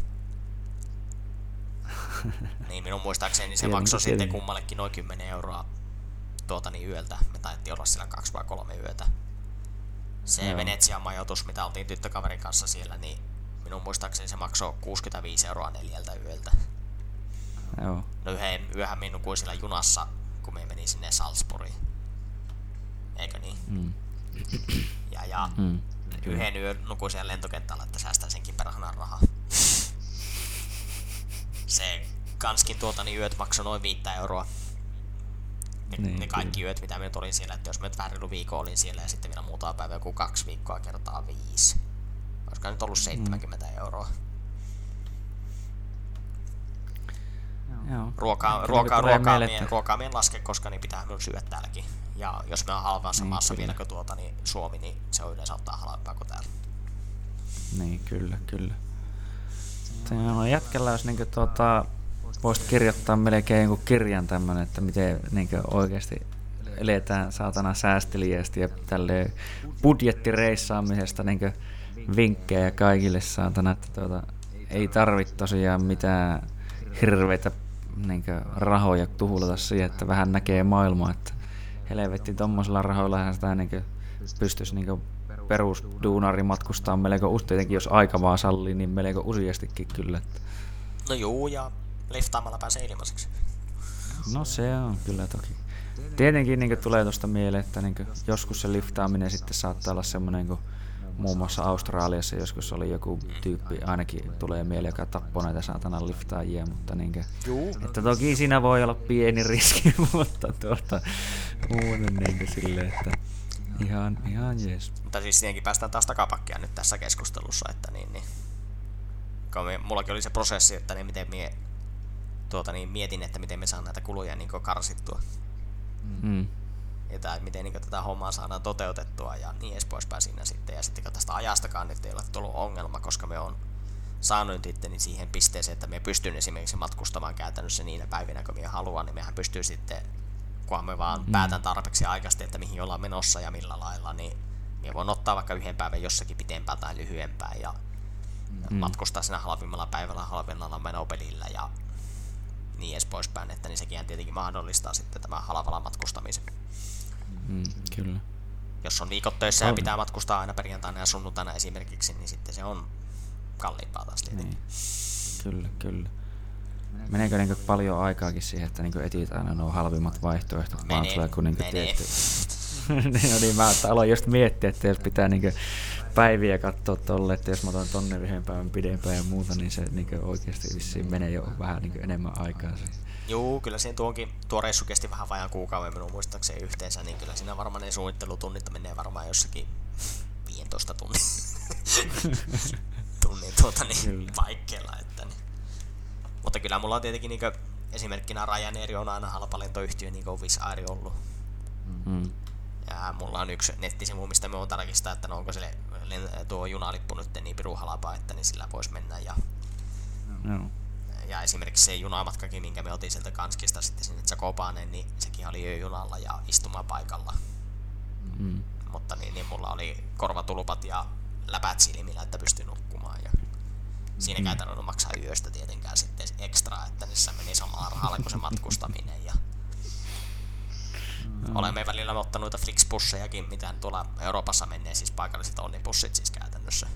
niin minun muistaakseni se maksoi sitten kummallekin noin 10 euroa tuota niin yöltä. Me taidettiin olla siellä kaksi vai kolme yötä. Se Joo. Venetsian majoitus, mitä oltiin tyttökaverin kanssa siellä, niin minun muistaakseni se maksoi 65 euroa neljältä yöltä. Joo. No yhden yöhän minä nukuin siellä junassa, kun me meni sinne Salzburgiin. Eikö niin? Mm. Ja, ja Mm. yhden yön nukuin siellä lentokentällä, että säästän senkin perhana rahaa. Se kanskin tuota niin yöt maksoi noin 5 euroa. Ne, Niin, ne kaikki yöt, mitä nyt olin siellä, että jos vähän reilu viikko olin siellä ja sitten vielä muutama päivä joku kaksi viikkoa kertaa viisi. Olisiko nyt ollut 70 mm. euroa. Joo. Ruokaa, ruokaa, ruokaa, mien, että- ruokaa mien laske, koska niin pitää myös syödä täälläkin. Ja jos me on halvassa Niin, maassa vielä kuin tuota, niin Suomi, niin se on yleensä ottaa halvempaa kuin täällä. Niin, kyllä, kyllä. On jätkällä, jos niinku tuota, voisit kirjoittaa melkein jonkun kirjan tämmönen, että miten niinku oikeasti eletään saatana säästeliästi ja tälleen budjettireissaamisesta niinku vinkkejä kaikille saatana, että tuota, ei tarvitse tosiaan mitään hirveitä niinku rahoja tuhlata siihen, että vähän näkee maailmaa, että helvetti tommosilla rahoilla sitä niinku pystyisi niinku perusduunari matkustaa melko tietenkin jos aika vaan sallii, niin melko useastikin kyllä. että- No juu, ja liftaamalla pääsee ilmaiseksi. No se on kyllä toki. Tietenkin niin tulee tuosta mieleen, että niin joskus se liftaaminen sitten saattaa olla semmoinen kuin muun muassa Australiassa joskus oli joku tyyppi, ainakin tulee mieleen, joka tappoi näitä saatana liftaajia, mutta niin kuin, Juu. että toki siinä voi olla pieni riski, mutta tuota, muuten niin silleen, että ihan, ihan jees. Mutta siis siihenkin päästään taas takapakkia nyt tässä keskustelussa, että niin, niin. Mullakin oli se prosessi, että niin miten mie tuota, niin mietin, että miten me saan näitä kuluja niin karsittua. Mm. Ja tai miten niin tätä hommaa saadaan toteutettua ja niin edes poispäin siinä sitten. Ja sitten tästä ajastakaan nyt ei ole tullut ongelma, koska me on saanut sitten siihen pisteeseen, että me pystyn esimerkiksi matkustamaan käytännössä niinä päivinä, kun me haluan, niin mehän pystyy sitten, kunhan me vaan mm. päätän tarpeeksi aikaisesti, että mihin ollaan menossa ja millä lailla, niin me voin ottaa vaikka yhden päivän jossakin pitempään tai lyhyempään ja mm. matkustaa siinä halvimmalla päivällä halvimmalla menopelillä ja niin edes poispäin, että niin sekin tietenkin mahdollistaa sitten tämä halvalla matkustamisen. Mm, kyllä. Jos on viikot töissä ja pitää matkustaa aina perjantaina ja sunnuntaina esimerkiksi, niin sitten se on kalliimpaa taas tietenkin. Niin. Kyllä, kyllä. Meneekö niin paljon aikaakin siihen, että niin etit aina nuo halvimmat vaihtoehdot, Menee, vaan tulee kun niin tietty... no niin, mä aloin just miettiä, että jos pitää niin päiviä katsoa tolle, että jos mä otan tonne yhden päivän pidempään ja muuta, niin se niin oikeasti vissiin menee jo vähän niin enemmän aikaa siihen. Joo, kyllä siinä tuonkin, tuo reissu kesti vähän vajaan kuukauden minun muistaakseni yhteensä, niin kyllä siinä varmaan ne suunnittelutunnit menee varmaan jossakin 15 tunnin, tunnin tuota, niin, paikkeilla. Että, niin. Mutta kyllä mulla on tietenkin niin esimerkkinä Ryanair on aina halpa lentoyhtiö, niin kuin Wizz Air ollut. Mm. Ja mulla on yksi nettisivu, mistä me on tarkistaa, että no onko se tuo junalippu nyt niin piru halpa, että niin sillä voisi mennä. Ja, no. Ja esimerkiksi se junamatkakin, minkä me otin sieltä Kanskista sitten sinne Zakopaneen, niin sekin oli yöjunalla ja istumapaikalla. Mm. Mutta niin, niin mulla oli korvatulupat ja läpät silmillä, että pystyi nukkumaan. Ja siinä mm. käytännössä maksaa yöstä tietenkään sitten ekstra, että niissä meni samalla rahalla kuin se matkustaminen. Ja Mm. Olemme välillä ottanut noita Flixbussejakin, mitä tuolla Euroopassa menee, siis paikalliset onnibussit siis käytännössä.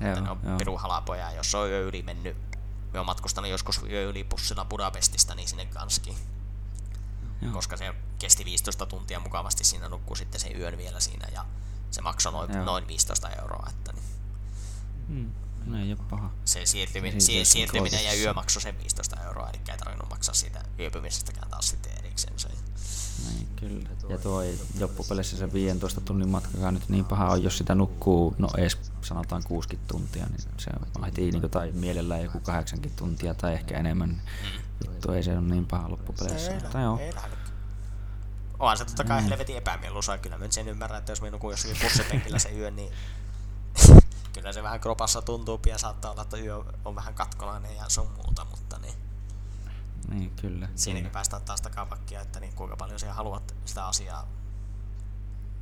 Joo, ne on pirun halapoja, jos on yö yli mennyt. Me on matkustanut joskus yö yli bussilla Budapestista, niin sinne kanskin. Joo. Koska se kesti 15 tuntia mukavasti siinä nukkuu sitten sen yön vielä siinä ja se maksoi noin, noin 15 euroa. Että niin. Mm. No ei ole paha. Se siirtyminen, si- siirtyminen ja yö maksoi sen 15 euroa, eli ei tarvinnut maksaa siitä yöpymisestäkään taas sitten erikseen. Se niin, kyllä. Ja tuo ei loppupeleissä se 15 tunnin matkakaan nyt niin paha on, jos sitä nukkuu, no edes sanotaan 60 tuntia, niin se on heti niin kuin, tai mielellään joku 8 tuntia tai ehkä enemmän. Niin juttu ei se ole niin paha loppupeleissä. Ei, mutta joo. Onhan se totta kai mm. helvetin epämieluisaa. Kyllä mä sen ymmärrän, että jos me nukun jossakin bussipenkillä se yö, niin kyllä se vähän kropassa tuntuu ja saattaa olla, että yö on vähän katkonainen ja sun muuta, mutta niin. Niin, kyllä. Siinäkin kyllä. päästään taas takapakkia, että niin kuinka paljon sinä haluat sitä asiaa,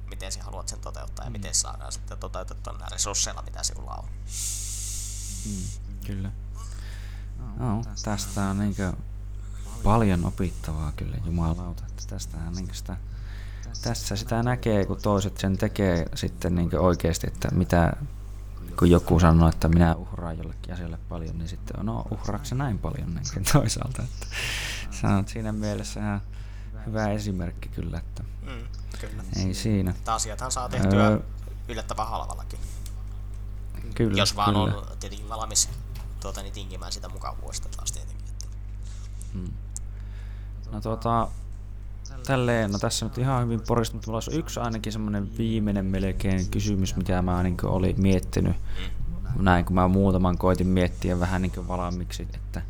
miten sinä haluat sen toteuttaa ja mm. miten saadaan sitten toteutettua näillä resursseilla, mitä sinulla on. Mm, kyllä. No, tästä on niin paljon opittavaa kyllä, jumalauta. Että tästähän niin sitä, tässä sitä näkee, kun toiset sen tekee sitten niin oikeasti, että mitä kun joku sanoo, että minä uhraan jollekin asialle paljon, niin sitten no uhraako näin paljon niin toisaalta. Että sanot siinä mielessä ihan hyvä esimerkki kyllä, että mm, kyllä. ei siinä. Tämä asiathan saa tehtyä öö, yllättävän halvallakin. Kyllä, Jos vaan kyllä. on tietenkin valmis tuota, niin tinkimään sitä mukavuudesta taas tietenkin. Että. Hmm. No tuota, tälleen, no tässä nyt ihan hyvin porista, mutta mulla olisi yksi ainakin semmoinen viimeinen melkein kysymys, mitä mä niin olin miettinyt. Näin, kun mä muutaman koitin miettiä vähän niin valmiiksi, että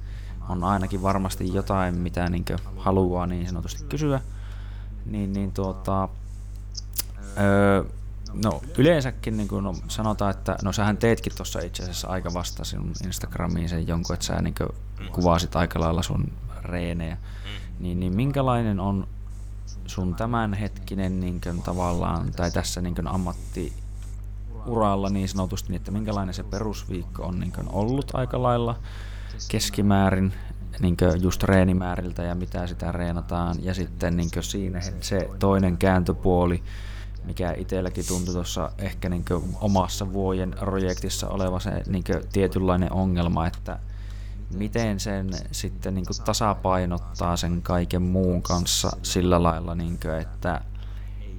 on ainakin varmasti jotain, mitä niin haluaa niin sanotusti kysyä. Niin, niin tuota, öö, no yleensäkin niin kuin, no, sanotaan, että no sähän teetkin tuossa itse asiassa aika vasta sinun Instagramiin sen jonkun, että sä niin kuvasit aika lailla sun reenejä. Niin, niin minkälainen on sun tämänhetkinen niin kuin, tavallaan, tai tässä niin kuin, ammattiuralla niin sanotusti, niin että minkälainen se perusviikko on niin kuin, ollut aika lailla keskimäärin niin just reenimääriltä ja mitä sitä reenataan. Ja sitten niin siinä se toinen kääntöpuoli, mikä itselläkin tuntui tuossa ehkä niin omassa vuoden projektissa oleva se niin tietynlainen ongelma, että miten sen sitten niin kuin tasapainottaa sen kaiken muun kanssa sillä lailla, niin kuin, että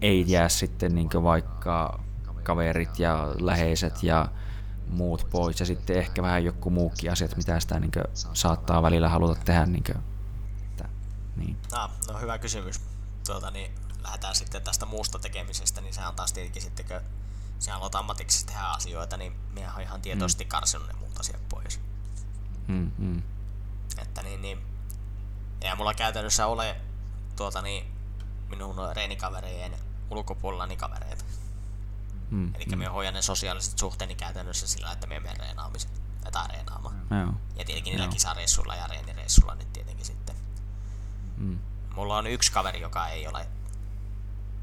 ei jää sitten niin kuin vaikka kaverit ja läheiset ja muut pois ja sitten ehkä vähän joku muukin asiat, mitä sitä niin kuin, saattaa välillä haluta tehdä. Niin kuin, että, niin. Ah, no hyvä kysymys. Tuota, niin, lähdetään sitten tästä muusta tekemisestä, niin sehän on taas tietenkin sitten, kun sinä haluat ammatiksi tehdä asioita, niin minä olen ihan tietoisesti mm. karsinut ne muut asiat pois. Mm, mm. Että niin, niin Ja mulla käytännössä ole tuota niin, minun reenikavereiden ulkopuolella niin kavereita. Mm. Eli mm. me hoidan ne sosiaaliset suhteeni käytännössä sillä, että me menen reenaamisen tai reenaamaan. Joo. Ja tietenkin niillä kisareissuilla ja reenireissuilla nyt tietenkin sitten. Mm. Mulla on yksi kaveri, joka ei ole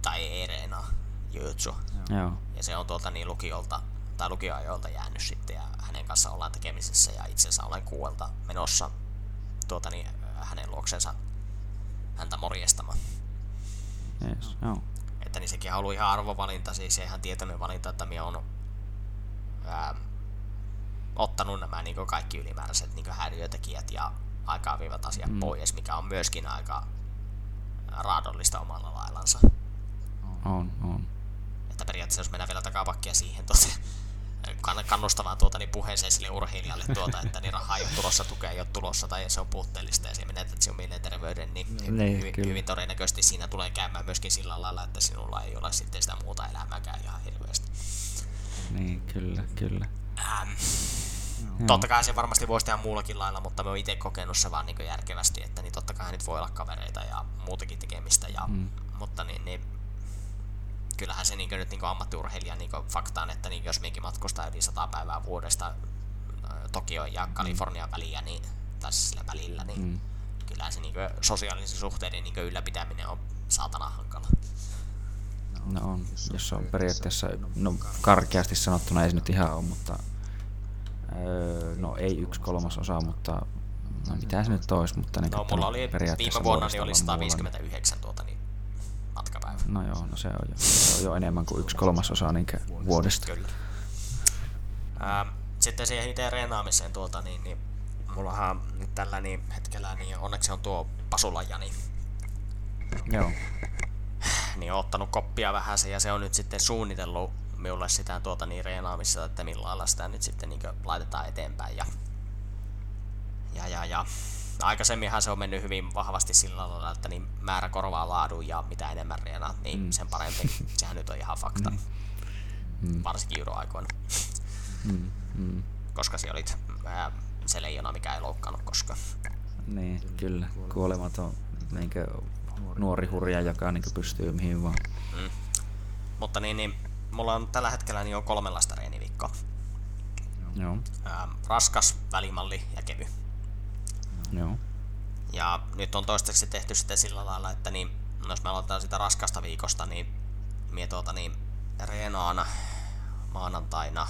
tai ei reenaa jujutsu. Joo. Ja se on tuolta niin lukiolta tai lukioajoilta jäänyt sitten ja hänen kanssa ollaan tekemisissä ja itse asiassa olen kuuelta menossa tuota niin, hänen luoksensa häntä morjestamaan. Yes. Joo. Että niin sekin on ollut ihan arvovalinta, siis ihan tietoinen valinta, että minä on ää, ottanut nämä niin kaikki ylimääräiset niin häiriötekijät ja aikaa viivat asiat mm. pois, mikä on myöskin aika raadollista omalla laillansa. On, on. Että periaatteessa jos mennään vielä takapakkia siihen tuota, kannustavaan tuota, niin puheeseen sille urheilijalle, tuota, että niin rahaa ei ole tulossa, tukea ei ole tulossa tai se on puutteellista ja se menetät sinun mielenterveyden, niin, Niin, hyvin, kyllä. hyvin, todennäköisesti siinä tulee käymään myöskin sillä lailla, että sinulla ei ole sitten sitä muuta elämääkään ihan hirveästi. Niin, kyllä, kyllä. Ähm, totta kai se varmasti voisi tehdä muullakin lailla, mutta me oon itse kokenut se vaan niin järkevästi, että niin totta kai nyt voi olla kavereita ja muutakin tekemistä, ja, mm. mutta niin, niin kyllähän se niin nyt niin ammattiurheilija niin faktaan, että niin jos minkin matkustaa yli 100 päivää vuodesta Tokio ja Kalifornian väliä, niin, tai sillä välillä, niin mm. kyllähän se niin sosiaalisen suhteiden niin ylläpitäminen on saatana hankala. No on, jos se on periaatteessa, no karkeasti sanottuna ei se nyt ihan ole, mutta öö, no ei yksi kolmasosa, mutta no mitä se nyt olisi, mutta niin No mulla oli viime vuonna niin oli olla muulla, 159 tuota niin matkapäivä. niin- No joo, no se on jo, se on jo enemmän kuin yksi kolmasosa niin vuodesta. Kyllä. Ää, sitten siihen itse reenaamiseen tuota, niin, niin mullahan nyt tällä niin hetkellä niin onneksi on tuo Pasulaja, niin, Joo, niin on ottanut koppia vähän se, ja se on nyt sitten suunnitellut minulle sitä tuota niin reenaamista, että millä lailla sitä nyt sitten niin laitetaan eteenpäin. Ja, ja, ja, ja aikaisemminhan se on mennyt hyvin vahvasti sillä lailla, että niin määrä korvaa laadun ja mitä enemmän reenaat, niin mm. sen parempi. Sehän nyt on ihan fakta. Mm. Varsinkin judoaikoina. mm, mm. koska siellä olit ää, se leijona, mikä ei loukkaannut koskaan. niin, kyllä, kuolematon niin nuori hurja, joka niin pystyy mihin vaan. Mm. Mutta niin, niin, mulla on tällä hetkellä niin jo kolmenlaista reeniviikkoa. Joo, Ää, raskas, välimalli ja kevy. Joo, Ja nyt on toistaiseksi tehty sitten sillä lailla, että niin, jos me aloitetaan sitä raskasta viikosta, niin mie tuota niin, reenaan maanantaina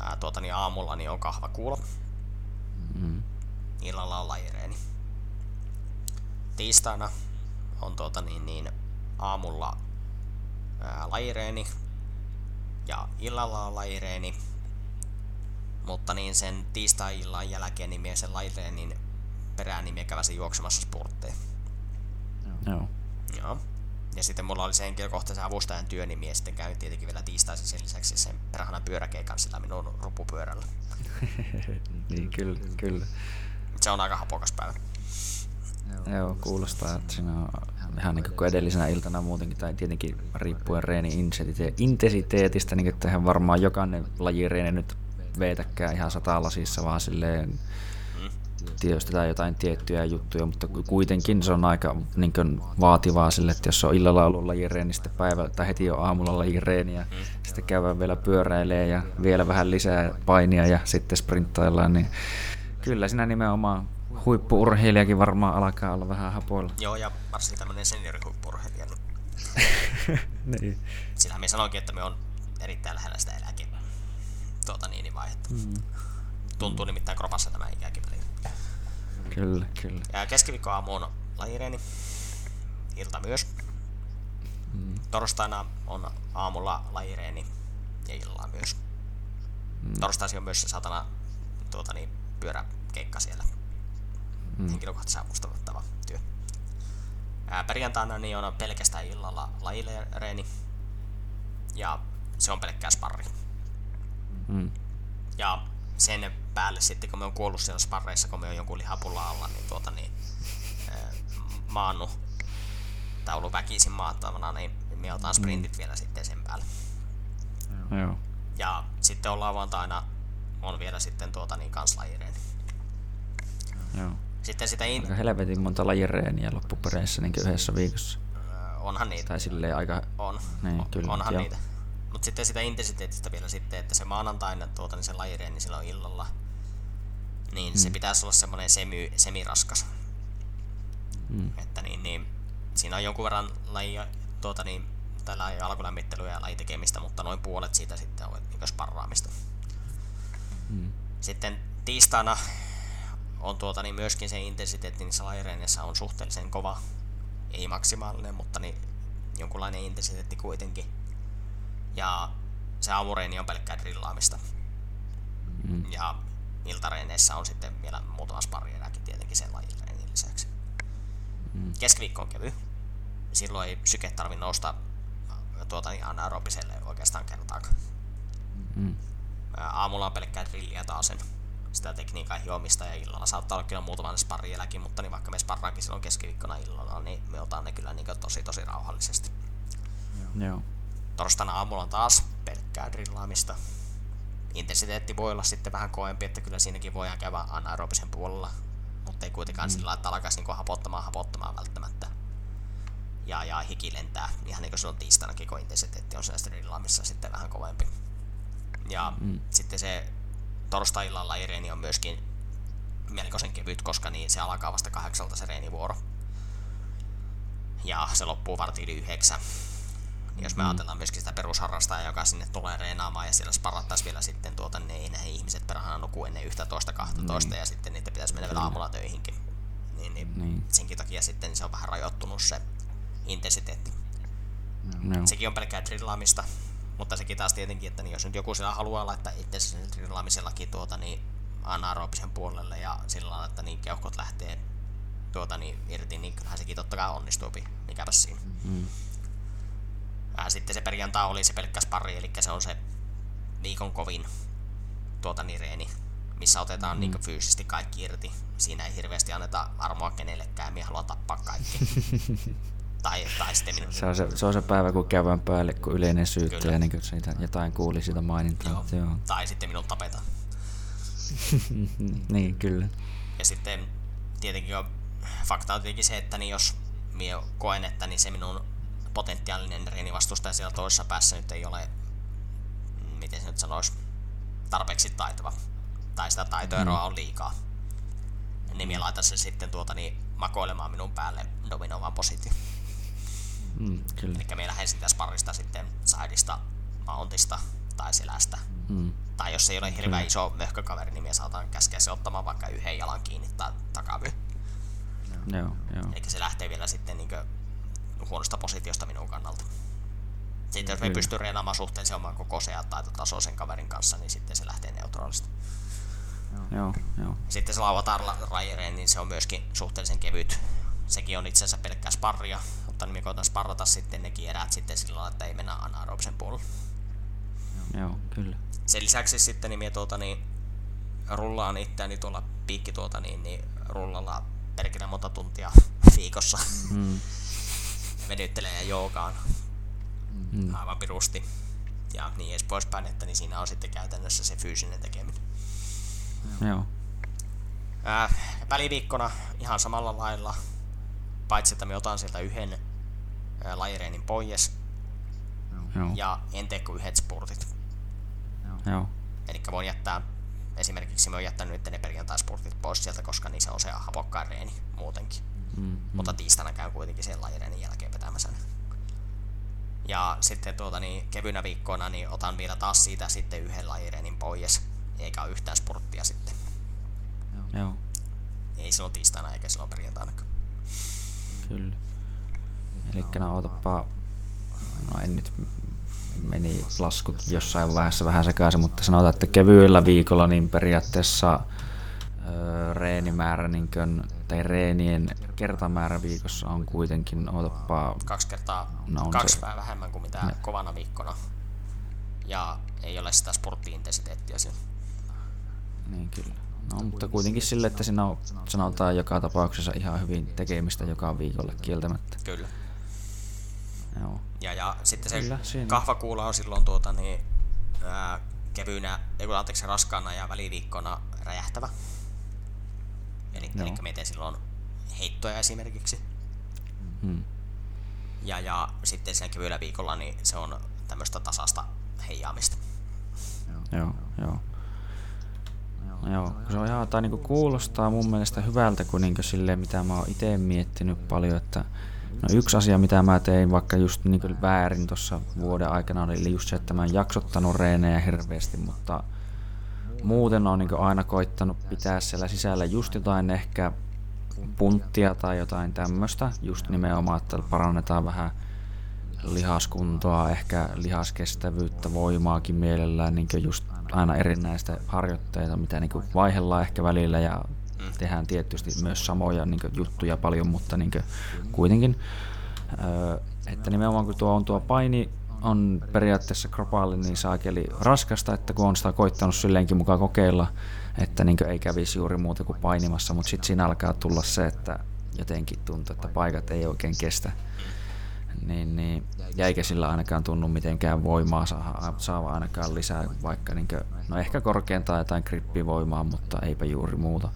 ää, tuota niin, aamulla niin on kahvakuulo. mm. illalla on lajireeni. Tiistaina on tuota niin, niin aamulla ää, lajireeni ja illalla on lajireeni. Mutta niin sen tiistai-illan jälkeen niin mie sen lajireenin perään niin mie käväsin juoksemassa sportteja. joo, Joo. Ja sitten mulla oli se henkilökohtaisen avustajan työ, niin mie sitten käyn tietenkin vielä tiistaisin sen lisäksi sen perhana pyöräkeikan sillä minun rupupyörällä. niin kyllä, kyllä. Se on aika hapokas päivä. Joo, kuulostaa, että siinä on ihan niin kuin edellisenä iltana muutenkin, tai tietenkin riippuen reeni intensiteetistä, niin että eihän varmaan jokainen lajireeni nyt veetäkään ihan sata lasissa, vaan silleen työstetään jotain tiettyjä juttuja, mutta ku- kuitenkin se on aika niin kuin, vaativaa sille, että jos on illalla ollut lajireeni, niin sitten päivä, tai heti jo aamulla lajireeni, ja sitten käydään vielä pyöräilee ja vielä vähän lisää painia ja sitten sprinttaillaan, niin kyllä siinä nimenomaan huippuurheilijakin varmaan alkaa olla vähän hapoilla. Joo, ja varsinkin tämmönen seniorihuippurheilija, niin niin. sillä me sanoinkin, että me on erittäin lähellä sitä eläke tuota niin, niin vaihetta. Mm. Tuntuu nimittäin kropassa tämä ikäkin välillä. Kyllä, kyllä. Ja keskiviikko aamu on lajireeni, ilta myös. Mm. Torstaina on aamulla lajireeni ja illalla myös. Mm. Torstaisin on myös se satana tuota niin, pyöräkeikka siellä. Mm. Henkilökohtaisen avustattava työ. Ää, perjantaina niin on pelkästään illalla lajireeni ja se on pelkkää sparri. Mm. Ja sen päälle sitten, kun me on kuollut siellä sparreissa, kun me on jonkun lihapulla alla, niin tuota niin, ää, maannut, tai ollut väkisin maattavana, niin me otan sprintit vielä sitten sen päälle. Joo. Ja sitten on lauantaina, on vielä sitten tuota niin kanslajireeni. Joo. Sitten sitä in... Aika helvetin monta lajireeniä loppupereissä niin yhdessä viikossa. onhan niitä. Tai silleen aika... On. Niin, kyllä. Onhan joo. niitä. Mutta sitten sitä intensiteetistä vielä sitten, että se maanantaina tuota, niin se lajireeni niin silloin illalla, niin mm. se pitäisi olla semmoinen semi, semiraskas. Mm. Että niin, niin, siinä on jonkun verran lajia, tuota, niin, tai laji, alkulämmittelyä ja lajitekemistä, mutta noin puolet siitä sitten on niin sparraamista. Mm. Sitten tiistaina on tuota, niin myöskin se intensiteetti niissä lajireenissä on suhteellisen kova. Ei maksimaalinen, mutta niin jonkunlainen intensiteetti kuitenkin. Ja se aamureeni on pelkkää drillaamista. Mm. Ja iltareeneissä on sitten vielä muutama spari eräkin tietenkin sen lajireenin lisäksi. Mm. Keskiviikko on kevy. Silloin ei syke tarvi nousta tuota, niin anaerobiselle oikeastaan kertaakaan. Mm. Aamulla on pelkkää drilliä taas sen sitä tekniikan hiomista ja illalla saattaa olla kyllä muutaman sparri eläkin, mutta niin vaikka me sparraankin silloin keskiviikkona illalla, niin me otan ne kyllä niin tosi tosi rauhallisesti. Joo. Torstaina aamulla on taas pelkkää drillaamista. Intensiteetti voi olla sitten vähän koempi, että kyllä siinäkin voidaan käydä anaerobisen puolella, mutta ei kuitenkaan mm. sillä lailla, että alkaisi niinku hapottamaan hapottamaan välttämättä. Ja, ja hiki lentää, ihan niin kuin silloin tiistainakin, kun intensiteetti on siellä drillaamissa sitten vähän kovempi. Ja mm. sitten se torstai-illalla reeni on myöskin melkoisen kevyt, koska niin se alkaa vasta kahdeksalta se reenivuoro. Ja se loppuu vartiin yhdeksän. Niin jos me mm. ajatellaan myöskin sitä perusharrastajaa, joka sinne tulee reenaamaan ja siellä sparattaisi vielä sitten tuota, ne ei näihin ihmiset perhana nuku ennen 11 12 mm. ja sitten niitä pitäisi mennä vielä aamulla töihinkin. Niin, niin, Niin. senkin takia sitten se on vähän rajoittunut se intensiteetti. Joo. Sekin on pelkkää drillaamista, mutta sekin taas tietenkin, että niin jos nyt joku siellä haluaa laittaa itse sen drillaamisellakin tuota, niin anaerobisen puolelle ja sillä lailla, että niin keuhkot lähtee tuota, niin irti, niin kyllähän sekin totta kai onnistuu, mikäpä siinä. Mm. Ää, sitten se perjantai oli se pelkkä sparri, eli se on se viikon kovin tuota, niin reeni, missä otetaan mm. niin fyysisesti kaikki irti. Siinä ei hirveästi anneta armoa kenellekään, minä haluan tappaa kaikki. tai, tai sitten minun... Se on se, se on se päivä, kun käydään päälle, kun yleinen Kyllä. syyttäjä niin kuin siitä, jotain kuuli siitä mainintaa. Joo. Joo. Joo. Tai sitten minun tapetaan. niin, kyllä. Ja sitten tietenkin on, fakta on tietenkin se, että niin jos minä koen, että niin se minun potentiaalinen reenivastustaja siellä toisessa päässä nyt ei ole, mm, miten se nyt sanoisi, tarpeeksi taitava. Tai sitä taitoeroa on liikaa. Niin minä laitan sen sitten tuota niin makoilemaan minun päälle dominoivaan positio. Mm, kyllä. Eli me lähden sitä sparrista sitten sideista, mountista tai selästä. Mm. Tai jos ei ole hirveän iso möhkökaveri, niin me saatan käskeä se ottamaan vaikka yhden jalan kiinni tai takavyy. Joo, joo. Eli se lähtee vielä sitten niin huonosta positiosta minun kannalta. Sitten jos me Kyllä. pystyy reenaamaan suhteellisen oman kokoisen ja taitotasoisen kaverin kanssa, niin sitten se lähtee neutraalista. Joo, joo. Sitten se lauantain rajireen, niin se on myöskin suhteellisen kevyt. Sekin on itse asiassa pelkkää sparria, mutta niin me koitan sparrata sitten nekin erät sitten sillä lailla, että ei mennä anaerobisen puolelle. Joo, kyllä. Sen lisäksi sitten niin minä tuota, niin, rullaan itseäni tuolla piikki tuota, niin, niin rullalla perkele monta tuntia viikossa. Mm. Venyttelee ja joogaan Mm. aivan pirusti. Ja niin edes poispäin, että niin siinä on sitten käytännössä se fyysinen tekeminen. Joo. Ää, väliviikkona ihan samalla lailla, paitsi että me otan sieltä yhden ää, lajireenin pois Joo. ja en tee kuin yhdet spurtit. Joo. Eli voin jättää, esimerkiksi mä oon jättänyt nyt ne perjantai-spurtit pois sieltä, koska niin se on se hapokkaan reeni muutenkin. Mm. Mm. Mutta tiistaina käyn kuitenkin sen lajireenin jälkeen vetämässä. Ja sitten tuota, niin, kevynä viikkoina niin otan vielä taas siitä sitten yhden lajireenin pois, eikä ole yhtään spurttia sitten. Joo, Ei silloin tiistaina eikä silloin perjantaina. kyllä. Eli no ootapa, no en nyt meni laskut jossain vaiheessa vähän sekaisin, mutta sanotaan, että kevyellä viikolla niin periaatteessa öö, reenimäärä, niin kuin, tai reenien kertamäärä viikossa on kuitenkin, ootapa, Kaksi kertaa, No on kaksi se- vähän vähemmän kuin mitä Ne. kovana viikkona. Ja ei ole sitä sportti-intensiteettiä siinä. niin kyllä. No, mutta kuitenkin sille, että siinä on, sanotaan joka tapauksessa ihan hyvin tekemistä joka viikolle kieltämättä. Kyllä. Joo. Ja, ja sitten se Kyllä, siinä. kahvakuula on silloin tuota niin, ää, kevyynä, ei kun anteeksi raskaana ja väliviikkona räjähtävä. Eli, eli miten silloin heittoja esimerkiksi. Hmm. Ja, ja sitten sen kevyellä viikolla niin se on tämmöistä tasasta heijaamista. Joo, joo. Joo, se on ihan, tai niinku kuulostaa mun mielestä hyvältä, kun niinku silleen, mitä mä oon itse miettinyt paljon, että no yksi asia, mitä mä tein vaikka just niinku väärin tuossa vuoden aikana, oli just se, että mä en jaksottanut reenejä hirveästi, mutta muuten on niinku aina koittanut pitää siellä sisällä just jotain ehkä punttia tai jotain tämmöistä, just nimenomaan, että parannetaan vähän lihaskuntoa, ehkä lihaskestävyyttä, voimaakin mielellään, niin just aina erinäistä harjoitteita, mitä niin vaihdellaan ehkä välillä ja tehdään tietysti myös samoja niin juttuja paljon, mutta niin kuitenkin, että nimenomaan kun tuo on tuo paini on periaatteessa globaali niin saakeli raskasta, että kun on sitä koittanut silleenkin mukaan kokeilla, että niin ei kävisi juuri muuta kuin painimassa, mutta sitten siinä alkaa tulla se, että jotenkin tuntuu, että paikat ei oikein kestä. Niin, niin, ja eikä sillä ainakaan tunnu mitenkään voimaa saa, saa ainakaan lisää, vaikka niin kuin, no ehkä korkeintaan jotain grippivoimaa, mutta eipä juuri muuta.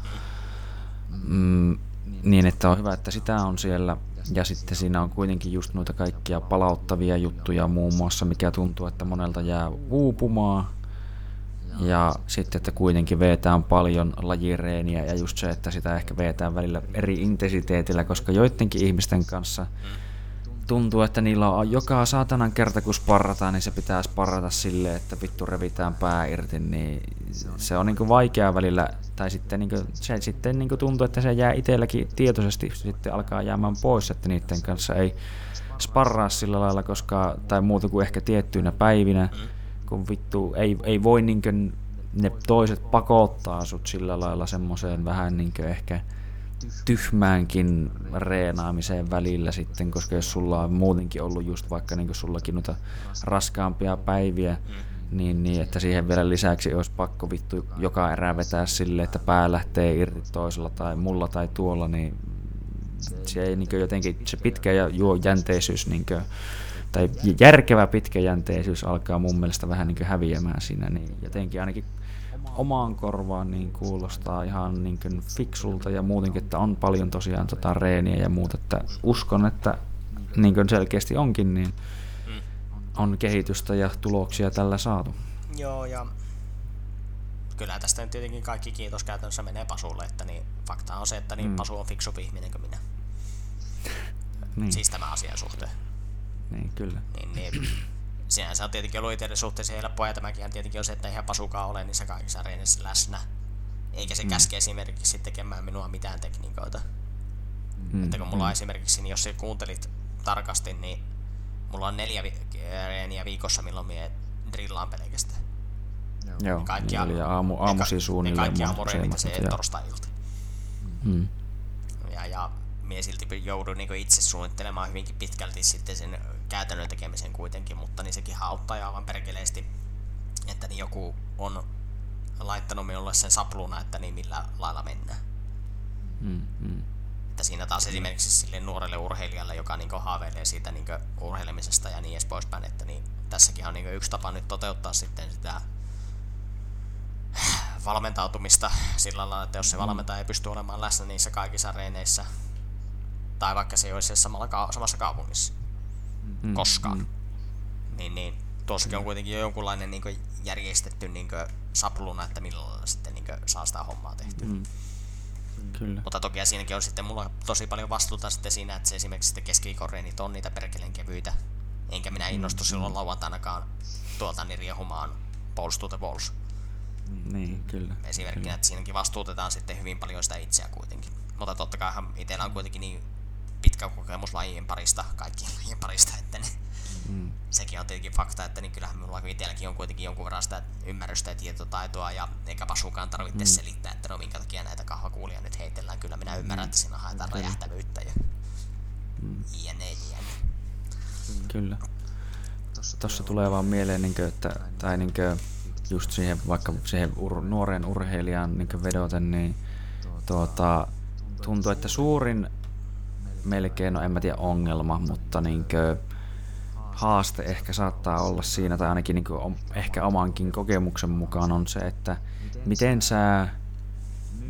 Mm, niin, että on hyvä, että sitä on siellä. Ja sitten siinä on kuitenkin just noita kaikkia palauttavia juttuja muun muassa, mikä tuntuu, että monelta jää uupumaan. Ja sitten, että kuitenkin vetään paljon lajireeniä ja just se, että sitä ehkä vetään välillä eri intensiteetillä, koska joidenkin ihmisten kanssa tuntuu, että niillä on joka saatanan kerta kun sparrataan, niin se pitää sparrata silleen, että vittu revitään pää irti, niin se on niinku vaikea välillä, tai sitten niinku, se sitten niinku tuntuu, että se jää itselläkin tietoisesti sitten alkaa jäämään pois, että niiden kanssa ei sparraa sillä lailla, koska, tai muuta kuin ehkä tiettyinä päivinä, kun vittu ei, ei voi niinkö ne toiset pakottaa sut sillä lailla semmoiseen vähän niinkö ehkä tyhmäänkin reenaamiseen välillä sitten, koska jos sulla on muutenkin ollut just vaikka niin sullakin noita raskaampia päiviä, niin, niin että siihen vielä lisäksi olisi pakko vittu joka erää vetää sille, että pää lähtee irti toisella tai mulla tai tuolla, niin se ei niin jotenkin se pitkä ja juo jänteisyys niin kuin, tai järkevä pitkäjänteisyys alkaa mun mielestä vähän niin häviämään siinä, niin jotenkin ainakin omaan korvaan niin kuulostaa ihan niin kuin fiksulta ja muutenkin, että on paljon tosiaan tota reeniä ja muuta, että uskon, että niin kuin selkeästi onkin, niin mm. on kehitystä ja tuloksia tällä saatu. Joo, ja kyllä tästä nyt tietenkin kaikki kiitos käytännössä menee Pasulle, että niin fakta on se, että niin mm. Pasu on fiksu ihminen kuin minä. niin. Siis tämä asian suhteen. Niin, kyllä. Niin, niin sinänsä on tietenkin ollut itselle suhteessa helppoa, ja tämäkin tietenkin on se, että ihan pasukaa ole niissä kaikissa reenissä läsnä. Eikä se mm. käske esimerkiksi tekemään minua mitään tekniikoita. Mm. Että kun mulla mm. on esimerkiksi, niin jos sä kuuntelit tarkasti, niin mulla on neljä vi- reeniä viikossa, milloin mie drillaan pelkästään. Joo, kaikki niin ja aamu, aamuisin suunnilleen. Ne kaikki aamureenit se torstai-ilta. Mm. Ja, ja mie silti joudun niin itse suunnittelemaan hyvinkin pitkälti sitten sen käytännön tekemisen kuitenkin, mutta niin sekin auttaa aivan perkeleesti, että niin joku on laittanut minulle sen sapluuna, että niin millä lailla mennään. Mm, mm. Että siinä taas esimerkiksi sille nuorelle urheilijalle, joka niin haaveilee siitä niin urheilemisesta ja niin edes poispäin, että niin tässäkin on niin yksi tapa nyt toteuttaa sitten sitä valmentautumista sillä lailla, että jos se mm. valmentaja ei pysty olemaan läsnä niissä kaikissa reeneissä, tai vaikka se ei olisi samalla, samassa kaupungissa, mm, koskaan. Mm. Niin, niin tuossakin on kuitenkin jo jonkunlainen niin kuin, järjestetty niin kuin, sapluna, että millä sitten niin kuin, saa sitä hommaa tehtyä. Mm. Kyllä. Mutta toki siinäkin on sitten mulla tosi paljon vastuuta sitten siinä, että se esimerkiksi sitten keskiviikoreenit on niitä perkeleen kevyitä. Enkä minä mm, innostu mm. silloin lauantainakaan tuolta niin riehumaan Balls to the Balls. Niin, kyllä. Esimerkkinä, kyllä. että siinäkin vastuutetaan sitten hyvin paljon sitä itseä kuitenkin. Mutta totta kai itsellä on kuitenkin niin pitkä kokemus lajien parista, kaikkien lajien parista, että ne, mm. sekin on tietenkin fakta, että niin kyllähän minulla itselläkin on kuitenkin jonkun verran sitä ymmärrystä ja tietotaitoa, ja eikä pasukaan tarvitse mm. selittää, että no minkä takia näitä kahvakuulia nyt heitellään. Kyllä minä ymmärrän, mm. että siinä haetaan mm. räjähtävyyttä ja mm. jne, jne. Kyllä. Tuossa tulee vaan mieleen, niin kuin, että, tai niin kuin, just siihen, vaikka siihen ur, nuoren urheilijan niin vedoten, niin tuota, tuntuu, että suurin melkein, no en mä tiedä ongelma, mutta niinkö haaste ehkä saattaa olla siinä, tai ainakin niinkö ehkä omankin kokemuksen mukaan on se, että miten sä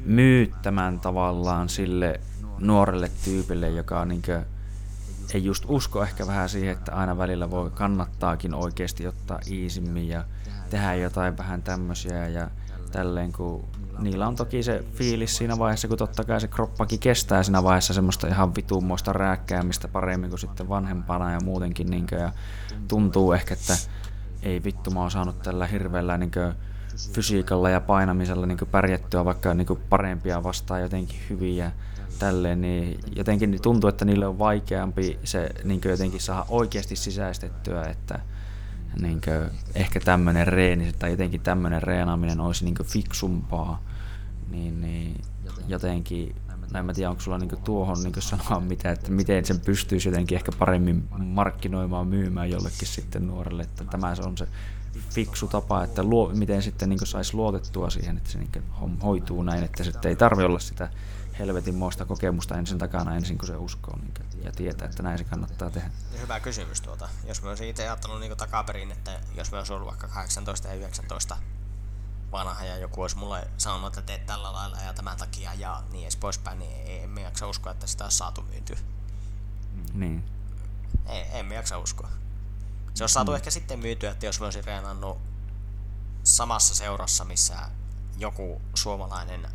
myyttämään tavallaan sille nuorelle tyypille, joka niinkö ei just usko ehkä vähän siihen, että aina välillä voi kannattaakin oikeasti ottaa iisimmin ja tehdä jotain vähän tämmöisiä ja tälleen, kun niillä on toki se fiilis siinä vaiheessa, kun totta kai se kroppakin kestää siinä vaiheessa semmoista ihan vitummoista rääkkäämistä paremmin kuin sitten vanhempana ja muutenkin niinkö, ja tuntuu ehkä, että ei vittu mä oon saanut tällä hirveällä niinkö, fysiikalla ja painamisella niin pärjättyä vaikka niin parempia vastaan jotenkin hyvin ja tälleen, niin jotenkin tuntuu, että niille on vaikeampi se niin jotenkin saada oikeasti sisäistettyä, että niin kuin, ehkä tämmöinen reeni tai jotenkin tämmöinen reenaaminen olisi niin fiksumpaa, niin, niin jotenkin, no en mä tiedä onko sulla niin tuohon niin sanoa mitä, että miten sen pystyisi jotenkin ehkä paremmin markkinoimaan, myymään jollekin sitten nuorelle, että tämä on se fiksu tapa, että luo, miten sitten niin saisi luotettua siihen, että se niin hoituu näin, että sitten ei tarvi olla sitä helvetin moista kokemusta ensin takana ensin, kun se uskoo niin, ja tietää, että näin se kannattaa tehdä. Hyvä kysymys tuota. Jos mä olisin itse ajattelut niin takaperin, että jos mä olisin ollut vaikka 18 ja 19 vanha ja joku olisi mulle sanonut, että teet tällä lailla ja tämän takia ja niin edes poispäin, niin en mä jaksa uskoa, että sitä olisi saatu myytyä. Niin. Ei, en mä jaksa uskoa. Se on saatu mm. ehkä sitten myytyä, että jos mä olisin reenannut samassa seurassa, missä joku suomalainen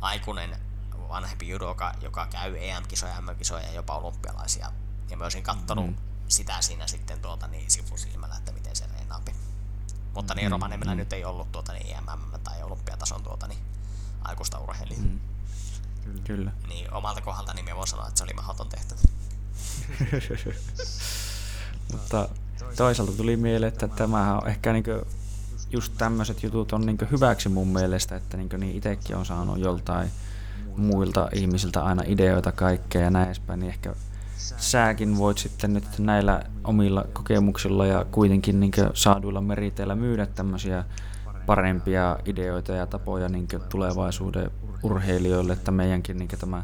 aikuinen vanhempi judoka, joka käy EM-kisoja, MM-kisoja ja jopa olympialaisia. Ja mä olisin kattonut mm. sitä siinä sitten tuota niin sivusilmällä, että miten se reenaampi. Mutta niin mm. Rovaniemellä mm. nyt ei ollut tuota niin EMM tai olympiatason tuota niin aikuista urheilijaa. Mm. Kyllä. Niin omalta kohdalta niin voin sanoa, että se oli mahdoton tehtävä. Mutta toisaalta tuli mieleen, että tämä on ehkä niinku just tämmöiset jutut on niinku hyväksi mun mielestä, että niinku niin itsekin on saanut joltain muilta ihmisiltä aina ideoita kaikkea ja näin edespäin, niin ehkä säkin voit sitten nyt näillä omilla kokemuksilla ja kuitenkin niin saaduilla meriteillä myydä tämmöisiä parempia ideoita ja tapoja niin tulevaisuuden urheilijoille, että meidänkin niin tämä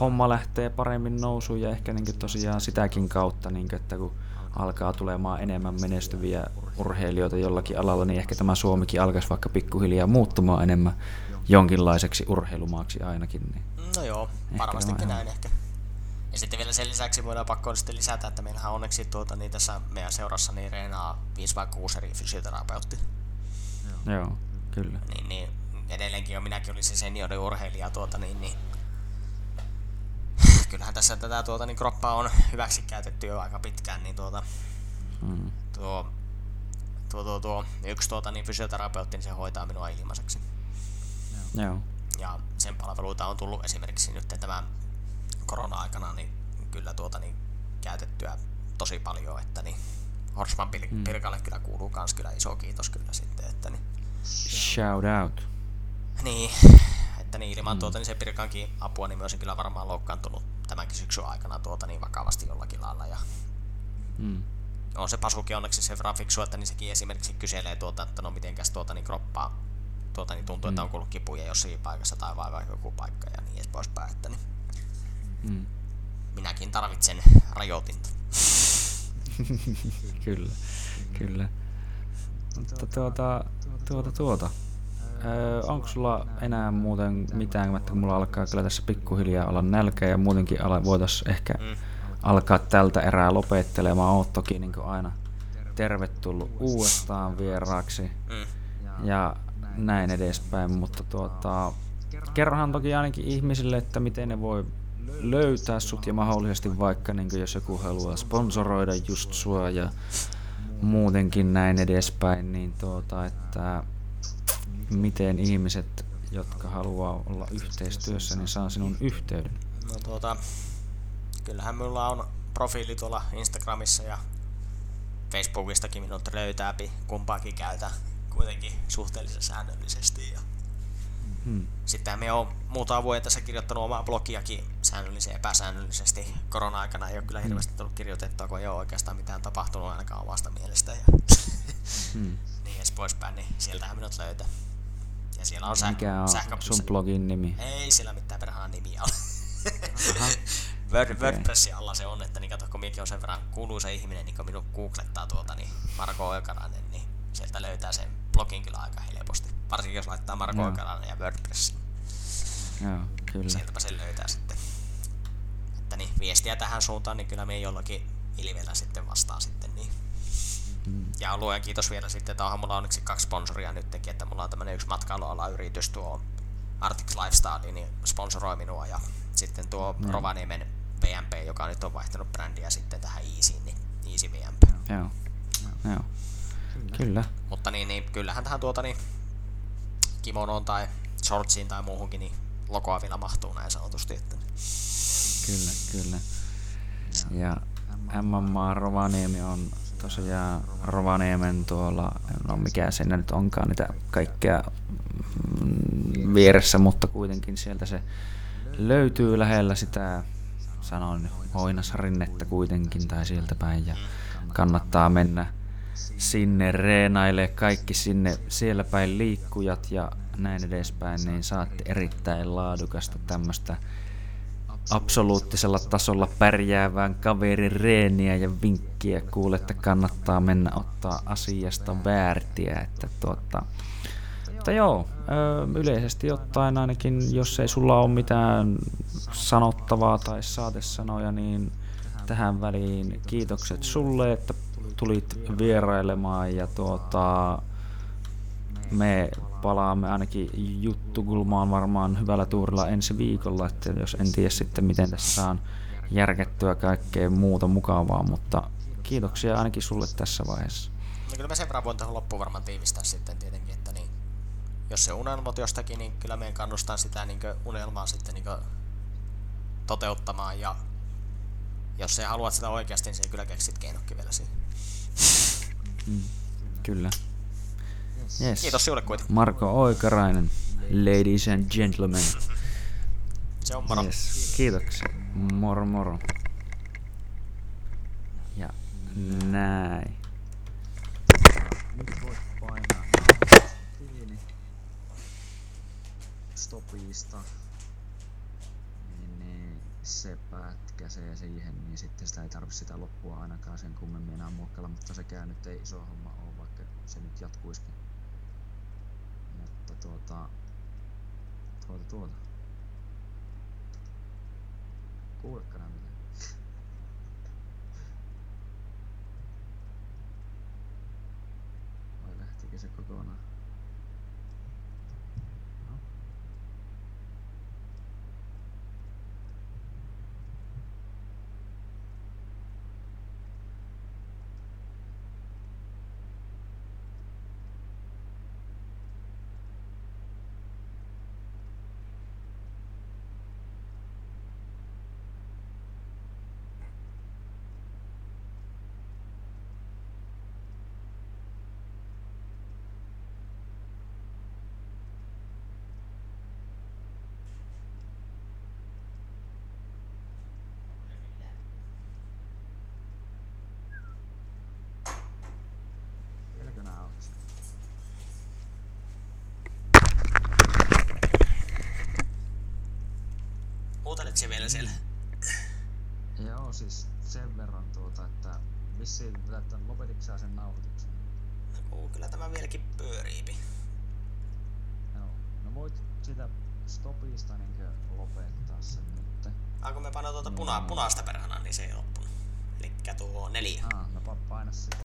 homma lähtee paremmin nousuun ja ehkä niin tosiaan sitäkin kautta, niin että kun alkaa tulemaan enemmän menestyviä urheilijoita jollakin alalla, niin ehkä tämä Suomikin alkaisi vaikka pikkuhiljaa muuttumaan enemmän jonkinlaiseksi urheilumaaksi ainakin. Niin no joo, varmastikin näin ehkä. Ja sitten vielä sen lisäksi voidaan pakko sitten lisätä, että meillähän onneksi tuota, niin tässä meidän seurassa niin reenaa 5 vai 6 eri fysioterapeutti. Joo, joo kyllä. Niin, niin edelleenkin jo minäkin olisin senioriurheilija tuota, niin, niin kyllähän tässä tätä tuota, niin kroppaa on hyväksi käytetty jo aika pitkään, niin tuota, mm. tuo, tuo, tuo, tuo, yksi tuota, niin fysioterapeutti, niin se hoitaa minua ilmaiseksi. Joo. Ja sen palveluita on tullut esimerkiksi nyt tämän korona-aikana niin kyllä tuota niin käytettyä tosi paljon, että niin Horsman mm. Pirkalle kyllä kuuluu kans kyllä iso kiitos kyllä sitten, että niin Shout out. Niin, että niin ilman mm. tuota niin se Pirkankin apua, niin myös kyllä varmaan loukkaantunut tämänkin syksyn aikana tuota niin vakavasti jollakin lailla ja mm. on se Pasuki onneksi sen verran fiksu, että niin sekin esimerkiksi kyselee tuota, että no mitenkäs tuota niin kroppaa tuota, niin tuntuu, mm. että on kuullut kipuja jossakin paikassa tai vaivaa joku paikka ja niin poispäin. Että niin mm. Minäkin tarvitsen rajoitinta. kyllä, kyllä. Mutta tuota, tuota, tuota. Öö, onko sulla enää muuten mitään, että mulla alkaa kyllä tässä pikkuhiljaa olla nälkä ja muutenkin voitaisiin ehkä mm. alkaa tältä erää lopettelemaan. Oot toki niin aina tervetullut uudestaan vieraaksi. Mm. Ja näin edespäin, mutta tuota, kerrohan toki ainakin ihmisille, että miten ne voi löytää sut ja mahdollisesti vaikka niin jos joku haluaa sponsoroida just sua ja muutenkin näin edespäin, niin tuota, että miten ihmiset, jotka haluaa olla yhteistyössä, niin saa sinun yhteyden? No tuota, kyllähän minulla on profiili tuolla Instagramissa ja Facebookistakin minut löytääpi, kumpaakin käytä kuitenkin suhteellisen säännöllisesti. Ja hmm. Sitten me on muutama vuoden tässä kirjoittanut omaa blogiakin säännöllisesti ja epäsäännöllisesti. Korona-aikana ei ole kyllä hmm. hirveästi tullut kirjoitettua, kun ei ole oikeastaan mitään tapahtunut ainakaan omasta mielestä. Ja hmm. niin edes poispäin, niin sieltähän minut löytää. Ja siellä on, sähkö, Mikä on sun blogin nimi? Ei siellä mitään perhaan nimiä ole. Word, okay. WordPressin alla se on, että niin kato, kun minäkin on sen verran kuuluisa ihminen, niin kun minun googlettaa tuota, niin Marko Oikarainen, niin sieltä löytää sen blogin kyllä aika helposti. Varsinkin jos laittaa Marko Oikarainen ja WordPressin. Joo, kyllä. Sieltäpä sen löytää sitten. Että niin, viestiä tähän suuntaan, niin kyllä me jollakin ilvellä sitten vastaan sitten niin. Mm. Ja luojan kiitos vielä sitten, että mulla onneksi kaksi sponsoria nytkin, että mulla on tämmönen yksi matkailuala-yritys tuo Arctic Lifestyle, niin sponsoroi minua ja sitten tuo mm. Rovaniemen VMP, joka nyt on vaihtanut brändiä sitten tähän Easyin, niin Easy VMP. Joo, joo. Kyllä. Mutta niin, niin kyllähän tähän tuota niin kimonoon tai shortsiin tai muuhunkin, niin logoa vielä mahtuu näin sanotusti. Että... Kyllä, kyllä. Ja MMA Rovaniemi on tosiaan Rovaniemen tuolla, no mikä siinä nyt onkaan niitä kaikkea mm, vieressä, mutta kuitenkin sieltä se löytyy lähellä sitä, sanoin Oinasrinnettä kuitenkin tai sieltä päin ja kannattaa mennä sinne reenaille kaikki sinne siellä päin liikkujat ja näin edespäin, niin saatte erittäin laadukasta tämmöistä absoluuttisella tasolla pärjäävään kaverin reeniä ja vinkkiä. Kuule, että kannattaa mennä ottaa asiasta väärtiä, että tuota, mutta joo, yleisesti ottaen ainakin, jos ei sulla ole mitään sanottavaa tai saatesanoja, niin tähän väliin kiitokset sulle, että tulit vierailemaan ja tuota, me palaamme ainakin juttukulmaan varmaan hyvällä tuurilla ensi viikolla, että jos en tiedä sitten miten tässä saan järkettyä kaikkea muuta mukavaa, mutta kiitoksia ainakin sulle tässä vaiheessa. No kyllä mä sen verran voin tähän loppuun varmaan tiivistää sitten tietenkin, että niin, jos se unelmot jostakin, niin kyllä meidän kannustan sitä niin unelmaa sitten niin toteuttamaan ja jos sä haluat sitä oikeasti, niin se kyllä keksit keinokki vielä siihen. Mm, kyllä. Yes. Kiitos sinulle kuitenkin. Marko Oikarainen, ladies and gentlemen. Se on moro. Yes. Kiitoksia. Moro moro. Ja näin. Nyt voit painaa kiinni stopista. Niin, niin se pätkäsee siihen, niin sitten sitä ei tarvitse sitä loppua ainakaan sen kummemmin enää muokkailla, mutta sekään nyt ei iso homma ole, vaikka se nyt jatkuisikin. Mutta tuota, tuota, tuota. Kuuletko nää mitään? Vai lähtikö se kokonaan? No. Vieläkö nää auki? Huutelet se vielä siellä? Joo, siis sen verran tuota, että vissiin että lopetitko sä sen nauhoituksen? No, kyllä tämä vieläkin pyöriipi. Joo. No voit sitä stopista niinkö lopettaa sen nyt. Ah, kun me painoin tuota puna- Niin. punaista perhana, niin se ei loppunut. Eli tuo neljä. Ah, no pa- paina sitä.